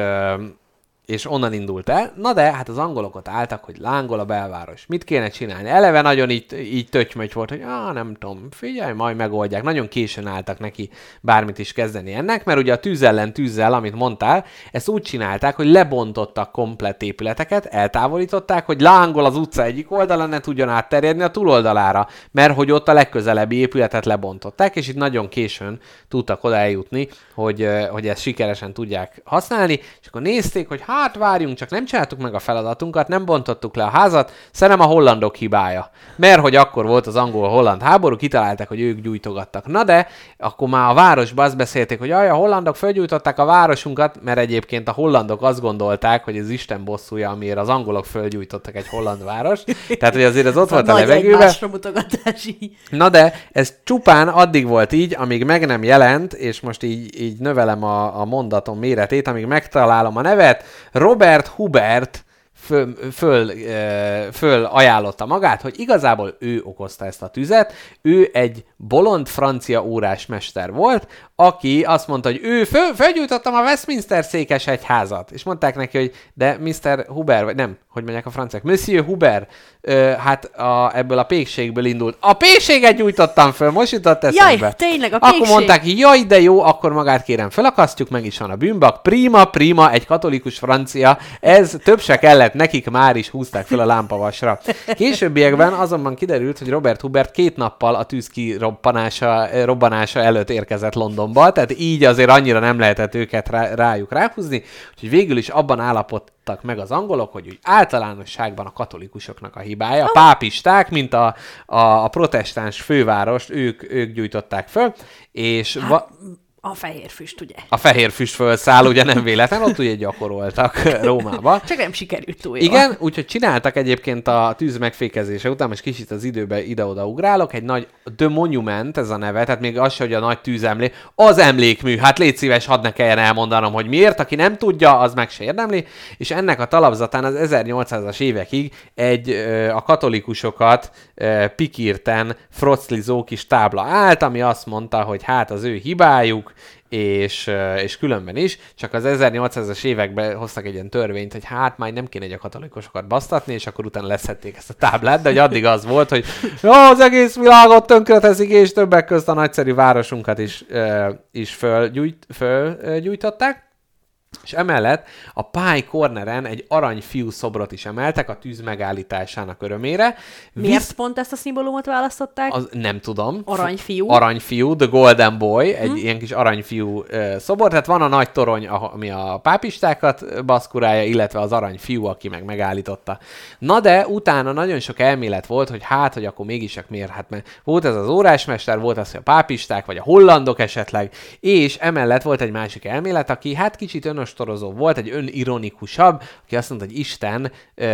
C: és onnan indult el. Na de, hát az angolok ott álltak, hogy lángol a belváros. Mit kéne csinálni? Eleve nagyon így, így tötymögy volt, hogy ah, nem tudom, figyelj, majd megoldják. Nagyon későn álltak neki bármit is kezdeni ennek, mert ugye a tűz ellen tűzzel, amit mondtál, ezt úgy csinálták, hogy lebontottak komplett épületeket, eltávolították, hogy lángol az utca egyik oldalán, ne tudjon átterjedni a túloldalára, mert hogy ott a legközelebbi épületet lebontották, és itt nagyon későn tudtak oda eljutni, hogy, hogy ezt sikeresen tudják használni, és akkor nézték, hogy hát várjunk, csak nem csináltuk meg a feladatunkat, nem bontottuk le a házat, szerintem a hollandok hibája. Mert hogy akkor volt az angol-holland háború, kitalálták, hogy ők gyújtogattak. Na de, akkor már a városban azt beszélték, hogy aj, a hollandok fölgyújtották a városunkat, mert egyébként a hollandok azt gondolták, hogy ez Isten bosszúja, amiért az angolok fölgyújtottak egy holland város. Tehát, hogy azért ez ott <laughs> volt a levegőben. Na de ez csupán addig volt így, amíg meg nem jelent, és most így, így növelem a, a mondatom méretét, amíg megtalálom a nevet, Robert Hubert föl, föl, föl ajánlotta magát, hogy igazából ő okozta ezt a tüzet, ő egy bolond francia órás mester volt, aki azt mondta, hogy ő föl, fölgyújtottam a Westminster székes egyházat, és mondták neki, hogy de Mr. Huber, vagy nem, hogy mondják a franciák, Monsieur Huber, ö, hát a, ebből a pékségből indult. A pékséget gyújtottam föl, most jutott eszembe.
B: Jaj, tényleg, a
C: Akkor
B: pékség.
C: mondták, jaj, de jó, akkor magát kérem, felakasztjuk, meg is van a bűnbak. Prima, prima, egy katolikus francia, ez több se kellett, nekik már is húzták fel a lámpavasra. Későbbiekben azonban kiderült, hogy Robert Hubert két nappal a tűz kirobbanása, robbanása előtt érkezett Londonba, tehát így azért annyira nem lehetett őket rá, rájuk ráhúzni, úgyhogy végül is abban állapodtak meg az angolok, hogy úgy általánosságban a katolikusoknak a hibája, a pápisták, mint a, a, a protestáns fővárost, ők, ők gyújtották föl, és
B: Hát,
C: va-
B: A fehér füst, ugye?
C: a fehér füst fölszáll, ugye nem véletlen, ott ugye gyakoroltak <laughs> Rómába.
B: Csak nem sikerült túl jól.
C: Igen, úgyhogy csináltak egyébként a tűz megfékezése után, most kicsit az időbe ide-oda ugrálok, egy nagy The Monument, ez a neve, tehát még az se, hogy a nagy tűzemlé, az emlékmű, hát légy szíves, hadd ne kelljen elmondanom, hogy miért, aki nem tudja, az meg se érdemli, és ennek a talapzatán az 1800-as évekig egy a katolikusokat pikírten froclizó kis tábla állt, ami azt mondta, hogy hát az ő hibájuk, és, és különben is, csak az 1800-as években hoztak egy ilyen törvényt, hogy hát már nem kéne egy a katolikusokat basztatni, és akkor utána leszették ezt a táblát, de hogy addig az volt, hogy jó, az egész világot tönkreteszik, és többek közt a nagyszerű városunkat is, is fölgyújt, fölgyújtották. És emellett a Pie Corneren egy aranyfiú szobrot is emeltek a tűz megállításának örömére.
B: Miért
C: Visz-
B: pont ezt a szimbólumot választották?
C: az, nem tudom.
B: Aranyfiú.
C: Aranyfiú, The Golden Boy, egy ilyen kis aranyfiú ö, szobor. Tehát van a nagy torony, ami a pápistákat baszkurálja, illetve az aranyfiú, aki meg megállította. Na de utána nagyon sok elmélet volt, hogy hát, hogy akkor mégis csak miért. Hát mert volt ez az órásmester, volt az, hogy a pápisták, vagy a hollandok esetleg, és emellett volt egy másik elmélet, aki hát kicsit önostorozó volt, egy önironikusabb, aki azt mondta, hogy Isten ö,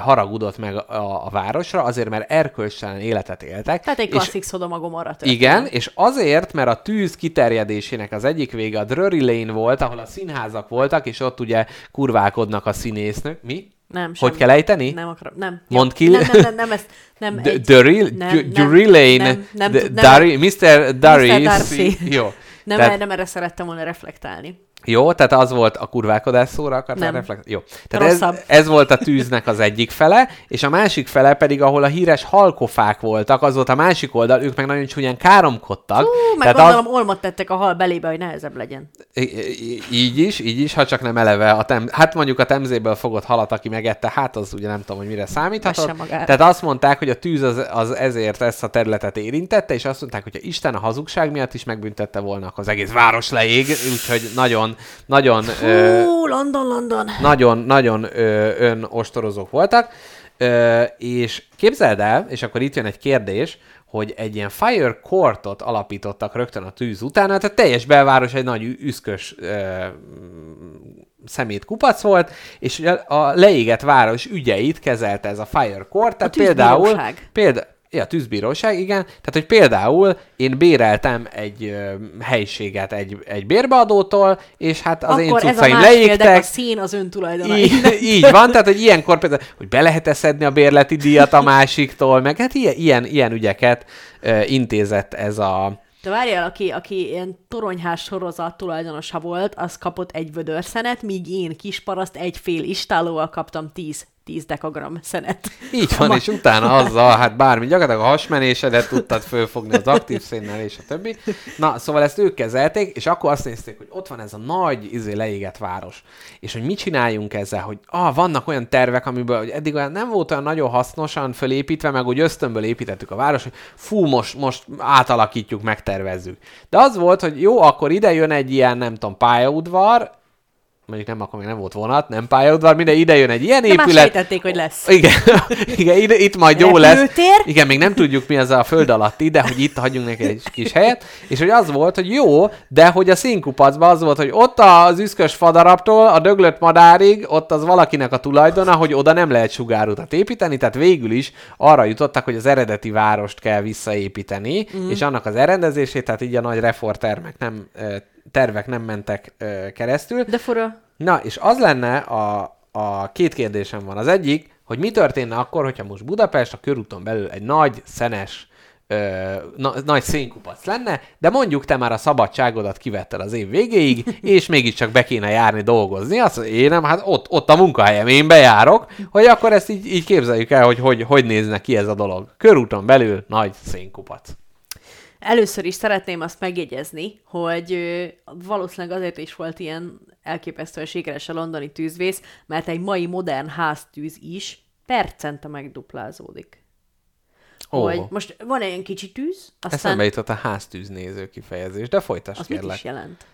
C: haragudott meg a, a városra, azért mert erkölcstelen életet éltek.
B: Tehát egy klasszik Szodoma Gomorra
C: igen, és azért, mert a tűz kiterjedésének az egyik vége a Drury Lane volt, ahol a színházak voltak, és ott ugye kurválkodnak a színésznők. Mi?
B: Nem,
C: Hogy
B: semmi.
C: kell ejteni?
B: Nem akarom, nem.
C: Mondd
B: Jó,
C: ki.
B: Nem, nem, nem, nem, ezt, nem.
C: D-
B: egy- nem,
C: Lane,
B: nem, nem nem.
C: Dari, Mr. Dari,
B: Darcy.
C: jó.
B: Nem,
C: Tehát-
B: nem erre szerettem volna reflektálni.
C: Jó, tehát az volt a kurválkodás szóra akartál
B: Nem.
C: reflekt? Jó. Tehát ez,
B: Rosszabb.
C: ez, volt a tűznek az egyik fele, és a másik fele pedig, ahol a híres halkofák voltak, az volt a másik oldal, ők meg nagyon csúnyán káromkodtak.
B: Hú, meg
C: Tehát
B: gondolom olmot tettek a hal belébe, hogy nehezebb legyen.
C: Így is, így is, ha csak nem eleve a tem- hát mondjuk a temzéből fogott halat, aki megette, hát az ugye nem tudom, hogy mire számíthatott. Tehát azt mondták, hogy a tűz az, az ezért ezt a területet érintette, és azt mondták, hogy ha Isten a hazugság miatt is megbüntette volna, akkor az egész város leég, úgyhogy nagyon, nagyon, ö,
B: Hú, London, London.
C: nagyon, nagyon ö, önostorozók voltak, ö, és képzeld el, és akkor itt jön egy kérdés, hogy egy ilyen fire courtot alapítottak rögtön a tűz után, tehát a teljes belváros egy nagy üszkös ö, szemét kupac volt, és a leégett város ügyeit kezelte ez a fire court, tehát például,
B: tűzbíróság.
C: példa, Ja, tűzbíróság, igen. Tehát, hogy például én béreltem egy ö, helyiséget egy, egy bérbeadótól, és hát az én
B: Akkor ez a
C: cuccaim
B: dek a
C: leégtek.
B: szín az öntulajdona.
C: Így, <laughs> így van, tehát hogy ilyenkor például, hogy be lehet szedni a bérleti díjat a másiktól, meg hát ilyen, ilyen, ilyen ügyeket ö, intézett ez a...
B: De várjál, aki, aki ilyen toronyház sorozat tulajdonosa volt, az kapott egy vödör szenet, míg én kisparaszt egy fél istálóval kaptam 10, 10 dekagram szenet.
C: Így van, és utána azzal, hát bármi, gyakorlatilag a hasmenésedet tudtad fölfogni az aktív szénnel és a többi. Na, szóval ezt ők kezelték, és akkor azt nézték, hogy ott van ez a nagy, izé leégett város. És hogy mit csináljunk ezzel, hogy ah, vannak olyan tervek, amiből hogy eddig olyan nem volt olyan nagyon hasznosan fölépítve, meg úgy ösztönből építettük a város, hogy fú, most, most átalakítjuk, megtervezzük. De az volt, hogy jó, akkor ide jön egy ilyen, nem tudom, pályaudvar, mondjuk nem, akkor még nem volt vonat, nem pályaudvar, minden ide jön egy ilyen
B: De már
C: épület.
B: sejtették, hogy lesz.
C: Igen, <laughs> igen ide, itt majd jó lesz. Igen, még nem tudjuk mi az a föld alatti, de hogy itt hagyjunk neki egy kis helyet. És hogy az volt, hogy jó, de hogy a színkupacban az volt, hogy ott az üszkös fadarabtól a döglött madárig, ott az valakinek a tulajdona, hogy oda nem lehet sugárutat építeni, tehát végül is arra jutottak, hogy az eredeti várost kell visszaépíteni, mm. és annak az elrendezését, tehát így a nagy reformtermek nem, tervek nem mentek ö, keresztül.
B: De fura.
C: Na, és az lenne a, a két kérdésem van. Az egyik, hogy mi történne akkor, hogyha most Budapest a körúton belül egy nagy, szenes, ö, na, nagy szénkupac lenne, de mondjuk te már a szabadságodat kivetted az év végéig, <laughs> és mégiscsak be kéne járni dolgozni. Azt mondja, én nem, hát ott, ott a munkahelyem, én bejárok, hogy akkor ezt így, így képzeljük el, hogy, hogy hogy nézne ki ez a dolog. Körúton belül nagy szénkupac.
B: Először is szeretném azt megjegyezni, hogy valószínűleg azért is volt ilyen elképesztően sikeres a londoni tűzvész, mert egy mai modern háztűz is percente megduplázódik.
C: Ó.
B: Hogy most van egy kicsi tűz, aztán
C: Eszembe jutott a háztűznéző kifejezés, de folytasd
B: az mit
C: kérlek.
B: is jelent?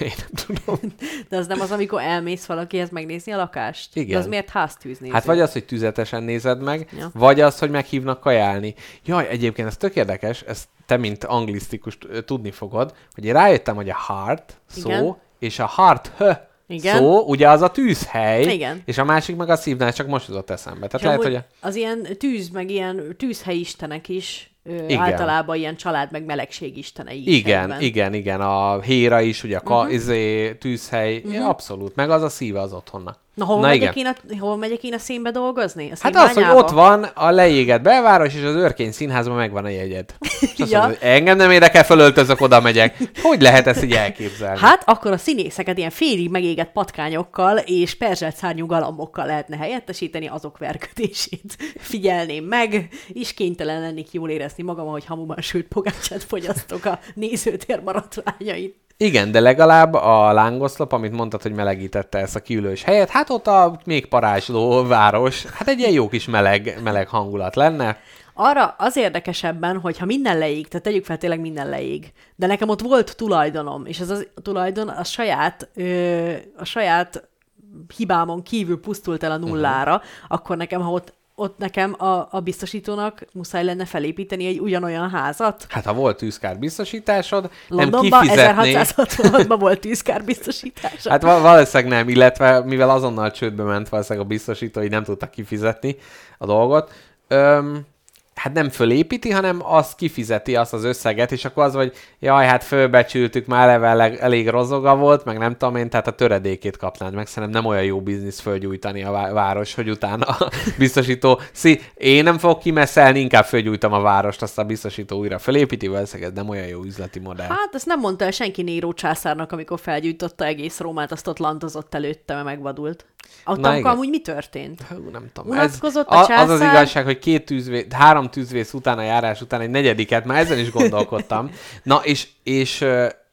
C: Én nem tudom. <laughs>
B: De az nem az, amikor elmész valakihez megnézni a lakást?
C: Igen.
B: De az miért háztűznéző?
C: Hát vagy az, hogy tüzetesen nézed meg,
B: Ja.
C: vagy az, hogy meghívnak kajálni. Jaj, egyébként ez tök érdekes, ezt te, mint anglisztikus tudni fogod, hogy én rájöttem, hogy a heart szó,
B: Igen.
C: és a heart h
B: Igen.
C: szó, ugye az a tűzhely,
B: Igen.
C: és a másik meg a szívnál, csak most jutott eszembe.
B: És
C: Tehát lehet,
B: amúgy
C: hogy a...
B: az ilyen tűz, meg ilyen tűzhelyistenek is
C: Igen.
B: általában ilyen család, meg melegség istenei is
C: Igen,
B: egyben.
C: igen, igen, a héra is, ugye a ka,
B: Mhm.
C: izé, tűzhely, uh-huh. abszolút, meg az a szíve az otthonnak.
B: Na, hol,
C: Na
B: megyek,
C: igen.
B: én a, hol megyek én a színbe dolgozni? A
C: Hát az, hogy ott van a leégett belváros, és az őrkény színházban megvan a jegyed. És azt
B: Ja.
C: mondod, hogy engem nem érdekel, fölöltözök, oda megyek. Hogy lehet ezt így elképzelni?
B: Hát akkor a színészeket ilyen félig megégett patkányokkal és perzselt szárnyú galambokkal lehetne helyettesíteni, azok verködését <laughs> figyelném meg, és kénytelen lennék jól érezni magam, ahogy hamuban sült pogácsát fogyasztok a nézőtér maradványait.
C: Igen, de legalább a lángoszlop, amit mondtad, hogy melegítette ezt a kiülős helyet, hát ott a még parázsló város, hát egy ilyen jó kis meleg, meleg hangulat lenne.
B: Arra az érdekesebben, hogy ha minden leég, tehát tegyük fel tényleg minden leég, de nekem ott volt tulajdonom, és ez a tulajdon a saját, ö, a saját hibámon kívül pusztult el a nullára, uh-huh. akkor nekem, ha ott, ott nekem a, a biztosítónak muszáj lenne felépíteni egy ugyanolyan házat.
C: Hát ha volt tűzkár biztosításod, nem
B: Londonban
C: kifizetné.
B: 1666-ban volt tűzkár biztosítása.
C: Hát val- valószínűleg nem, illetve mivel azonnal csődbe ment valószínűleg a biztosító, hogy nem tudta kifizetni a dolgot. Öm, hát nem fölépíti, hanem azt kifizeti azt az összeget, és akkor az, hogy jaj, hát fölbecsültük, már eleve elég, rozoga volt, meg nem tudom én, tehát a töredékét kapnád meg. Szerintem nem olyan jó biznisz fölgyújtani a vá- város, hogy utána a <laughs> biztosító, szí, én nem fogok kimeszelni, inkább fölgyújtam a várost, azt a biztosító újra fölépíti, valószínűleg ez nem olyan jó üzleti modell.
B: Hát ezt nem mondta el senki Néró császárnak, amikor felgyújtotta egész Rómát, azt ott lantozott előtte, mert megvadult. Ott
C: Na
B: akkor amúgy mi történt?
C: Hú, nem tudom.
B: Unatkozott a
C: a- az az igazság, hogy két tűzvé, három tűzvész után a járás után egy negyediket, már ezen is gondolkodtam. <laughs> Na, és, és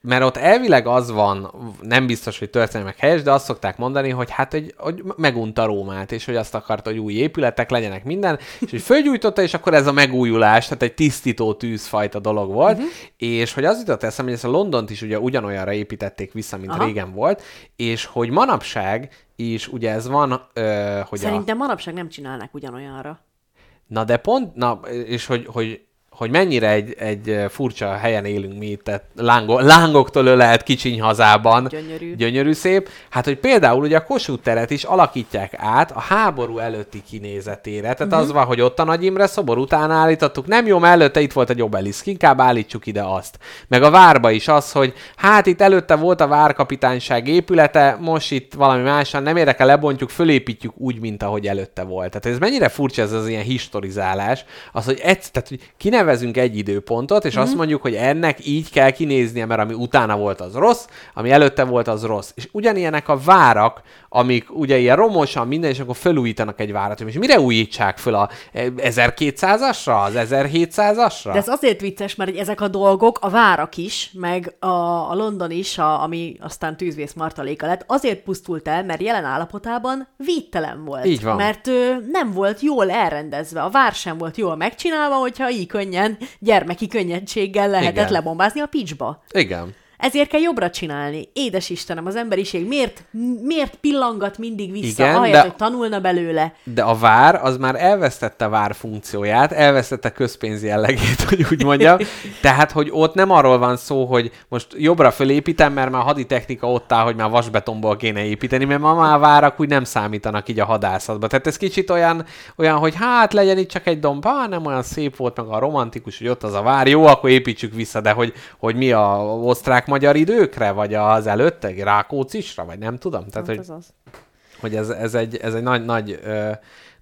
C: mert ott elvileg az van, nem biztos, hogy történelmek helyes, de azt szokták mondani, hogy hát, hogy, hogy megunta Rómát, és hogy azt akarta, hogy új épületek legyenek minden, és hogy fölgyújtotta, és akkor ez a megújulás, tehát egy tisztító tűzfajta dolog volt, uh-huh. és hogy az jutott eszembe, hogy ezt a Londont is ugye ugyanolyanra építették vissza, mint
B: Aha.
C: Régen volt, és hogy manapság is ugye ez van, ö, hogy a...
B: Szerintem manapság nem csinálnak ugyanolyanra.
C: Na de pont, na, és hogy, hogy, hogy mennyire egy, egy furcsa helyen élünk mi tehát lángo, lángoktól ölelt kicsiny hazában.
B: Gyönyörű.
C: Gyönyörű szép. Hát, hogy például ugye a Kossuth teret is alakítják át a háború előtti kinézetére. Tehát
B: Mhm.
C: uh-huh. az van, hogy ott a Nagy Imre szobor után állítottuk. Nem jó, előtte itt volt egy obeliszk, inkább állítsuk ide azt. Meg a várba is az, hogy hát itt előtte volt a várkapitányság épülete, most itt valami másan, nem érdekel, lebontjuk, fölépítjük úgy, mint ahogy előtte volt. Tehát ez mennyire furcsa ez az ilyen historizálás, az, hogy, egy, tehát, hogy kinevezünk egy időpontot, és
B: Mhm.
C: mm-hmm. azt mondjuk, hogy ennek így kell kinéznie, mert ami utána volt, az rossz, ami előtte volt, az rossz. És ugyanilyenek a várak, amik ugye ilyen romosan minden, és akkor felújítanak egy várat. És mire újítsák föl a 1200-asra, az 1700-asra?
B: De ez azért vicces, mert ezek a dolgok, a várak is, meg a, a London is, a, ami aztán tűzvész martaléka lett, azért pusztult el, mert jelen állapotában védtelen volt.
C: Így van.
B: Mert ö, nem volt jól elrendezve. A vár sem volt jól megcsinálva, hogyha így könnyen, gyermeki könnyedséggel lehetett
C: Igen.
B: lebombázni a picsba.
C: Igen.
B: Ezért kell jobbra csinálni. Édes Istenem, az emberiség miért, miért pillangat mindig vissza,
C: Igen,
B: ahelyett,
C: de-
B: hogy tanulna belőle?
C: De a vár, az már elvesztette a vár funkcióját, elvesztette közpénz jellegét, hogy úgy mondjam. <laughs> Tehát, hogy ott nem arról van szó, hogy most jobbra fölépítem, mert már haditechnika ott áll, hogy már vasbetonból kéne építeni, mert ma már várak úgy nem számítanak így a hadászatba. Tehát ez kicsit olyan, olyan hogy hát legyen itt csak egy domb, hát nem olyan szép volt, meg a romantikus, hogy ott az a vár, jó, akkor építsük vissza, de hogy, hogy mi a osztrák-magyar időkre, vagy az előtte, Rákóczisra, vagy nem tudom. Tehát, hogy
B: Hát az az.
C: hogy ez, ez, egy, ez egy nagy, nagy, ö,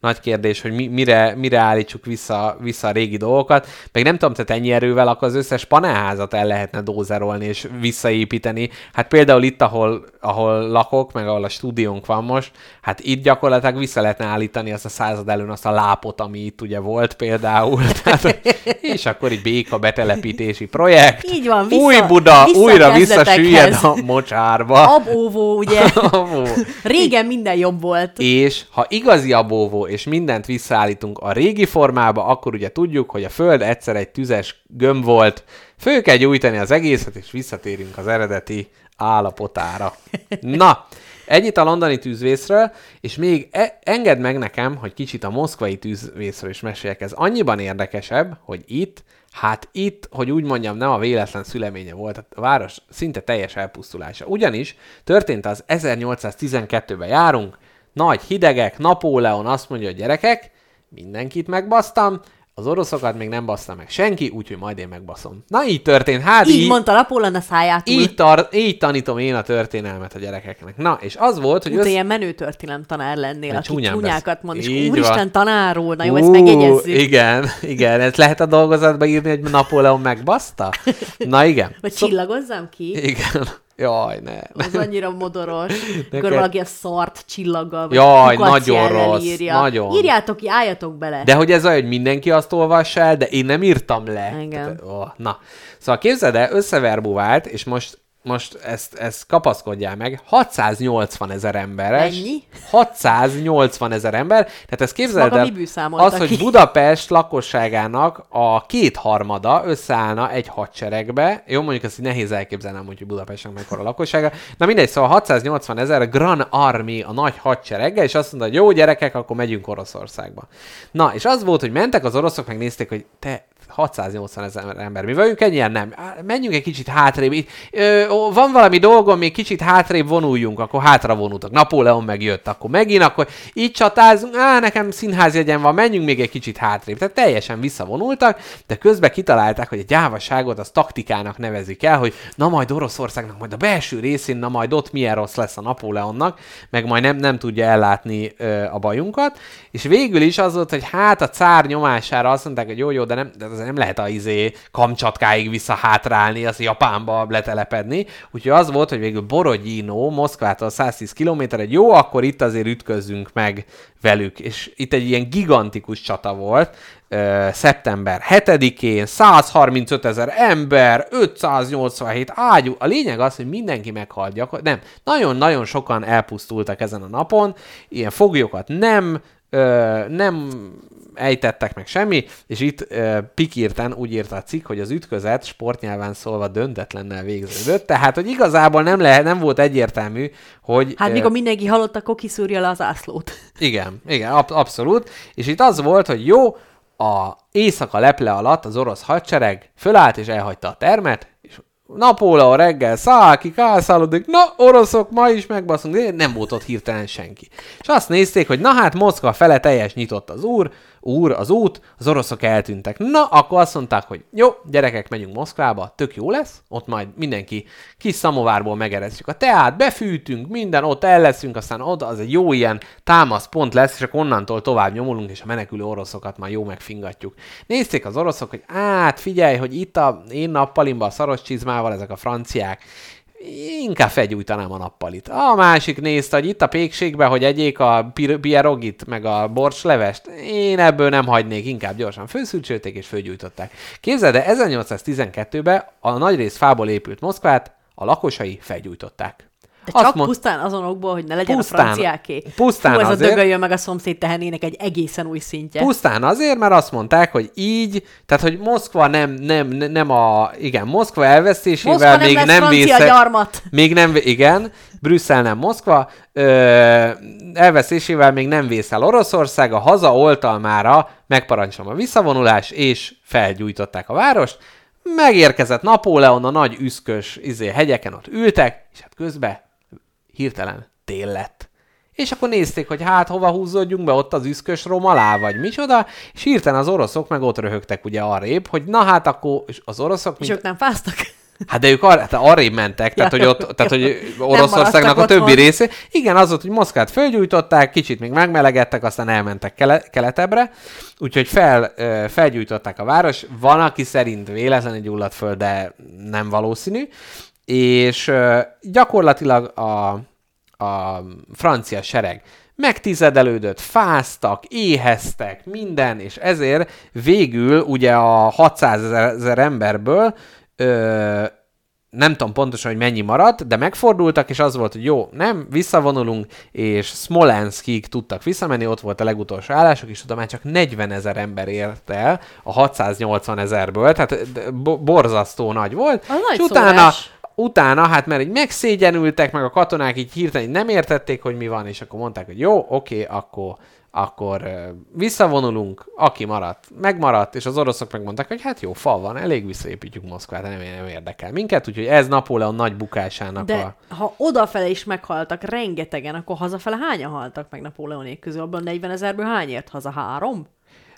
C: nagy kérdés, hogy mi, mire, mire állítsuk vissza, vissza a régi dolgokat. Meg nem tudom, tehát ennyi erővel akkor az összes panelházat el lehetne dózerolni és visszaépíteni. Hát például itt, ahol, ahol lakok, meg ahol a stúdiónk van most, hát itt gyakorlatilag vissza lehetne állítani azt a század előn azt a lápot, ami itt ugye volt például. <laughs> Tehát, és akkor így béka betelepítési projekt.
B: Így van, vissza-
C: Új Buda,
B: vissza
C: újra
B: a
C: visszasüllyed a mocsárba.
B: Abóvó, ugye? <laughs>
C: Abó.
B: Régen minden jobb volt.
C: És ha igazi abóvó és mindent visszaállítunk a régi formába, akkor ugye tudjuk, hogy a Föld egyszer egy tüzes gömb volt, föl kell gyújtani az egészet, és visszatérünk az eredeti állapotára. <laughs> Na, ennyit a londoni tűzvészről, és még e- engedd meg nekem, hogy kicsit a moszkvai tűzvészről is meséljek. Ez annyiban érdekesebb, hogy itt, hát itt, hogy úgy mondjam, nem a véletlen szüleménye volt, a város szinte teljes elpusztulása. Ugyanis történt az 1812-ben járunk, nagy hidegek, Napóleon azt mondja, hogy gyerekek, mindenkit megbasztam, az oroszokat még nem baszta meg senki, úgyhogy majd én megbaszom. Na így történt, hát
B: Így, így mondta Napóleon a szájától.
C: így, tar- így tanítom én a történelmet a gyerekeknek. Na, és az volt, hogy
B: Mint
C: össz...
B: ilyen menő történelem tanár lennél, aki csúnyákat
C: besz-
B: mond, és
C: Így
B: úristen
C: van.
B: tanár úr, na jó, ezt
C: Ú,
B: megjegyezzük.
C: Igen, igen, ezt lehet a dolgozatba írni, hogy Napóleon megbaszta? <laughs> Na igen.
B: Vagy csillagozzam ki?
C: Igen. Jaj, ne.
B: Az annyira modoros, <laughs>
C: Neked-
B: valaki a szart csillaggal, vagy
C: Jaj, nagyon rossz,
B: írja.
C: nagyon.
B: Írjátok ki, álljatok bele.
C: De hogy ez olyan, hogy mindenki azt olvassa el, de én nem írtam le.
B: Igen.
C: Tehát, ó, na. Szóval képzeld el, összeverbuvált, és most most ezt, ezt kapaszkodjál meg, 680 ezer emberes.
B: Mennyi?
C: 680 ezer ember. Tehát ezt képzeld el, az,
B: ki?
C: hogy Budapest lakosságának a kétharmada összeállna egy hadseregbe. Jó, mondjuk ezt nehéz elképzelnem, hogy Budapestnek mekkora a lakossága. Na mindegy, szóval 680 ezer Grand Army a nagy hadsereggel, és azt mondta, hogy jó gyerekek, akkor megyünk Oroszországba. Na, és az volt, hogy mentek az oroszok, megnézték, hogy te 680 ezer ember. Mi vagyunk ennyien? Nem. Menjünk egy kicsit hátrébb. Ö, van valami dolgom, még kicsit hátrébb vonuljunk, akkor hátra vonultak. Napóleon megjött, akkor megint, akkor így csatázunk. Á, nekem színházjegyen van, menjünk még egy kicsit hátrébb. Tehát teljesen visszavonultak, de közben kitalálták, hogy a gyávaságot az taktikának nevezik el, hogy na majd Oroszországnak majd a belső részén, na majd ott milyen rossz lesz a Napóleonnak, meg majd nem, nem tudja ellátni ö, a bajunkat. És végül is az volt, hogy hát a cár nyomására azt mondták, hogy jó, jó, de nem, de az nem lehet a izé Kamcsatkáig vissza hátrálni, az Japánba letelepedni. Úgyhogy az volt, hogy végül Borodino, Moszkvától 110 km, egy jó, akkor itt azért ütközzünk meg velük. És itt egy ilyen gigantikus csata volt, szeptember 7-én, 135 ezer ember, 587 ágyú. A lényeg az, hogy mindenki meghalt gyakor- Nem, nagyon-nagyon sokan elpusztultak ezen a napon, ilyen foglyokat nem, ö, nem ejtettek meg semmi, és itt ö, pikírten úgy írta a cikk, hogy az ütközet sportnyelven szólva döntetlennel végződött, tehát, hogy igazából nem, lehet, nem volt egyértelmű, hogy...
B: Hát mikor mindenki halott, akkor kiszúrja le az ászlót.
C: igen, igen, ab- abszolút. És itt az volt, hogy jó, a éjszaka leple alatt az orosz hadsereg fölállt és elhagyta a termet, Napóleon reggel száll ki, kászálódik, na, oroszok, ma is megbaszunk, de nem volt ott hirtelen senki. És azt nézték, hogy na hát Moszkva fele teljes nyitott az úr, úr, az út, az oroszok eltűntek. Na, akkor azt mondták, hogy jó, gyerekek, megyünk Moszkvába, tök jó lesz, ott majd mindenki kis szamovárból megeresztjük a teát, befűtünk, minden, ott el leszünk, aztán oda az egy jó ilyen támaszpont lesz, és akkor onnantól tovább nyomulunk, és a menekülő oroszokat már jó megfingatjuk. Nézték az oroszok, hogy át, figyelj, hogy itt a én nappalimban a szaros csizmával ezek a franciák, inkább felgyújtanám a nappalit. A másik nézte, hogy itt a pékségben, hogy egyék a pierogit, meg a borcslevest, én ebből nem hagynék, inkább gyorsan főszülcsölték és fölgyújtották. Képzeld, de 1812-ben a nagyrészt fából épült Moszkvát a lakosai felgyújtották.
B: De csak
C: mond-
B: pusztán azon okból, hogy ne legyen
C: Pusztán-
B: a franciáké.
C: pusztán
B: Hú, ez
C: azért-
B: a dögöljön meg a szomszéd tehenének egy egészen új szintje.
C: Pusztán azért, mert azt mondták, hogy így, tehát hogy Moszkva nem, nem, nem a, igen, Moszkva elvesztésével
B: Moszkva nem
C: még
B: lesz
C: nem
B: francia
C: vésze,
B: gyarmat.
C: még nem, igen, Brüsszel nem Moszkva, ö, elvesztésével még nem vészel Oroszország, a haza oltalmára megparancsolom a visszavonulás, és felgyújtották a várost, megérkezett Napóleon, a nagy üszkös izé, hegyeken ott ültek, és hát közben hirtelen tél lett. És akkor nézték, hogy hát hova húzódjunk be, ott az üszkös rom alá, vagy micsoda, és hirtelen az oroszok meg ott röhögtek ugye arrébb, hogy na hát akkor és az oroszok...
B: És
C: Mint...
B: ők nem fáztak?
C: Hát de ők ar- hát arrébb mentek, tehát,
B: Ja,
C: hogy, ott, tehát, hogy Oroszországnak a többi része. Igen, az volt, hogy Moszkvát fölgyújtották, kicsit még megmelegedtek, aztán elmentek kele- keletebbre, úgyhogy fel, felgyújtották a város. Van, aki szerint véletlenül gyulladt föl, de nem valószínű. És gyakorlatilag a, a francia sereg megtizedelődött, fáztak, éheztek, minden, és ezért végül ugye a 600 ezer emberből ö, nem tudom pontosan, hogy mennyi maradt, de megfordultak, és az volt, hogy jó, nem, visszavonulunk, és Smolenskig tudtak visszamenni, ott volt a legutolsó állások, és oda már csak 40 ezer ember ért el a 680 ezerből, tehát borzasztó nagy volt,
B: nagy
C: és utána,
B: szórás.
C: Utána, hát mert így megszégyenültek, meg a katonák így hirtelen nem értették, hogy mi van, és akkor mondták, hogy jó, oké, akkor, akkor visszavonulunk, aki maradt, megmaradt, és az oroszok megmondták, hogy hát jó, fal van, elég visszaépítjük Moszkvát, nem, nem érdekel minket, úgyhogy ez Napóleon nagy bukásának
B: De
C: a...
B: ha odafele is meghaltak rengetegen, akkor hazafele hányan haltak meg Napóleonék közül? Abban 40 ezerből hány ért haza? Három?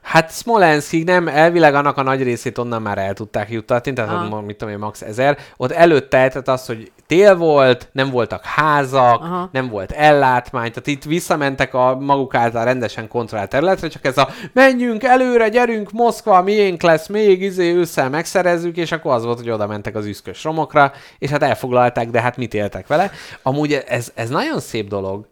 C: Hát Smolenskig nem, elvileg annak a nagy részét onnan már el tudták juttatni, tehát
B: Aha.
C: ott, mit tudom én, max. ezer. Ott előtte tehát az, hogy tél volt, nem voltak házak,
B: Aha.
C: nem volt ellátmány, tehát itt visszamentek a maguk által rendesen kontrollált területre, csak ez a menjünk előre, gyerünk, Moszkva, miénk lesz, még izé ősszel megszerezzük, és akkor az volt, hogy oda mentek az üszkös romokra, és hát elfoglalták, de hát mit éltek vele. Amúgy ez, ez nagyon szép dolog,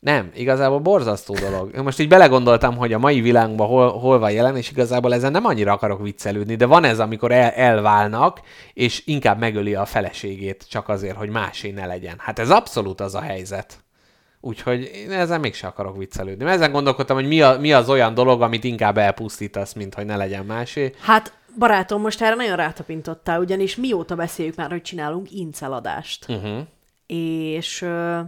C: nem, igazából borzasztó dolog. Most így belegondoltam, hogy a mai világban hol, hol van jelen, és igazából ezen nem annyira akarok viccelődni, de van ez, amikor el, elválnak, és inkább megöli a feleségét csak azért, hogy másé ne legyen. Hát ez abszolút az a helyzet. Úgyhogy én ezen mégse akarok viccelődni. Mert ezen gondolkodtam, hogy mi, a, mi az olyan dolog, amit inkább elpusztítasz, mint hogy ne legyen másé.
B: Hát, barátom, most erre nagyon rátapintottál, ugyanis mióta beszéljük már, hogy csinálunk inceladást.
C: Uh-huh.
B: És ö,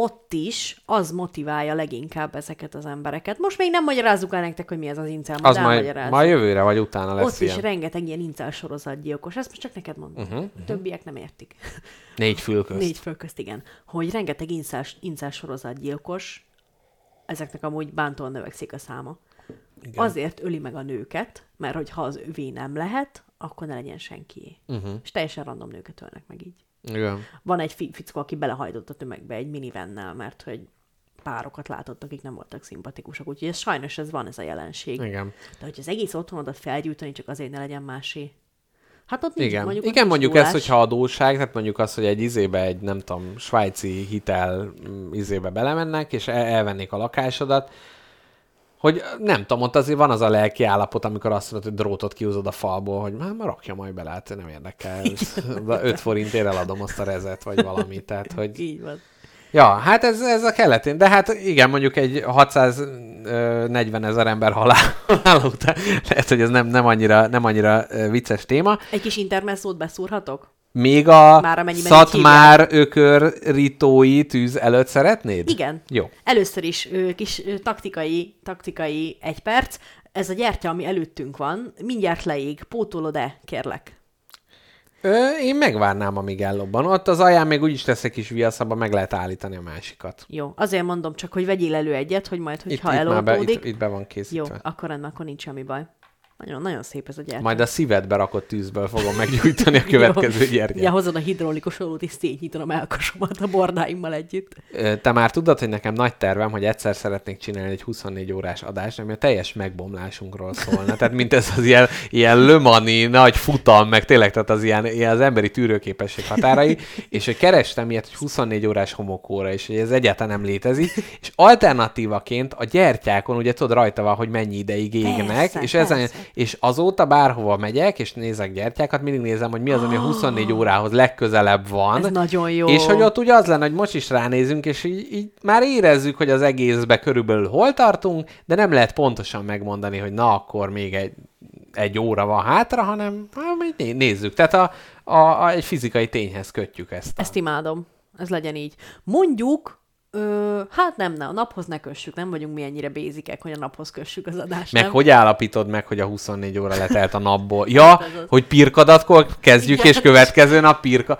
B: ott is az motiválja leginkább ezeket az embereket. Most még nem magyarázzuk el nektek, hogy mi ez az incel,
C: Az
B: majd
C: majd, majd jövőre vagy utána lesz
B: Ott
C: ilyen.
B: is rengeteg ilyen incel sorozatgyilkos. Ezt most csak neked mondom.
C: Mhm,
B: Uh-huh, Többiek nem értik. <laughs>
C: Négy fül közt.
B: Négy közt, igen. Hogy rengeteg incel, incel sorozatgyilkos, ezeknek amúgy bántóan növekszik a száma. Igen. Azért öli meg a nőket, mert hogy ha az övé nem lehet, akkor ne legyen senkié. Uh-huh. És teljesen random nőket ölnek meg így.
C: Igen.
B: Van egy fi- fickó, aki belehajtott a tömegbe egy minivennel, mert hogy párokat látott, akik nem voltak szimpatikusak. Úgyhogy ez sajnos ez van, ez a jelenség.
C: Igen.
B: De hogy az egész otthonodat felgyújtani, csak azért ne legyen másé. Hát ott nincs,
C: Igen,
B: mondjuk,
C: Igen mondjuk ezt, hogyha adóság, tehát mondjuk azt, hogy egy izébe, egy nem tudom, svájci hitel mm, izébe belemennek, és el- elvennék a lakásodat, hogy nem tudom, ott azért van az a lelki állapot, amikor azt mondod, hogy drótot kiúzod a falból, hogy már, már rakja majd bele, hát nem érdekel. 5 <laughs> forintért eladom azt a rezet, vagy valamit. Tehát, hogy
B: Így van.
C: Ja, hát ez, ez a kelletén. De hát igen, mondjuk egy 640 ezer ember halál, halál után. Lehet, hogy ez nem, nem, annyira, nem annyira vicces téma.
B: Egy kis intermesszót beszúrhatok?
C: Még a
B: Már
C: Szatmár ökör ritói tűz előtt szeretnéd?
B: Igen.
C: Jó.
B: Először is kis taktikai, taktikai egy perc. Ez a gyertya, ami előttünk van, mindjárt leég. Pótolod-e, kérlek?
C: Ö, én megvárnám, amíg ellobban. Ott az alján még úgyis lesz egy kis viasz, abban meg lehet állítani a másikat.
B: Jó, azért mondom csak, hogy vegyél elő egyet, hogy majd,
C: Itt,
B: hogyha
C: itt, már be,
B: eloldódik.
C: itt, itt be van
B: Jó,
C: készítve.
B: akkor rendben, akkor nincs semmi baj. Nagyon, nagyon szép ez a gyertya.
C: Majd a szívedbe rakott tűzből fogom meggyújtani a <laughs> következő gyertyát.
B: Ja, hozod a hidraulikus olót, és szétnyitom a melkasomat a bordáimmal együtt.
C: Te már tudod, hogy nekem nagy tervem, hogy egyszer szeretnék csinálni egy 24 órás adást, ami a teljes megbomlásunkról szólna. Tehát mint ez az ilyen, ilyen lömani, nagy futam, meg tényleg, tehát az ilyen, ilyen az emberi tűrőképesség határai, és hogy kerestem ilyet, hogy 24 órás homokóra, és hogy ez egyáltalán nem létezik, és alternatívaként a gyertyákon, ugye tudod rajta van, hogy mennyi ideig égnek,
B: Persze,
C: és, ezen,
B: persze.
C: És azóta bárhova megyek, és nézek gyertyákat, mindig nézem, hogy mi az, ami a 24 órához legközelebb van.
B: Ez nagyon jó.
C: És hogy ott ugye az lenne, hogy most is ránézünk, és így, így már érezzük, hogy az egészbe körülbelül hol tartunk, de nem lehet pontosan megmondani, hogy na akkor még egy, egy óra van hátra, hanem hát, nézzük. Tehát a, a, a, egy fizikai tényhez kötjük ezt. A...
B: Ezt imádom. Ez legyen így. Mondjuk, ö, hát nem, ne, a naphoz ne kössük, nem vagyunk mi ennyire bézikek, hogy a naphoz kössük az adást.
C: Meg
B: nem?
C: hogy állapítod meg, hogy a 24 óra letelt a napból? <laughs> Ja,
B: az.
C: hogy pirkadatkor kezdjük,
B: Igen.
C: és következő nap pirka...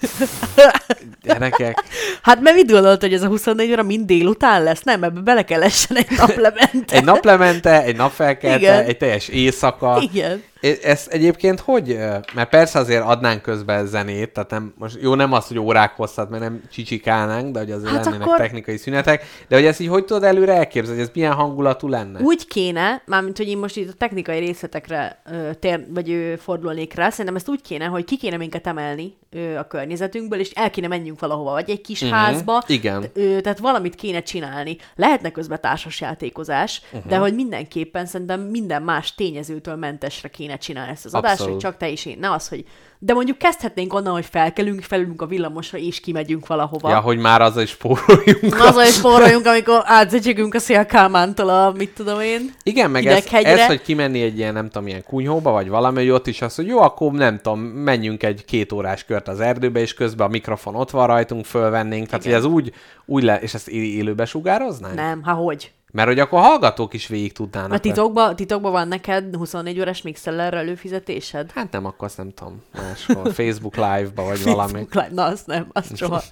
C: <laughs> Gyerekek,
B: Hát mert mit gondolt, hogy ez a 24 óra mind délután lesz? Nem, ebbe bele kell essen egy <laughs> naplemente.
C: egy naplemente, egy napfelkelte, egy teljes éjszaka.
B: Igen.
C: Ez egyébként hogy? Mert persze azért adnánk közben zenét, tehát nem, most jó nem az, hogy órák hosszat, mert nem csicsikálnánk, de hogy azért
B: Hát
C: lennének
B: akkor-
C: technikai szünetek, de hogy ezt így hogy tudod előre elképzelni, hogy ez milyen hangulatú lenne?
B: Úgy kéne, mármint, hogy én most itt a technikai részletekre ö, tér, vagy ö, fordulnék rá, szerintem ezt úgy kéne, hogy ki kéne minket emelni ö, a környezetünkből, és el kéne menjünk valahova, vagy egy kis
C: Mhm,
B: házba.
C: igen.
B: Ö, tehát valamit kéne csinálni. Lehetne közben társasjátékozás, uh-huh. de hogy mindenképpen szerintem minden más tényezőtől mentesre kéne csinálni ezt az adást, hogy csak te és én. Ne az, hogy de mondjuk kezdhetnénk onnan, hogy felkelünk, felülünk a villamosra, és kimegyünk valahova.
C: Ja, hogy már azzal is spóroljunk. <laughs>
B: Azzal is spóroljunk, amikor átzecsegünk a szélkálmántól a, mit tudom én.
C: Igen, meg ez, ez, hogy kimenni egy ilyen, nem tudom, ilyen kunyhóba, vagy valami, hogy ott is az, hogy jó, akkor nem tudom, menjünk egy két órás kört az erdőbe, és közben a mikrofon ott van rajtunk, fölvennénk. Tehát, hogy
B: Igen.
C: ez úgy, úgy le, és ezt élőbe sugároznánk?
B: Nem, ha hogy?
C: Mert hogy akkor hallgatók is végig tudnának.
B: A titokban titokba van neked 24 órás mixeller előfizetésed?
C: Hát nem, akkor azt nem tudom. Máshol, <laughs> Facebook Live-ba, vagy valami.
B: Facebook Live. Na, azt nem, azt soha.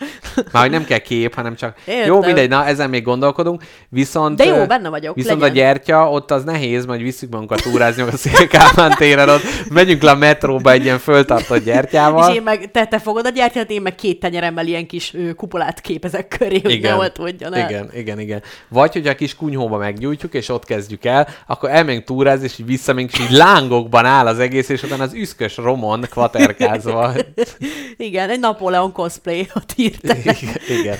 C: Már hogy nem kell kép, hanem csak...
B: Értem.
C: Jó, mindegy, na ezen még gondolkodunk. Viszont...
B: De jó, benne vagyok,
C: Viszont
B: legyen.
C: a gyertya, ott az nehéz, majd visszük magunkat túrázni a Szélkámán téren, ott megyünk le a metróba egy ilyen föltartott gyertyával.
B: És én meg, te, te fogod a gyertyát, én meg két tenyeremmel ilyen kis kupolát képezek köré, hogy ne oltódjon el.
C: igen, igen, igen. Vagy, hogy a kis kunyhóba meggyújtjuk, és ott kezdjük el, akkor elmegyünk túrázni, és így visszamegyünk, és így lángokban áll az egész, és utána az üszkös romon kvaterkázva. <laughs>
B: Igen, egy Napóleon cosplay, ott írták. <laughs>
C: igen, igen.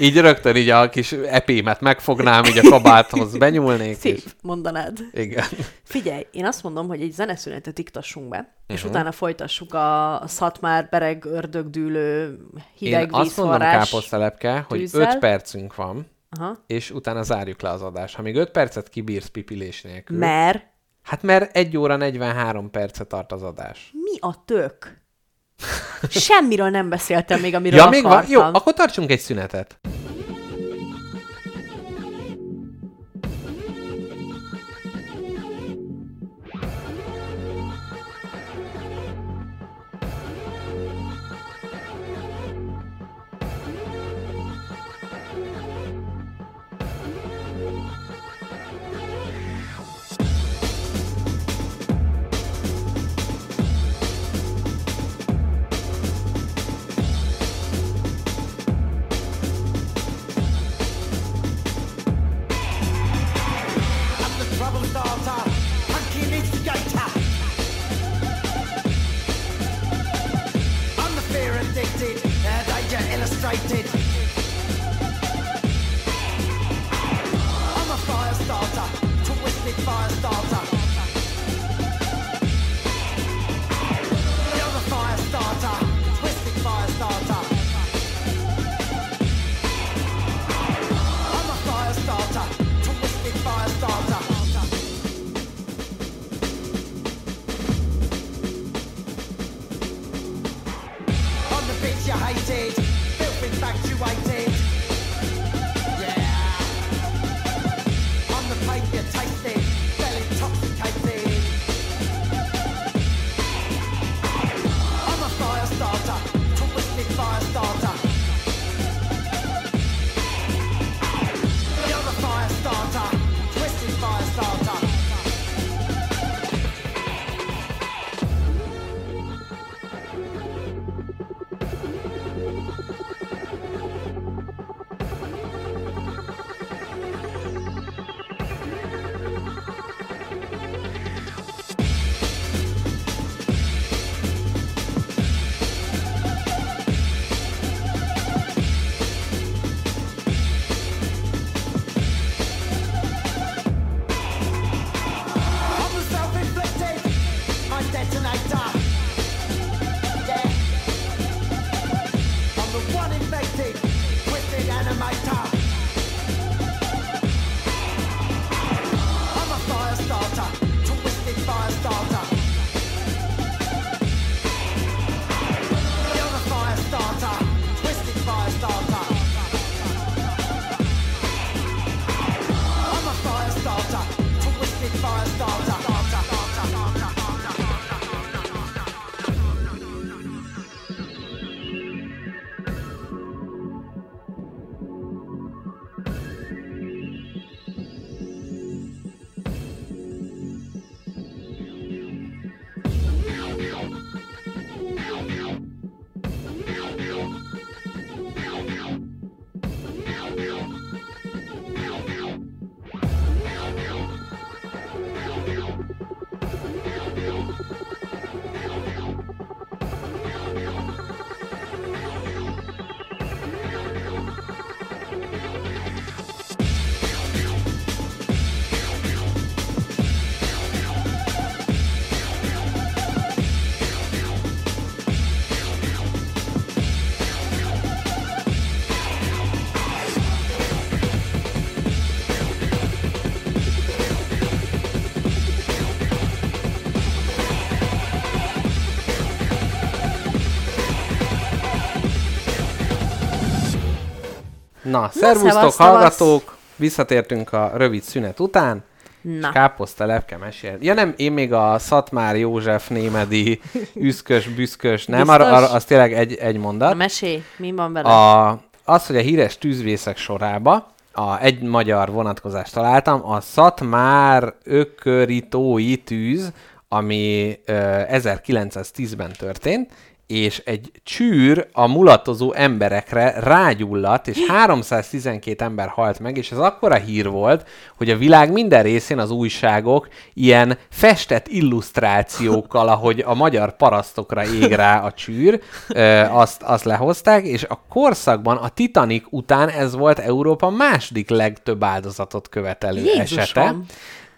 C: Így rögtön így a kis epémet megfognám, így a kabáthoz benyúlnék, és
B: Szép, mondanád.
C: igen.
B: Figyelj, én azt mondom, hogy egy zeneszünetet iktassunk be, és
C: Mhm.
B: utána folytassuk a szatmár, bereg, ördögdűlő, hideg
C: Én azt mondom, káposztelepke, hogy
B: tűzzel.
C: 5 percünk van,
B: Aha.
C: és utána zárjuk le az adást. Ha még 5 percet kibírsz pipilés nélkül.
B: Mert
C: Hát mert 1 óra 43 percet tart az adás.
B: mi a tök? Semmiről nem beszéltem még, amiről
C: ja, még van?
B: akartam.
C: Jó, akkor tartsunk egy szünetet. Na, szervusztok, hallgatók! visszatértünk a rövid szünet után,
B: Na.
C: káposzta lepke mesél. Ja nem, én még a Szatmár József némedi <laughs> üszkös, büszkös, nem,
B: Biztos?
C: arra, az tényleg egy, egy mondat.
B: Na, mesélj, mi van vele?
C: A, az, hogy a híres tűzvészek sorába a, egy magyar vonatkozást találtam, a Szatmár ökörítói tűz, ami ö, 1910-ben történt, és egy csűr a mulatozó emberekre rágyulladt, és 312 ember halt meg, és ez akkora hír volt, hogy a világ minden részén az újságok ilyen festett illusztrációkkal, <laughs> ahogy a magyar parasztokra ég rá a csűr, ö, azt, azt lehozták, és a korszakban a Titanic után ez volt Európa második legtöbb áldozatot követelő
B: Jézusom!
C: esete.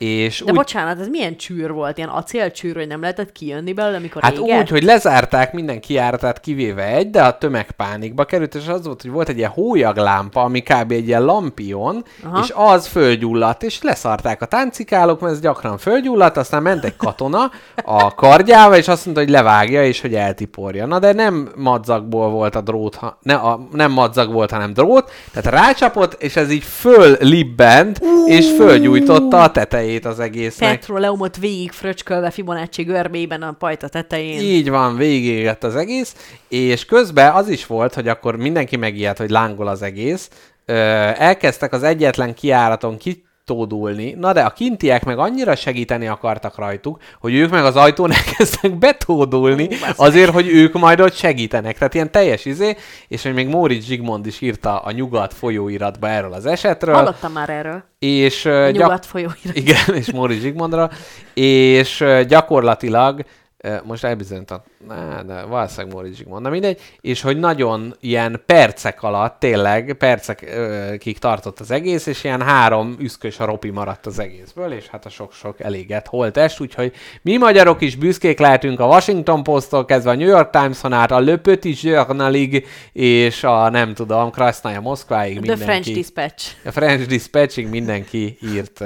C: És
B: De
C: úgy,
B: bocsánat, ez milyen csűr volt? Ilyen acélcsűr, hogy nem lehetett kijönni belőle, amikor
C: Hát
B: égett?
C: úgy, hogy lezárták minden kiáratát kivéve egy, de a tömeg pánikba került, és az volt, hogy volt egy ilyen hólyaglámpa, ami kb. egy ilyen lampion,
B: Aha.
C: És az fölgyulladt, és leszarták a táncikálók, mert ez gyakran fölgyulladt, aztán ment egy katona a kardjával, és azt mondta, hogy levágja, és hogy eltiporja. Na de nem madzagból volt a drót, ha, ne, a, nem madzag volt, hanem drót, tehát rácsapott, és ez így föllibbent, és fölgyújtotta a tetejét az egésznek.
B: Petróleumot végig fröcskölve Fibonacci görbében a pajta tetején.
C: Így van, végigégett az egész, és közben az is volt, hogy akkor mindenki megijedt, hogy lángol az egész. Ö, elkezdtek az egyetlen kiáraton kitódulni, na de a kintiek meg annyira segíteni akartak rajtuk, hogy ők meg az ajtón <laughs> elkezdtek betódulni, azért, hogy ők majd ott segítenek. Tehát ilyen teljes izé, és hogy még Móricz Zsigmond is írta a Nyugat folyóiratba erről az esetről.
B: Hallottam már erről.
C: És,
B: A
C: ö, gyak-
B: nyugat folyóirat.
C: igen, és Móricz Zsigmondra, és gyakorlatilag most elbizonyított, na, de valószínűleg Móricz Zsigmond, na mindegy, és hogy nagyon ilyen percek alatt, tényleg percekig tartott az egész, és ilyen három üszkös a ropi maradt az egészből, és hát a sok-sok eléget holtest, úgyhogy mi magyarok is büszkék lehetünk a Washington Posttól kezdve a New York Times-on át, a Le Petit Journalig, és a nem tudom, Krasnaya Moszkváig
B: The
C: mindenki.
B: French Dispatch.
C: A French Dispatching mindenki írt,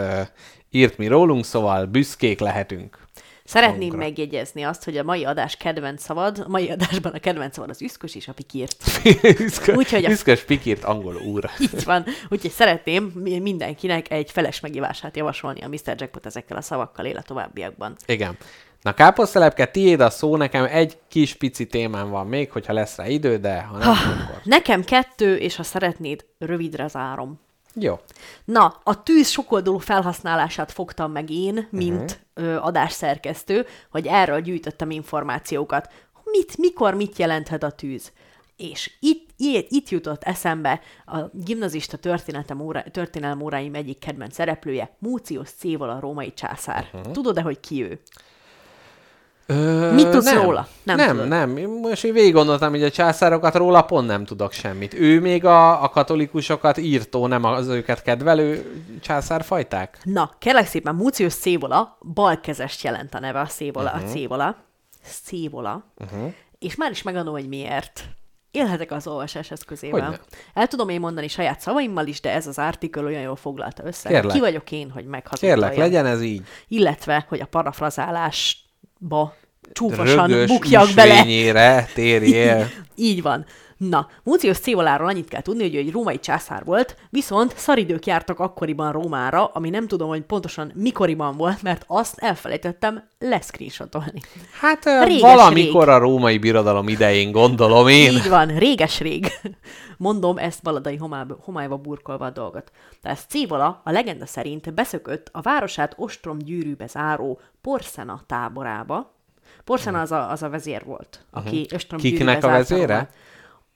C: írt mi rólunk, szóval büszkék lehetünk.
B: Szeretném
C: Magunkra.
B: megjegyezni azt, hogy a mai adás kedvenc szavad, a mai adásban a kedvenc szavad az üszkös és a pikírt. <laughs>
C: Üszkös,
B: Úgyhogy a-
C: Üszkös pikírt angol úr. <laughs>
B: Így van. Úgyhogy szeretném mi- mindenkinek egy feles megívását javasolni a Mr. Jackpot ezekkel a szavakkal él a továbbiakban.
C: Igen. Na káposztelepke, tiéd a szó, nekem egy kis pici témám van még, hogyha lesz rá idő, de ha nem, akkor...
B: Nekem kettő, és ha szeretnéd, rövidre zárom.
C: Jó.
B: Na, a tűz sokoldalú felhasználását fogtam meg én, mint uh-huh. ö, adásszerkesztő, hogy erről gyűjtöttem információkat. Mit, mikor, mit jelenthet a tűz? És itt, itt, itt jutott eszembe a gimnazista történetem óra, történelem óráim egyik kedvenc szereplője, Múcius Céval a római császár. Uh-huh. Tudod-e, hogy ki ő?
C: Ö,
B: Mit tudsz
C: nem.
B: róla? Nem
C: Nem,
B: tudod.
C: nem. Most én végig gondoltam, hogy a császárokat róla pont nem tudok semmit. Ő még a, a katolikusokat írtó, nem az őket kedvelő császárfajták?
B: Na, kérlek szépen, Múcius Szévola, balkezest jelent a neve a Szévola, uh-huh. a Szévola. Szévola. Uh-huh. És már is megadom, hogy miért. Élhetek az olvasás eszközével. El tudom én mondani saját szavaimmal is, de ez az artikel olyan jól foglalta össze.
C: Kérlek.
B: Ki vagyok én, hogy meghazudtaljam.
C: Kérlek, legyen ez így.
B: Illetve, hogy a parafrazálásba csúfosan bukjak bele.
C: térjél. <laughs>
B: Így van. Na, Múcius Cévoláról annyit kell tudni, hogy ő egy római császár volt, viszont szaridők jártak akkoriban Rómára, ami nem tudom, hogy pontosan mikoriban volt, mert azt elfelejtettem leszkrinsotolni.
C: Hát
B: Réges
C: valamikor a római birodalom idején gondolom én.
B: Így van, réges-rég. Mondom ezt baladai homályba, homályba burkolva a dolgot. Tehát Cévola a legenda szerint beszökött a városát ostrom gyűrűbe záró Porszena táborába. Porszena az a, az a vezér volt, aki ostrom
C: Mhm. Kiknek a vezére?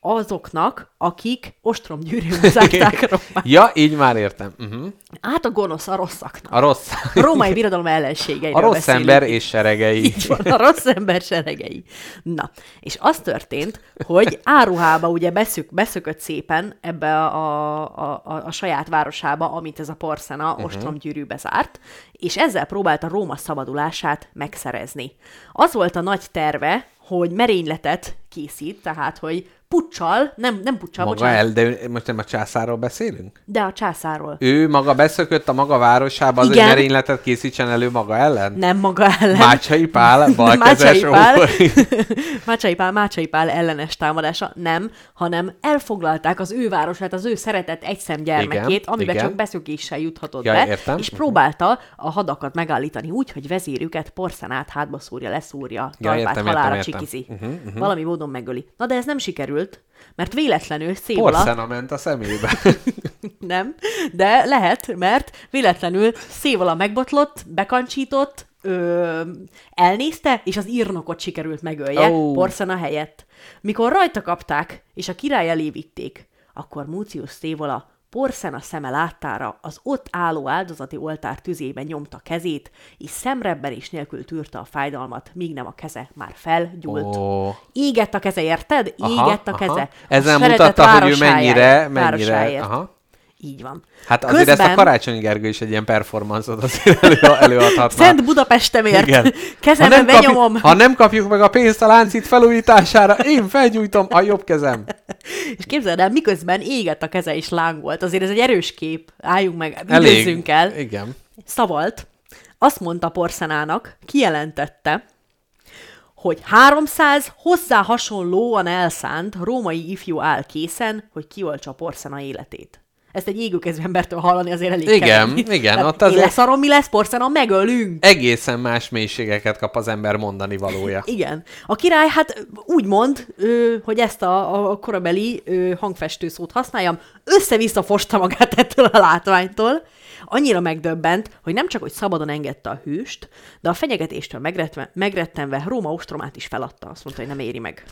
B: Azoknak, akik ostrom gyűrűbe zárták <laughs> Rómát.
C: Ja, így már értem. Uh-huh.
B: Hát a gonosz, a rosszaknak.
C: A rossz.
B: A római birodalom ellenségeiről
C: A rossz
B: beszélünk.
C: ember és seregei.
B: Így van, a rossz ember seregei. Na, és az történt, hogy áruhába ugye beszük, beszökött szépen ebbe a, a, a, a saját városába, amit ez a Porszena uh-huh. ostromgyűrűbe zárt, és ezzel próbálta Róma szabadulását megszerezni. Az volt a nagy terve, hogy merényletet készít, tehát, hogy puccsal, nem, nem puccsal,
C: Maga
B: bocsánat,
C: el, de most nem a császárról beszélünk?
B: de a császáról.
C: Ő maga beszökött a maga városába, az egy
B: Igen.
C: merényletet készítsen elő maga ellen?
B: Nem maga ellen.
C: Mácsai Pál, balkezes
B: Mácsai Pál. <laughs> Mácsai Pál, Mácsai Pál ellenes támadása nem, hanem elfoglalták az ő városát, az ő szeretett egyszem gyermekét,
C: Igen,
B: amiben
C: igen.
B: csak beszökéssel juthatott
C: Ja,
B: be,
C: értem.
B: és próbálta a hadakat megállítani úgy, hogy vezérüket porszanát hátba szúrja, leszúrja,
C: Ja,
B: talpát
C: értem,
B: halálra
C: értem, értem.
B: csikizi.
C: Mhm, mhm.
B: Valami módon megöli. Na de ez nem sikerült, mert véletlenül Szévola...
C: Porszena ment a szemébe. <laughs>
B: Nem, de lehet, mert véletlenül szévala megbotlott, bekancsított, ö, elnézte, és az írnokot sikerült megölje oh. Porszana helyett. Mikor rajta kapták, és a király elé vitték, akkor Múcius Szévola Porszena szeme láttára az ott álló áldozati oltár tüzében nyomta kezét, és szemrebbenés nélkül tűrte a fájdalmat, míg nem a keze már felgyúlt.
C: Ó.
B: Égett a keze, érted?
C: Aha,
B: Égett a
C: aha.
B: keze. A
C: Ezzel
B: szeretett
C: mutatta, hogy ő mennyire, mennyire... Aha.
B: Így van.
C: Hát azért ezt a Karácsony Gergő is egy ilyen performanszot azért elő, előadhatna.
B: Szent Budapestemért.
C: Igen. <laughs>
B: Kezembe
C: kapjuk-
B: benyomom.
C: ha nem kapjuk meg a pénzt a láncít felújítására, én felgyújtom a jobb kezem.
B: És képzeld el, miközben égett a keze és lángolt. Azért ez egy erős kép. Álljunk meg,
C: Elég.
B: időzzünk el.
C: Igen.
B: Szavalt. Azt mondta Porcenának, kijelentette, hogy 300 hozzá hasonlóan elszánt római ifjú áll készen, hogy kioltsa Porcena életét. Ezt egy égőkezű embertől hallani azért elég
C: Igen,
B: kemény.
C: igen,
B: Tehát
C: ott
B: Én leszarom, mi lesz, Porcena, megölünk.
C: Egészen más mélységeket kap az ember mondani valója. <laughs>
B: Igen. A király hát úgy mond, hogy ezt a, a korabeli hangfestő szót használjam, össze-vissza fosta magát ettől a látványtól, annyira megdöbbent, hogy nem csak, hogy szabadon engedte a hőst, de a fenyegetéstől megretve, megrettenve Róma ostromát is feladta. Azt mondta, hogy nem éri meg.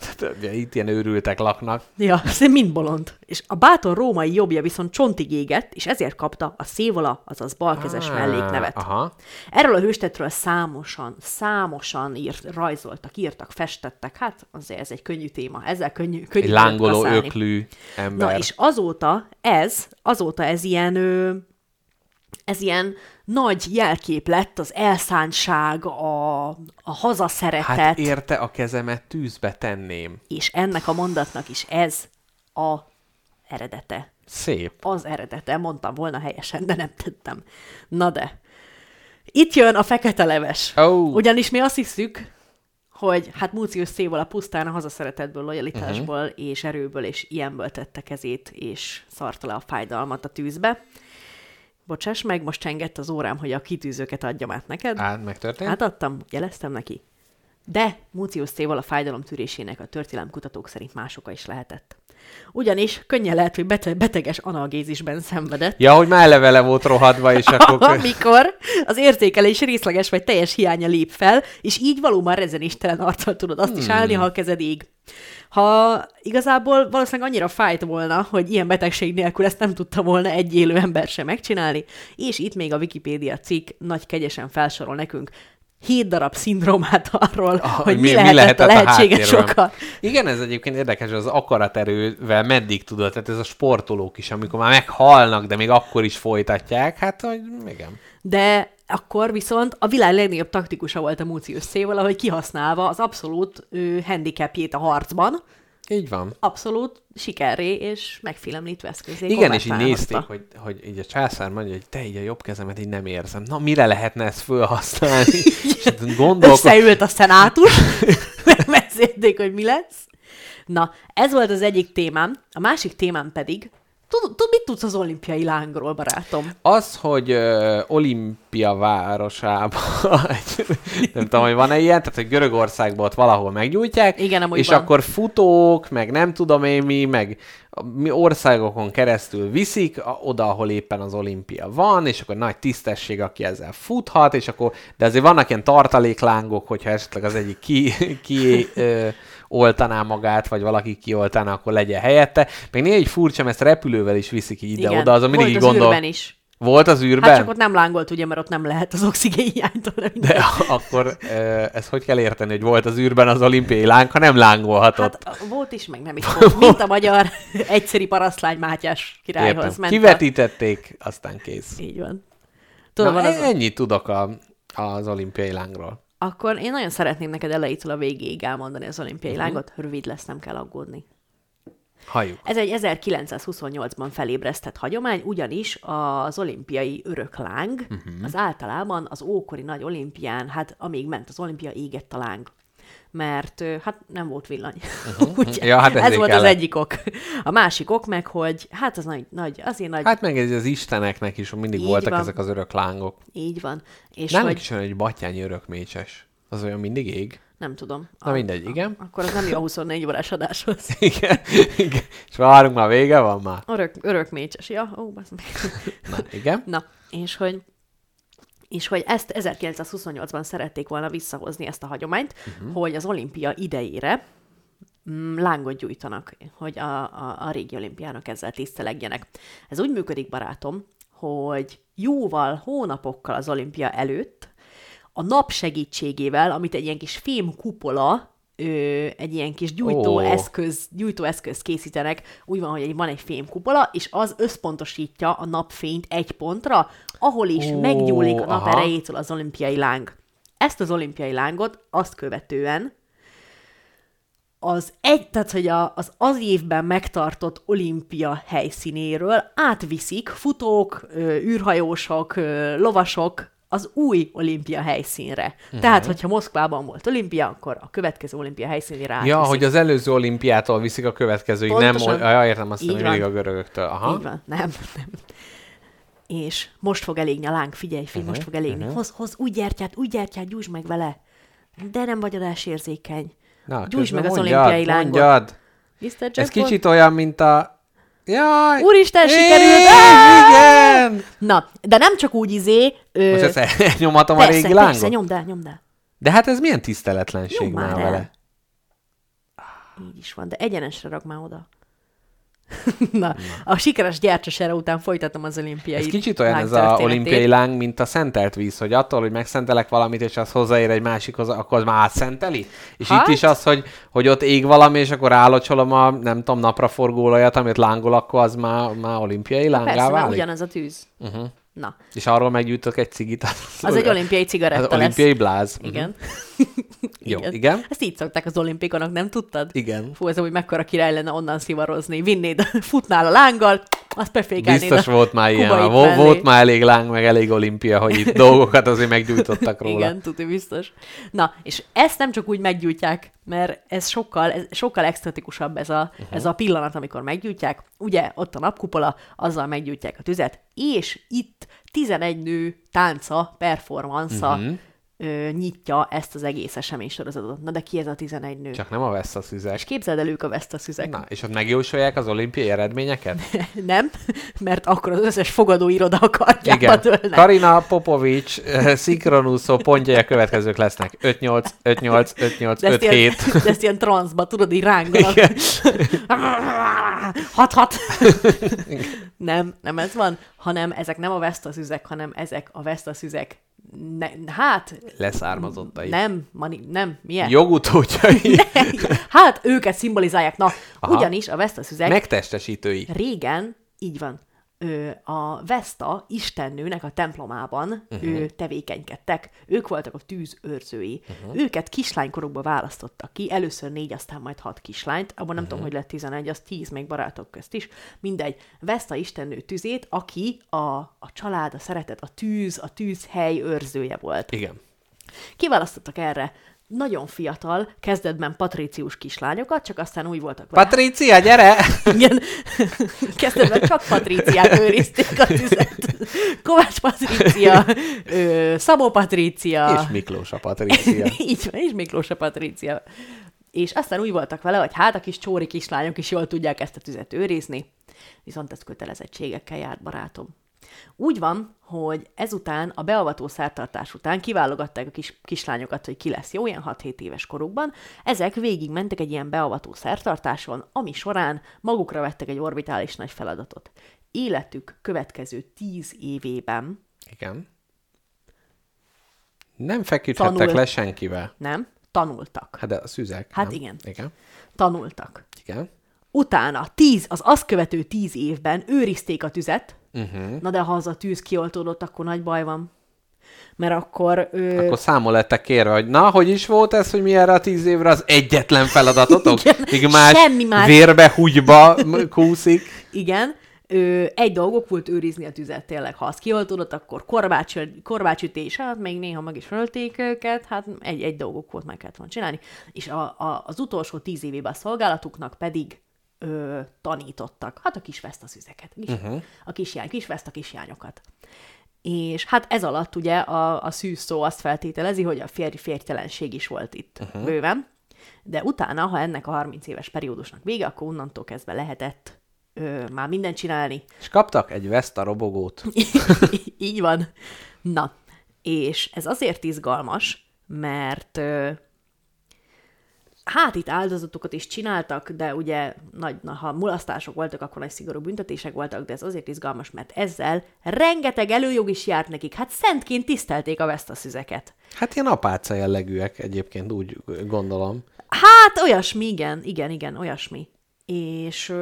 C: Itt ilyen őrültek laknak.
B: Ja, <laughs> ez mind bolond. És a bátor római jobbja viszont csontig égett, és ezért kapta a szévola, azaz balkezes
C: Á,
B: melléknevet.
C: Aha.
B: Erről a hőstetről számosan, számosan írt, rajzoltak, írtak, festettek. Hát azért ez egy könnyű téma. Ezzel könnyű, könnyű
C: Egy lángoló öklű ember.
B: Na és azóta ez, azóta ez ilyen, ö, ez ilyen nagy jelkép lett az elszántság, a, a hazaszeretet,
C: Hát érte a kezemet tűzbe tenném.
B: és ennek a mondatnak is ez a eredete.
C: Szép.
B: Az eredete, mondtam volna helyesen, de nem tettem. Na de, itt jön a fekete leves.
C: Ó.
B: Ugyanis mi azt hiszük, hogy hát Múcius Széval a pusztán a hazaszeretetből, lojalitásból uh-huh. és erőből és ilyenből tette kezét, és szarta le a fájdalmat a tűzbe. Bocsáss meg, most csengett az órám, hogy a kitűzőket adjam át neked.
C: Á, megtörtént?
B: Átadtam, jeleztem neki. De Múcius Széval a fájdalom tűrésének a történelemkutatók szerint más oka is lehetett. Ugyanis könnyen lehet, hogy bete- beteges analgézisben szenvedett,
C: Ja, hogy már eleve le volt rohadva, és <laughs> akkor...
B: amikor az érzékelés részleges vagy teljes hiánya lép fel, és így valóban rezenéstelen arccal tudod azt is
C: Hmm.
B: állni, ha a kezed ég. Ha igazából valószínűleg annyira fájt volna, hogy ilyen betegség nélkül ezt nem tudta volna egy élő ember sem megcsinálni, és itt még a Wikipédia cikk nagy kegyesen felsorol nekünk hét darab szindrómát arról,
C: Ah,
B: hogy mi, lehetett, a lehetséges oka.
C: Igen, ez egyébként érdekes, az akaraterővel meddig tudod, tehát ez a sportolók is, amikor már meghalnak, de még akkor is folytatják, hát, hogy igen.
B: De akkor viszont a világ legnagyobb taktikusa volt a Múcius Széval, ahogy kihasználva az abszolút ő, handicapjét a harcban,
C: Így van.
B: abszolút sikerré és megfélemlítve eszközé
C: Igen, és így nézték, hogy, hogy így a császár mondja, hogy te így a jobb kezemet így nem érzem. Na, mire lehetne ezt felhasználni? <laughs> hát gondolkod...
B: Összeült a szenátus, <laughs> megbeszélték, hogy mi lesz. Na, ez volt az egyik témám, a másik témám pedig, tud, tud, mit tudsz az olimpiai lángról, barátom?
C: Az, hogy ö, Olimpia városában, <laughs> nem tudom, hogy van-e ilyen, tehát hogy Görögországban ott valahol meggyújtják,
B: Igen, amúgy
C: és
B: van.
C: akkor futók, meg nem tudom én mi, meg mi országokon keresztül viszik a, oda, ahol éppen az olimpia van, és akkor nagy tisztesség, aki ezzel futhat, és akkor, de azért vannak ilyen tartaléklángok, hogyha esetleg az egyik ki, ki ö, oltaná magát, vagy valaki kioltaná, akkor legyen helyette. Meg néha egy furcsa, mert ezt repülővel is viszik ide-oda, azon mindig
B: volt az
C: gondol...
B: is.
C: Volt az űrben?
B: Hát csak ott nem lángolt, ugye, mert ott nem lehet az oxigén hiánytól. De
C: akkor ö, ezt hogy kell érteni, hogy volt az űrben az olimpiai láng, ha nem lángolhatott?
B: Hát volt is, meg nem is volt. Mint a magyar <laughs> egyszeri parasztlány Mátyás királyhoz
C: Értem.
B: ment.
C: Kivetítették, aztán kész.
B: A... Így van.
C: Na,
B: Tudod, van az...
C: ennyit tudok a, az olimpiai lángról.
B: Akkor én nagyon szeretném neked elejétől a végéig elmondani az olimpiai uh-huh. lángot. Rövid lesz, nem kell aggódni.
C: Halljuk.
B: Ez egy 1928-ban felébresztett hagyomány, ugyanis az olimpiai örökláng uh-huh. az általában az ókori nagy olimpián, hát amíg ment az olimpia, égett a láng. Mert hát nem volt villany. Uh-huh. <laughs> Ugye?
C: Ja, hát
B: Ez volt az
C: kellett.
B: egyik ok. A másik ok meg, hogy hát az nagy, nagy azért nagy, hát,
C: meg ez az isteneknek is mindig
B: Így
C: voltak
B: van.
C: ezek az örök lángok.
B: így van. És
C: Nálunk
B: hogy
C: is van egy batyányi örökmécses. Az olyan mindig ég.
B: nem tudom.
C: Na mindegy, igen.
B: Akkor az nem jó a 24 órás adáshoz. <laughs>
C: Igen, igen. És várunk már vége van már.
B: Örök, örök mécses. Ja, ó, basz meg.
C: Na, igen.
B: Na, és hogy és hogy ezt 1928-ban szerették volna visszahozni ezt a hagyományt, uh-huh. hogy az olimpia idejére mm, lángot gyújtanak, hogy a, a, a régi olimpiának ezzel tisztelegjenek. Ez úgy működik, barátom, hogy jóval, hónapokkal az olimpia előtt a nap segítségével, amit egy ilyen kis fém kupola, ö, egy ilyen kis gyújtóeszköz, gyújtóeszköz készítenek, úgy van, hogy van egy fém kupola, és az összpontosítja a napfényt egy pontra, ahol is
C: Ó,
B: meggyúlik a nap
C: aha.
B: erejétől az olimpiai láng. Ezt az olimpiai lángot azt követően az egy, tehát hogy a, az az évben megtartott olimpia helyszínéről átviszik futók, űrhajósok, lovasok az új olimpia helyszínre. Uh-huh. Tehát, hogyha Moszkvában volt olimpia, akkor a következő olimpia helyszínére átviszik.
C: Ja, hogy az előző olimpiától viszik a következőig, nem,
B: Pontosan.
C: ja, értem azt, hogy mindig a görögöktől. Aha.
B: Így van. Nem, nem. És most fog elégni a láng, figyelj, figyelj,
C: Mhm,
B: most fog elégni. Uh-huh. Hoz, hoz úgy gyertyát, úgy gyertyát, gyújtsd meg vele. De nem vagy adásérzékeny.
C: Na,
B: Gyújtsd meg az
C: közben
B: olimpiai lángot.
C: Mondjad.
B: Mr.
C: Ez kicsit olyan, mint a... Jaj!
B: Úristen, sikerült!
C: Igen!
B: Na, de nem csak úgy izé... Ö,
C: Most ezt elnyomatom <laughs> a
B: persze,
C: régi
B: persze,
C: lángot?
B: nyomd el, nyomd el.
C: De hát ez milyen tiszteletlenség
B: Nyomd
C: már
B: már el.
C: vele.
B: Így is van, de egyenesre rak már oda. <laughs> Na, a sikeres gyertyasere után folytatom az olimpiai
C: Ez kicsit olyan ez a
B: lángtörténetét.
C: olimpiai láng, mint a szentelt víz, hogy attól, hogy megszentelek valamit, és az hozzáér egy másikhoz, akkor az már átszenteli? És
B: Hát?
C: itt is az, hogy, hogy ott ég valami, és akkor állocsolom a, nem tudom, napraforgóolajat, amit lángol, akkor az már, már olimpiai lángá
B: Persze,
C: válik?
B: ugyanaz a tűz.
C: Uh-huh.
B: Na,
C: És arról meggyújtok egy cigit.
B: az egy olimpiai cigaretta
C: Az olimpiai
B: lesz.
C: bláz. Mhm.
B: Igen.
C: Jó, igen.
B: Ezt így szokták az olimpikonok, nem tudtad?
C: Igen.
B: Fú, ez úgy mekkora király lenne onnan szivarozni. Vinnéd, <laughs> futnál a lánggal, azt befékelnéd
C: Biztos
B: a
C: volt már ilyen.
B: mellé.
C: volt már elég láng, meg elég olimpia, hogy itt dolgokat azért meggyújtottak róla.
B: Igen, tudni biztos. Na, és ezt nem csak úgy meggyújtják, mert ez sokkal, ez sokkal extatikusabb ez a, uh-huh. ez a pillanat, amikor meggyújtják. Ugye, ott a napkupola, azzal meggyújtják a tüzet, és itt 11 nő tánca, performansza
C: Mhm.
B: uh-huh. Ö, nyitja ezt az egész eseménysorozatot. Na de ki ez a 11 nő?
C: Csak nem a vesztaszüzek.
B: És képzeld el, ők a vesztaszüzek.
C: Na, és ott megjósolják az olimpiai eredményeket? <laughs>
B: Nem, mert akkor az összes fogadóiroda a kardjába
C: Igen.
B: dőlnek.
C: Karina Popovics, szinkronúszó pontjai a következők lesznek. 5-8, 5-8, 5-8,
B: De ezt, ilyen,
C: 5-7.
B: de <laughs> ezt ilyen transzba, tudod, így ránganak. hat, hat. <laughs> nem, nem ez van, hanem ezek nem a vesztaszüzek, hanem ezek a vesztaszüzek. Ne, hát,
C: Leszármazottai.
B: nem, mani, nem, milyen?
C: Jogutódjai. <laughs>
B: Hát, őket szimbolizálják. Na,
C: Aha.
B: ugyanis a vesztaszüzek
C: Megtestesítői.
B: régen, így van, a Vesta istennőnek a templomában uh-huh. ő tevékenykedtek. Ők voltak a tűz őrzői. Uh-huh. Őket kislánykorukba választottak ki, először négy, aztán majd hat kislányt, abban nem uh-huh. tudom, hogy lett 11, az 10 még barátok közt is. Mindegy. Vesta istennő tüzét, aki a, a család, a szeretet, a tűz, a tűzhely őrzője volt.
C: Igen.
B: Kiválasztottak erre nagyon fiatal, kezdetben patrícius kislányokat, csak aztán úgy voltak vele.
C: Patricia, gyere! <laughs>
B: Igen. Kezdetben csak Patríciát őrizték a tüzet. Kovács Patrícia, ö, Szabó Patrícia.
C: És Miklós a Patricia. <laughs>
B: Így van, és Miklós a Patrícia. És aztán úgy voltak vele, hogy hát a kis csóri kislányok is jól tudják ezt a tüzet őrizni, viszont ez kötelezettségekkel járt, barátom. Úgy van, hogy ezután a beavató szertartás után kiválogatták a kis, kislányokat, hogy ki lesz jó, ilyen 6-7 éves korukban. Ezek végigmentek egy ilyen beavató szertartáson, ami során magukra vettek egy orbitális nagy feladatot. Életük következő 10 évében,
C: Igen. Nem feküdhettek
B: Tanul.
C: le senkivel.
B: nem, tanultak.
C: Hát de a szüzek.
B: Hát
C: nem?
B: igen.
C: Igen.
B: Tanultak.
C: Igen.
B: Utána, tíz, az azt követő tíz évben őrizték a tüzet,
C: Uh-huh.
B: na de ha az a tűz kioltódott, akkor nagy baj van. Mert akkor... Ö...
C: Akkor számol lettek kérve, hogy na, hogy is volt ez, hogy mi erre a tíz évre az egyetlen feladatotok?
B: Igen,
C: Míg más,
B: semmi más.
C: vérbe, húgyba kúszik.
B: Igen, ö, egy dolgok volt őrizni a tüzet tényleg. Ha az kioltódott, akkor korbács, korbácsütés, hát még néha meg is ölték őket, hát egy, egy dolgok volt, meg kellett volna csinálni. És a, a, az utolsó tíz évében a szolgálatuknak pedig ö, tanítottak. Hát a kis vesztaszüzeket, a kis, uh-huh. a kisjány, kis veszt a kisjányokat. És hát ez alatt ugye a, a szűz szó azt feltételezi, hogy a férj férjtelenség is volt itt uh-huh. bőven. De utána, ha ennek a 30 éves periódusnak vége, akkor onnantól kezdve lehetett ö, már mindent csinálni.
C: És kaptak egy Vesta robogót. <laughs>
B: Így van. Na, és ez azért izgalmas, mert ö, hát itt áldozatokat is csináltak, de ugye nagy, na, ha mulasztások voltak, akkor nagy szigorú büntetések voltak, de ez azért izgalmas, mert ezzel rengeteg előjog is járt nekik. Hát szentként tisztelték a vesztaszüzeket.
C: Hát ilyen apáca jellegűek egyébként, úgy gondolom.
B: Hát olyasmi, igen, igen, igen, olyasmi. És,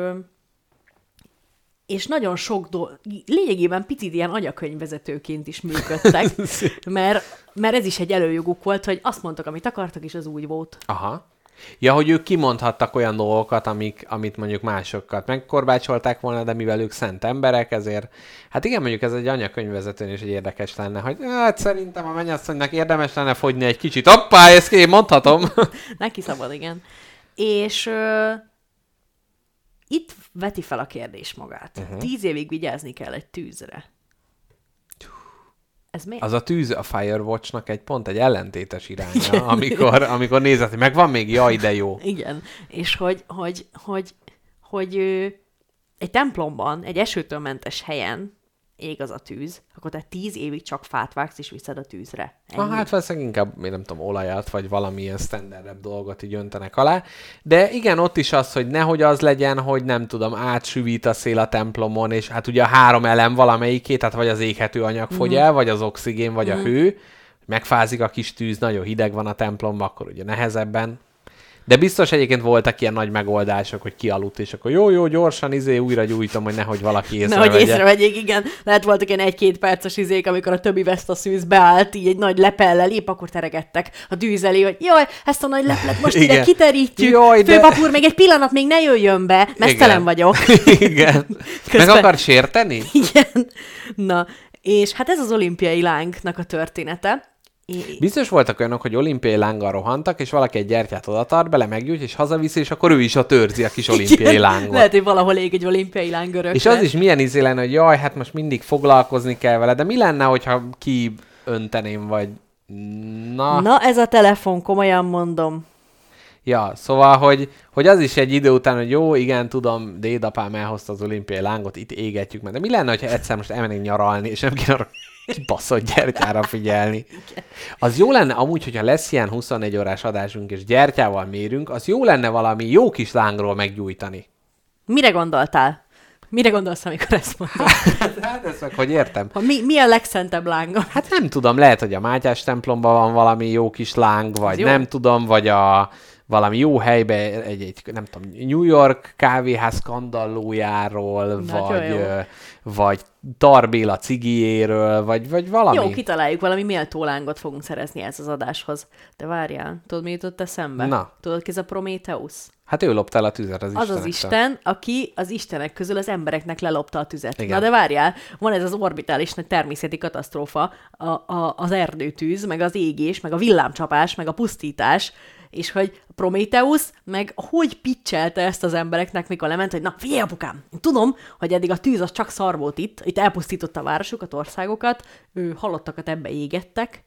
B: és nagyon sok dolog, lényegében picit ilyen anyakönyvvezetőként is működtek, <laughs> mert, mert ez is egy előjoguk volt, hogy azt mondtak, amit akartak, és az úgy volt.
C: Aha. Ja, hogy ők kimondhattak olyan dolgokat, amik, amit mondjuk másokat megkorbácsolták volna, de mivel ők szent emberek, ezért, hát igen, mondjuk ez egy anyakönyvvezetőn is egy érdekes lenne, hogy hát szerintem a mennyasszonynak érdemes lenne fogyni egy kicsit. Hoppá, ezt én mondhatom. <laughs>
B: Neki szabad, igen. És ö, itt veti fel a kérdés magát. Uh-huh. Tíz évig vigyázni kell egy tűzre. Ez miért?
C: Az a tűz a Firewatchnak egy pont egy ellentétes iránya, amikor, amikor nézed, hogy meg van még, jaj, de jó.
B: Igen. És hogy, hogy, hogy, hogy ö, egy templomban, egy esőtől mentes helyen ég az a tűz, akkor te tíz évig csak fát vágsz, és viszed a tűzre.
C: Ah, hát valószínűleg inkább, én nem tudom, olajat, vagy valamilyen standardebb dolgot így öntenek alá. De igen, ott is az, hogy nehogy az legyen, hogy nem tudom, átsüvít a szél a templomon, és hát ugye a három elem valamelyikét, tehát vagy az éghető anyag fogy el, vagy az oxigén, vagy a hő, megfázik a kis tűz, nagyon hideg van a templomban, akkor ugye nehezebben. De biztos egyébként voltak ilyen nagy megoldások, hogy kialudt, és akkor jó, jó, gyorsan izé újra gyújtom, hogy nehogy valaki
B: Nehogy
C: észrevegye.
B: észrevegyék, igen. Lehet voltak ilyen egy-két perces izék, amikor a többi vesztaszűz beállt, így egy nagy lepellel, épp akkor teregettek a elé, hogy jaj, ezt a nagy leplet most ide
C: Igen.
B: kiterítjük.
C: Jaj, de-
B: Főpap úr, még egy pillanat még ne jöjjön be, mesztelen vagyok. <laughs>
C: Igen. Meg
B: Közben-
C: akar sérteni?
B: Igen. Na, és hát ez az olimpiai lángnak a története. I-
C: Biztos voltak olyanok, hogy olimpiai lánggal rohantak, és valaki egy gyertyát oda tart bele, meggyújt, és hazaviszi, és akkor ő is a törzi a kis olimpiai
B: Igen,
C: lángot.
B: Lehet, hogy valahol ég egy olimpiai láng örökre.
C: És az is milyen izé lenne, hogy jaj, hát most mindig foglalkozni kell vele, de mi lenne, hogyha ki önteném, vagy na,
B: Na, ez a telefon, komolyan mondom.
C: ja, szóval, hogy, hogy az is egy idő után, hogy jó, igen, tudom, dédapám elhozta az olimpiai lángot, itt égetjük meg, de mi lenne, hogyha egyszer most elmennénk nyaralni, és nem kéne arra baszott gyertyára figyelni. <laughs> Az jó lenne amúgy, hogyha lesz ilyen 24 órás adásunk, és gyertyával mérünk, az jó lenne valami jó kis lángról meggyújtani.
B: Mire gondoltál? Mire gondolsz, amikor ezt mondod? <laughs>
C: Hát ezt meg hogy értem.
B: Ha mi, mi a legszentebb lánga?
C: Hát nem tudom, lehet, hogy a Mátyás templomban van valami jó kis láng, vagy
B: jó.
C: nem tudom, vagy a valami jó helybe, egy, egy nem tudom, New York kávéház skandallójáról,
B: Nagyon
C: vagy,
B: jó.
C: ö, vagy Tarbéla cigiéről, vagy, vagy valami.
B: Jó, kitaláljuk, valami méltó lángot fogunk szerezni ez az adáshoz. De várjál, tudod, mi jutott eszembe?
C: Na.
B: Tudod, ki ez a Prométeusz?
C: Hát ő lopta el a tüzet az,
B: Az az
C: istenektől.
B: Isten, aki az istenek közül az embereknek lelopta a tüzet.
C: Igen.
B: Na de várjál, van ez az orbitális nagy természeti katasztrófa, a, a, az erdőtűz, meg az égés, meg a villámcsapás, meg a pusztítás, és hogy Prométeusz meg hogy pitchelte ezt az embereknek, mikor lement, hogy na figyelj apukám, én tudom, hogy eddig a tűz az csak szar volt itt, itt elpusztította a városokat, országokat, ő halottakat ebbe égettek,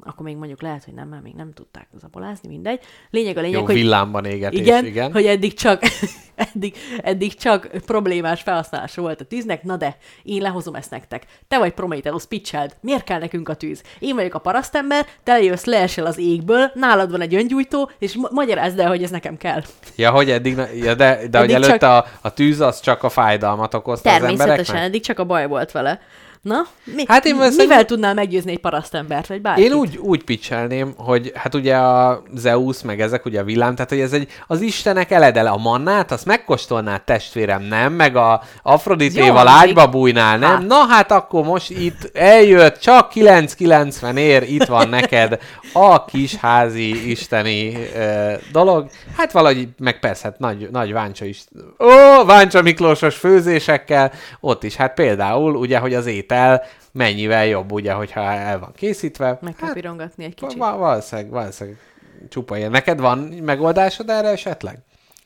B: akkor még mondjuk lehet, hogy nem, mert még nem tudták zabolázni, mindegy. Lényeg a lényeg,
C: Jó
B: hogy
C: villámban égetés,
B: igen,
C: igen.
B: hogy eddig csak, <laughs> eddig, eddig csak problémás felhasználása volt a tűznek, na de én lehozom ezt nektek. Te vagy Prometheus, pitcheld, miért kell nekünk a tűz? Én vagyok a parasztember, te lejössz, leesel az égből, nálad van egy öngyújtó, és ma- magyarázd el, hogy ez nekem kell.
C: Ja, hogy eddig, ja, de, de hogy
B: Eddig
C: előtte
B: csak-
C: a, a tűz az csak a fájdalmat okozta az
B: Természetesen,
C: embereknek?
B: eddig csak a baj volt vele. Na, mi,
C: Hát én
B: mivel tudnál meggyőzni egy parasztembert, vagy bárkit?
C: Én úgy, úgy pitchelném, hogy hát ugye a Zeus, meg ezek ugye a villám, tehát hogy ez egy, az istenek eledele. A mannát, azt megkóstolnád testvérem, nem? Meg a Afroditéval ágyba bújnál, nem?
B: Hát.
C: Na hát akkor most itt eljött, csak 9,90 ér, itt van neked a kis házi isteni ö, dolog. Hát valahogy, meg persze, hát nagy, nagy Váncsa is. Ó, Váncsa Miklósos főzésekkel, ott is, hát például ugye, hogy az étel mennyivel jobb, ugye, hogyha el van készítve.
B: Meg kell pirongatni egy kicsit.
C: va- valószínűleg, valószínűleg csupa ilyen. Neked van megoldásod erre esetleg?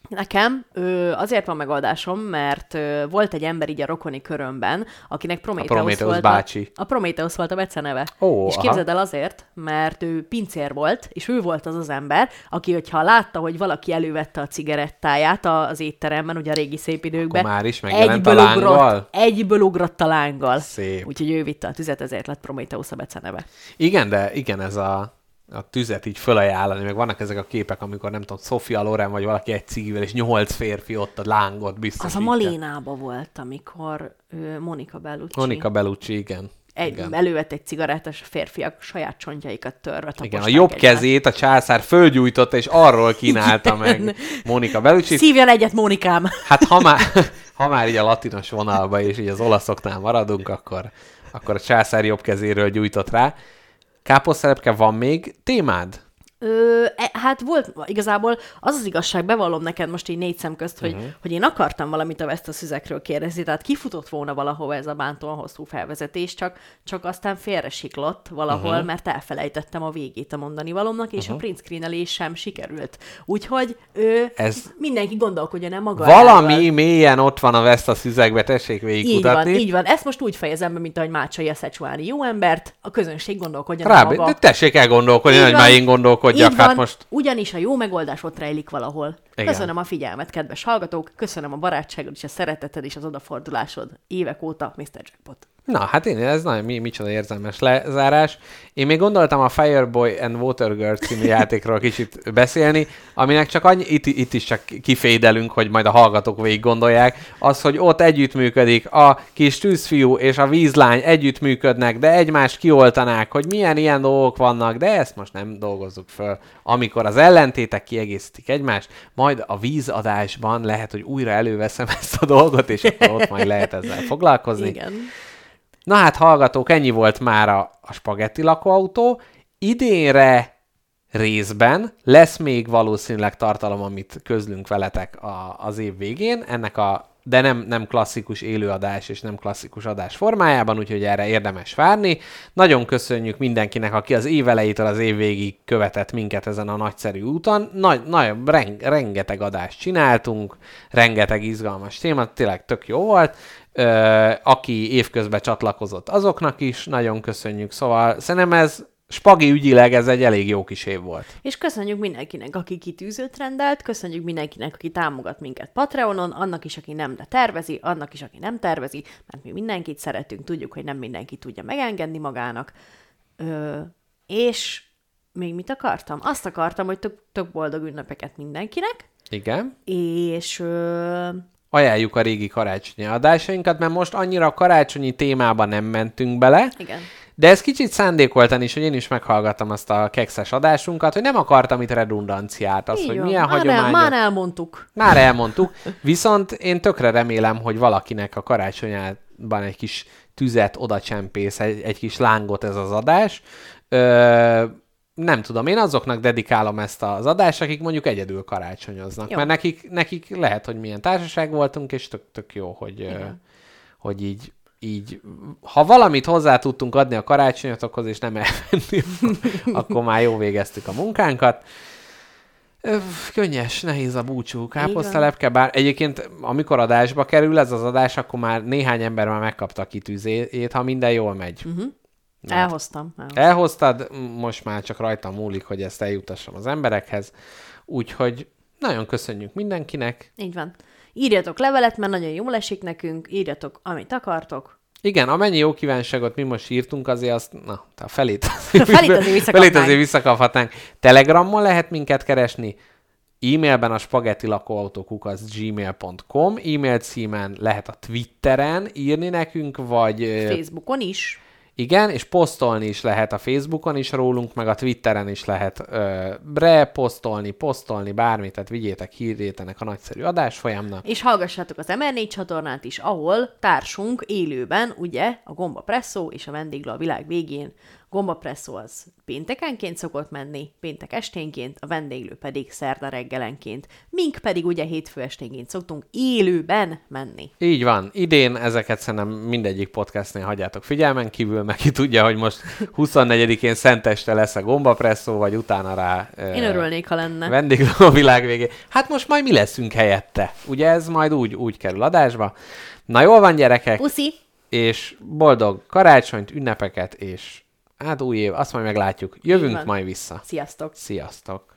B: Nekem ö, azért van megoldásom, mert ö, volt egy ember így a rokoni körömben, akinek Prometheus,
C: Prometheus
B: volt
C: bácsi.
B: A, a Prometheus volt a beceneve.
C: Ó,
B: és
C: aha.
B: képzeld el azért, mert ő pincér volt, és ő volt az az ember, aki, hogyha látta, hogy valaki elővette a cigarettáját a- az étteremben, ugye a régi szép időkben,
C: Akkor már is a
B: egyből
C: lánggal?
B: ugrott, egyből ugrott a lánggal.
C: Szép.
B: Úgyhogy ő vitte a tüzet, ezért lett Prometheus a beceneve.
C: Igen, de igen, ez a, a tüzet így fölajánlani, meg vannak ezek a képek, amikor nem tudom, Sofia Loren vagy valaki egy cigivel, és nyolc férfi ott a lángot biztos.
B: Az a Malénába volt, amikor Monika Bellucci.
C: Monika Bellucci, igen.
B: egy,
C: igen.
B: elővett egy cigarettát, és a férfiak saját csontjaikat törve
C: Igen, a jobb
B: egymást.
C: kezét a császár fölgyújtotta, és arról kínálta
B: Igen.
C: meg Monika Bellucci.
B: Szívjon egyet, Mónikám!
C: Hát ha már, <laughs> ha már így a latinos vonalba és így az olaszoknál maradunk, akkor, akkor a császár jobb kezéről gyújtott rá. Káposztelepke, van még témád?
B: Ö, e, hát volt igazából az az igazság, bevallom neked most így négy szem közt, hogy, uh-huh. hogy én akartam valamit a Veszta szüzekről kérdezni, tehát kifutott volna valahova ez a bántóan hosszú felvezetés, csak, csak aztán félresiklott valahol, uh-huh. mert elfelejtettem a végét a mondani valomnak, és uh-huh. a print screenelés sem sikerült. Úgyhogy ő,
C: Ez-
B: mindenki gondolkodjon el maga.
C: Valami mélyen ott van a Veszta szüzegbe, tessék
B: Így van,
C: végigkutatni.
B: így van. Ezt most úgy fejezem be, mint ahogy Mácsai a Szecsuáni jó embert, a közönség gondolkodjon el
C: Rá,
B: maga.
C: de tessék elgondolkodni, hogy már én gondolkodjak.
B: Így
C: Hát
B: van,
C: most
B: ugyanis a jó megoldás ott rejlik valahol.
C: Igen.
B: Köszönöm a figyelmet, kedves hallgatók, köszönöm a barátságod és a szereteted és az odafordulásod. Évek óta Mr. Jackpot.
C: Na, hát én, ez nagyon mi, micsoda érzelmes lezárás. Én még gondoltam a Fireboy and Water Girl című játékról kicsit beszélni, aminek csak annyi, itt, itt is csak kifédelünk, hogy majd a hallgatók végig gondolják, az, hogy ott együttműködik a kis tűzfiú és a vízlány együttműködnek, de egymást kioltanák, hogy milyen ilyen dolgok vannak, de ezt most nem dolgozzuk föl. Amikor az ellentétek kiegészítik egymást, majd a vízadásban lehet, hogy újra előveszem ezt a dolgot, és akkor ott majd lehet ezzel foglalkozni.
B: Igen.
C: Na hát hallgatók, ennyi volt már a, a spagetti lakóautó. Idénre részben lesz még valószínűleg tartalom, amit közlünk veletek a, az év végén, ennek a de nem, nem klasszikus élőadás és nem klasszikus adás formájában, úgyhogy erre érdemes várni. Nagyon köszönjük mindenkinek, aki az év elejétől az év végig követett minket ezen a nagyszerű úton. Nagy, nagy, ren, rengeteg adást csináltunk, rengeteg izgalmas téma, tényleg tök jó volt. Aki évközben csatlakozott, azoknak is nagyon köszönjük. Szóval szerintem ez spagi ügyileg ez egy elég jó kis év volt.
B: És köszönjük mindenkinek, aki kitűzőt rendelt, köszönjük mindenkinek, aki támogat minket Patreonon, annak is, aki nem, de tervezi, annak is, aki nem tervezi, mert mi mindenkit szeretünk, tudjuk, hogy nem mindenki tudja megengedni magának. Ö, és még mit akartam? Azt akartam, hogy tök, tök boldog ünnepeket mindenkinek,
C: Igen.
B: és ö,
C: Ajánljuk a régi karácsonyi adásainkat, mert most annyira a karácsonyi témába nem mentünk bele,
B: igen.
C: de ez kicsit szándékoltan is, hogy én is meghallgattam azt a kekszes adásunkat, hogy nem akartam itt redundanciát, az,
B: Így
C: hogy
B: van.
C: milyen
B: már, el,
C: hagyományok.
B: már elmondtuk.
C: Már elmondtuk, viszont én tökre remélem, hogy valakinek a karácsonyában egy kis tüzet oda csempész, egy, egy kis lángot ez az adás. Ö, nem tudom, én azoknak dedikálom ezt az adást, akik mondjuk egyedül karácsonyoznak,
B: Jó.
C: mert nekik, nekik lehet, hogy milyen társaság voltunk, és tök, tök jó, hogy,
B: Igen.
C: hogy így, így, ha valamit hozzá tudtunk adni a karácsonyatokhoz, és nem elvenni, akkor, már jó végeztük a munkánkat. Ö, Könnyes, nehéz a búcsú. Káposztelepke, bár egyébként amikor adásba kerül ez az adás, akkor már néhány ember már megkapta a kitűzét, ha minden jól megy.
B: Uh-huh. Elhoztam. elhoztam.
C: Elhoztad, most már csak rajtam múlik, hogy ezt eljutassam az emberekhez. Úgyhogy nagyon köszönjük mindenkinek.
B: Így van. Írjatok levelet, mert nagyon jól esik nekünk, írjatok, amit akartok.
C: Igen, amennyi jó kívánságot mi most írtunk, azért azt, na, a felét, <laughs>
B: A felét azért visszakapnánk.
C: felét azért visszakaphatnánk. Telegramon lehet minket keresni, e-mailben a spagettilakóautókukac gmail.com, e-mail címen lehet a Twitteren írni nekünk, vagy
B: Facebookon is.
C: Igen, és posztolni is lehet a Facebookon is rólunk, meg a Twitteren is lehet ö, reposztolni, posztolni, bármit, tehát vigyétek, hírjétenek a nagyszerű adás folyamnak.
B: És hallgassátok az MR4 csatornát is, ahol társunk élőben, ugye, a Gomba Presszó és a vendéglő a világ végén. Gomba Presszó az péntekenként szokott menni, péntek esténként, a vendéglő pedig szerda reggelenként. Mink pedig ugye hétfő esténként szoktunk élőben menni.
C: Így van. Idén ezeket szerintem mindegyik podcastnél hagyjátok figyelmen kívül, meg ki tudja, hogy most 24-én szenteste lesz a gombapresszó, vagy utána rá ö,
B: Én örülnék, ha lenne.
C: vendéglő a világ végé. Hát most majd mi leszünk helyette? Ugye ez majd úgy, úgy kerül adásba. Na jól van, gyerekek,
B: Puszi!
C: és boldog karácsonyt, ünnepeket, és hát új év, azt majd meglátjuk. Jövünk majd vissza.
B: Sziasztok!
C: Sziasztok!